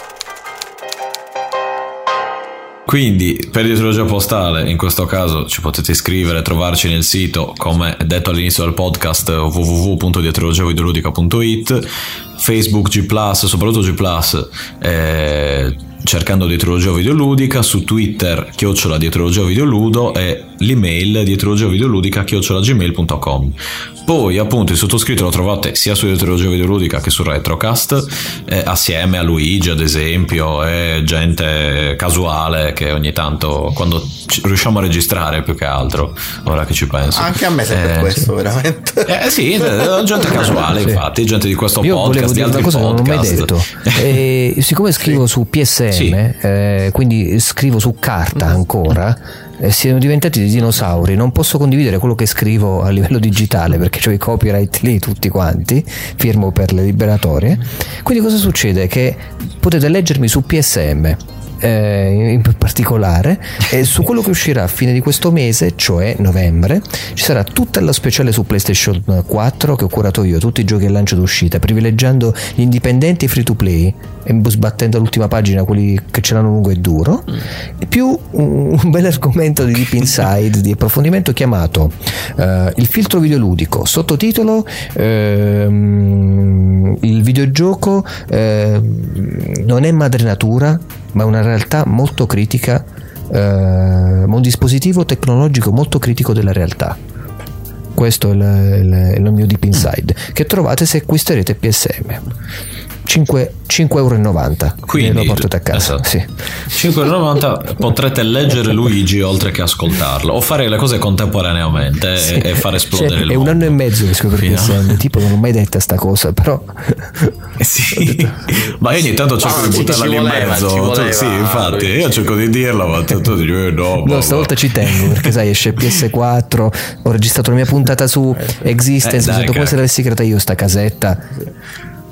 Quindi per dietrologia postale, in questo caso ci potete iscrivere, trovarci nel sito, come detto all'inizio del podcast, www.dietrologiavideoludica.it, Facebook G+, soprattutto G+, eh, cercando dietrologia videoludica, su Twitter chiocciola dietrologia videoludo e l'email dietrologiavideoludica chiocciola gmail.com. Poi appunto il sottoscritto lo trovate sia su dietrologia videoludica che su Retrocast, eh, assieme a Luigi ad esempio e gente casuale che ogni tanto quando ci- riusciamo a registrare più che altro, ora che ci penso. Anche a me serve Eh, questo, sì. veramente. Eh sì, gente casuale Sì. infatti, gente di questo Io podcast, di dire una cosa che non ho mai podcast. detto. Eh, siccome scrivo su PSM, Sì. eh, quindi scrivo su carta ancora, eh, siano diventati dei dinosauri. Non posso condividere quello che scrivo a livello digitale perché ho i copyright lì tutti quanti, firmo per le liberatorie. Quindi cosa succede? Che potete leggermi su PSM. Eh, in particolare e su quello che uscirà a fine di questo mese cioè novembre ci sarà tutta la speciale su PlayStation 4 che ho curato io tutti i giochi al lancio d'uscita privilegiando gli indipendenti free to play e sbattendo all'ultima pagina quelli che ce l'hanno lungo e duro. E più un, un bel argomento di Deep Inside di approfondimento chiamato eh, il filtro videoludico sottotitolo ehm, il videogioco ehm, non è madre natura ma una realtà molto critica eh, un dispositivo tecnologico molto critico della realtà. Questo è il, il- il mio Deep Inside che trovate se acquisterete PSM 5, 5,90 euro Quindi, lo portate a casa esatto. sì. 5,90 potrete leggere Luigi oltre che ascoltarlo o fare le cose contemporaneamente Sì. e, e far esplodere Cioè, il è un anno e mezzo che Fino- PSM tipo non l'ho mai detta sta cosa però Eh sì, ma io ogni tanto cerco Ah, di buttarla lì in mezzo. voleva, sì, infatti, Luigi. io cerco di dirla, ma tu, tu dici, eh, no, No, stavolta ci tengo perché sai, esce PS4. Ho registrato la mia puntata su Existence. Eh, mi dai, sento come se l'avessi creata io sta casetta.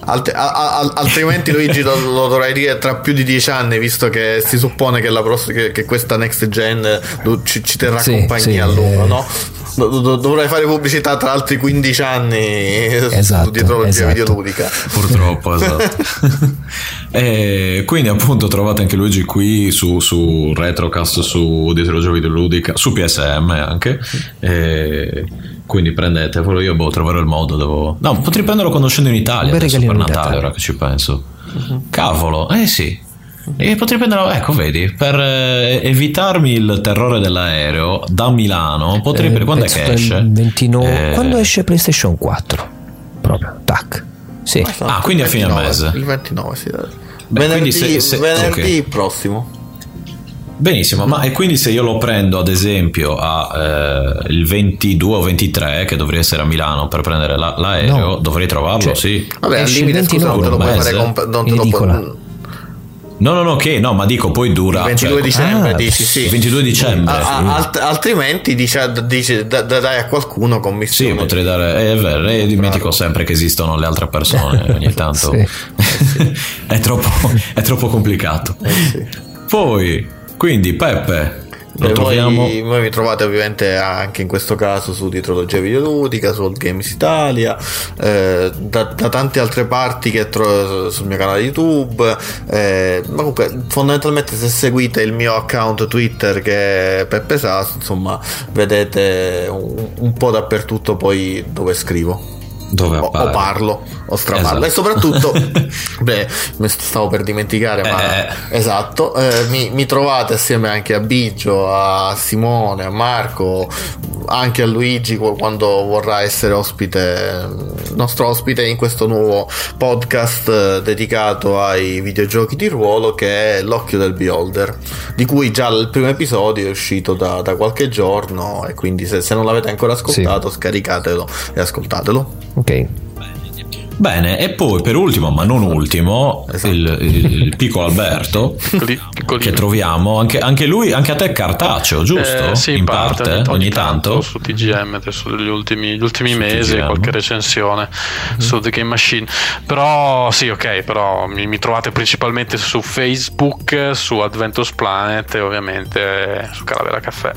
Alt- a- a- altrimenti Luigi lo, lo dovrai dire tra più di dieci anni visto che si suppone che, la pross- che, che questa next gen eh, ci, ci terrà Sì, compagnia sì, a lungo eh. no? Do- do- dovrai fare pubblicità tra altri 15 anni Esatto, su dietrologia esatto. videoludica Purtroppo, esatto. e quindi appunto trovate anche Luigi qui su, su Retrocast, su Dietrologia Videoludica, su PSM anche. E quindi prendetevelo, io boh, troverò il modo. Devo... No, potrei prenderlo quando scendo in Italia adesso per Natale, Natale. ora che ci penso. Cavolo, eh sì. E potrei prenderlo, ecco, vedi, per eh, evitarmi il terrore dell'aereo da Milano, potrei... Eh, quando è che esce? 29 Eh, Quando esce PlayStation 4? Proprio, tac. Sì. Ah, quindi a fine 29, mese. il 29 sì. Beh, venerdì, se- se- venerdì ok. prossimo Benissimo, ma e quindi se io lo prendo ad esempio a eh, il 22 o 23 che dovrei essere a Milano per prendere la- l'aereo, No. dovrei trovarlo, Cioè, sì. vabbè al limite il scusa non te lo 29 puoi fare comp- non te lo puoi-. No, no, no, che no, ma dico poi dura il 22 cioè, dicembre ah, dici sì 22 dicembre. A- a- alt- altrimenti dice, dice da, da- dai a qualcuno Sì, commissione potrei dare, eh, è vero, e dimentico sempre che esistono le altre persone ogni tanto. Sì. è, troppo, è troppo complicato. Eh sì. Poi, quindi Peppe, troviamo... voi, voi mi trovate ovviamente anche in questo caso su Dietrologia Videoludica, su Old Games Italia, eh, da, da tante altre parti che trovo sul mio canale YouTube. eh, ma comunque, fondamentalmente, se seguite il mio account Twitter che è Peppe Sass, insomma, vedete un, un po' dappertutto poi dove scrivo. Dove O, o parlo o straparlo Esatto. e soprattutto beh mi stavo per dimenticare ma Eh. esatto eh, mi, mi trovate assieme anche a Biggio a Simone a Marco anche a Luigi qu- quando vorrà essere ospite nostro ospite in questo nuovo podcast eh, dedicato ai videogiochi di ruolo che è l'occhio del beholder di cui già il primo episodio è uscito da, da qualche giorno e quindi se, se non l'avete ancora ascoltato scaricatelo e ascoltatelo Ok. Bene, e poi per ultimo, ma non ultimo, Esatto. il, il- piccolo Alberto, che troviamo, anche, anche lui, anche a te cartaceo, giusto? Eh, sì, in parte, ogni, tanto. su TGM adesso degli ultimi, gli ultimi Su mesi TGM. qualche recensione su The Game Machine però sì ok però mi, mi trovate principalmente su Facebook su Adventus Planet e ovviamente su Calavera Caffè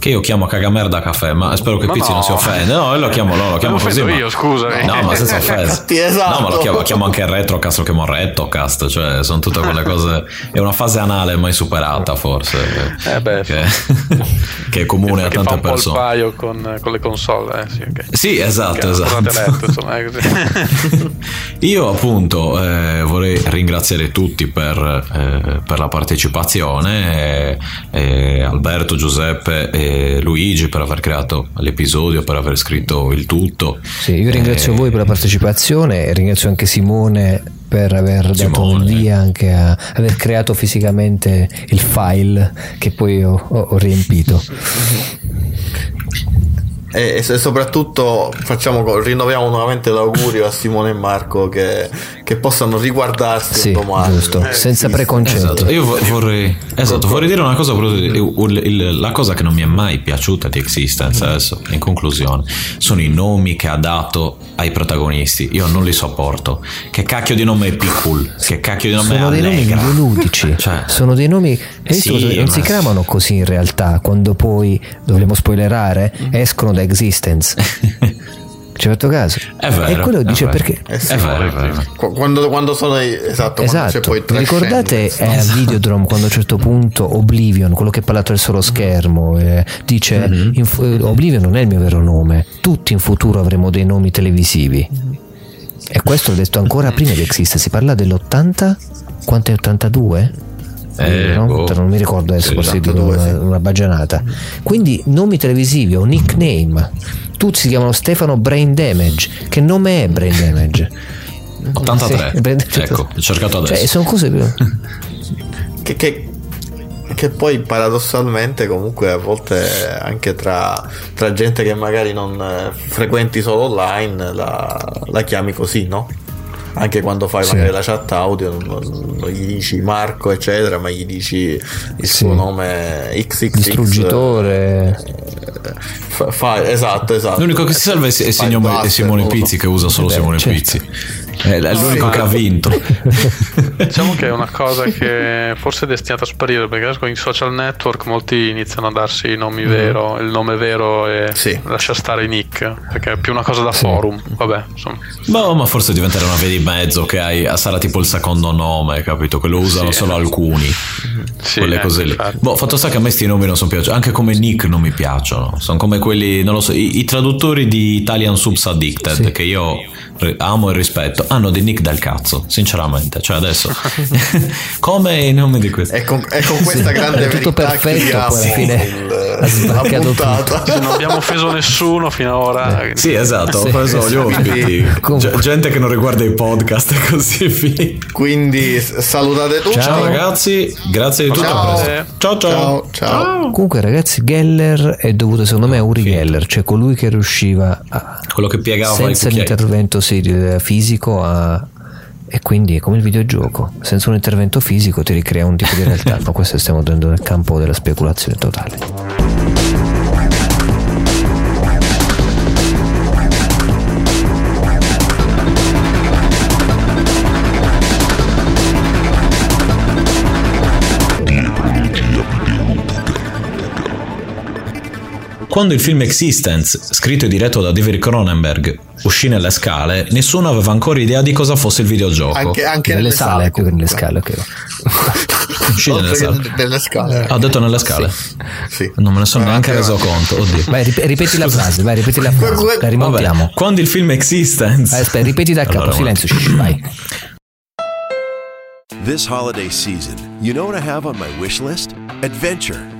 che io chiamo cagamerda caffè, ma spero che Ma Pizzi no. non si offenda. No, io lo chiamo, no, lo chiamo lo così. ma- io, scusami. No, ma senza offesa. Esatto. No, ma lo chiamo, chiamo anche retrocast, lo chiamo rettocast, cioè sono tutte quelle cose. È una fase anale mai superata, forse. Eh beh, che, che è comune a tante un persone. paio con, con le console, eh, sì, ok. Sì, esatto, Che esatto. letto, insomma, è così. Io appunto eh, vorrei ringraziare tutti per, eh, per la partecipazione, eh, eh, Alberto, Giuseppe e Luigi per aver creato l'episodio, per aver scritto il tutto. Sì, io ringrazio Eh, voi per la partecipazione e ringrazio anche Simone per aver dato Simone. il via anche a aver creato fisicamente il file che poi ho, ho- ho riempito. E, e soprattutto facciamo, rinnoviamo nuovamente l'augurio a Simone e Marco che, che possano riguardarsi Sì, domani. giusto, Eh, senza sì, preconcetti. Esatto, io vo- vorrei, esatto, vorrei dire una cosa, la cosa che non mi è mai piaciuta di Existence, adesso in conclusione, sono i nomi che ha dato ai protagonisti, io non li sopporto, che cacchio di nome è Pickle, che cacchio di nome Sono è dei nomi Allegra. videoludici, Cioè, sono dei nomi hai sì, visto cosa- non ma- si chiamano così in realtà quando poi dovremmo spoilerare escono da Existence. Ci hai fatto caso? È vero, e quello dice vero. perché Eh sì. È vero, è vero. Qu- Quando, quando sono i- esatto, quando c'è Esatto, poi vi ricordate trascendenza. eh, a Videodrome quando a un certo punto Oblivion, quello che parla attraverso lo schermo, eh, dice Mhm. in eh, Oblivion non è il mio vero nome, tutti in futuro avremo dei nomi televisivi. E questo l'ho detto ancora prima di Existe, si parla dell'80? Quanto è 82? Eh, No? boh. non mi ricordo adesso, Sì, forse dico 82, una, una baggianata. Quindi nomi televisivi o nickname. Tutti si chiamano Stefano Brain Damage. Che nome è Brain Damage? 83. Sì, Brain- ecco, ho cercato adesso. Cioè, sono cose che, che- che poi paradossalmente comunque a volte anche tra, tra gente che magari non eh, frequenti solo online la, la chiami così, no? Anche quando fai Sì. magari la chat audio non, non gli dici Marco eccetera ma gli dici il Sì. suo nome XXX distruggitore. fa- fa- esatto esatto L'unico che si salva è, è Simone. Pizzi che usa solo Simone certo. Pizzi. È, è l'unico sì. che ha vinto. Diciamo che è una cosa che forse è destinata a sparire perché adesso con i social network molti iniziano a darsi i nomi vero, il nome vero e Sì. lascia stare i nick perché è più una cosa da forum. Vabbè, insomma. Boh, ma forse diventerà una via di mezzo che hai, sarà tipo il secondo nome, capito? Che lo usano Sì, solo esatto. alcuni. Sì, quelle ecco, cose lì. infatti. Boh, fatto sta che a me sti nomi non sono piaciuti, anche come Nick non mi piacciono. Sono come quelli, non lo so, i, i traduttori di Italian Subs Addicted Sì. che io amo e rispetto. Hanno dei nick del cazzo, sinceramente. Cioè adesso, come i nomi di questi? e con, e con questa grande È tutto verità perfetto, poi alla fine ha Se non abbiamo offeso nessuno finora. quindi- Sì, esatto, ho preso gli ospiti, gente che non riguarda i podcast e così via. quindi salutate tutti Ciao ragazzi, grazie di tutto. Ciao. ciao. ciao. ciao, ciao. Comunque, ragazzi, Geller è dovuto secondo me a Uri Geller, cioè colui che riusciva a, Quello che piegava senza l'intervento sì, eh, a. E quindi è come il videogioco, senza un intervento fisico ti ricrea un tipo di realtà, ma questo stiamo andando nel campo della speculazione totale. Quando il film Existence, scritto e diretto da David Cronenberg, uscì nelle scale, nessuno aveva ancora idea di cosa fosse il videogioco. Anche, anche nelle sale, più che nelle scale, ok. Uscì nelle scale. nelle scale. Ah, Ho detto nelle scale. Sì. Non me ne sono Ma neanche anche- reso conto. Oddio. Vai, rip- ripeti la frase, vai, ripeti la frase, la rimontiamo. Vabbè, quando il film Existence. Vai, aspetta, ripeti da capo, Allora, silenzio, shh, vai. This holiday season, you know what I have on my wish list? Adventure.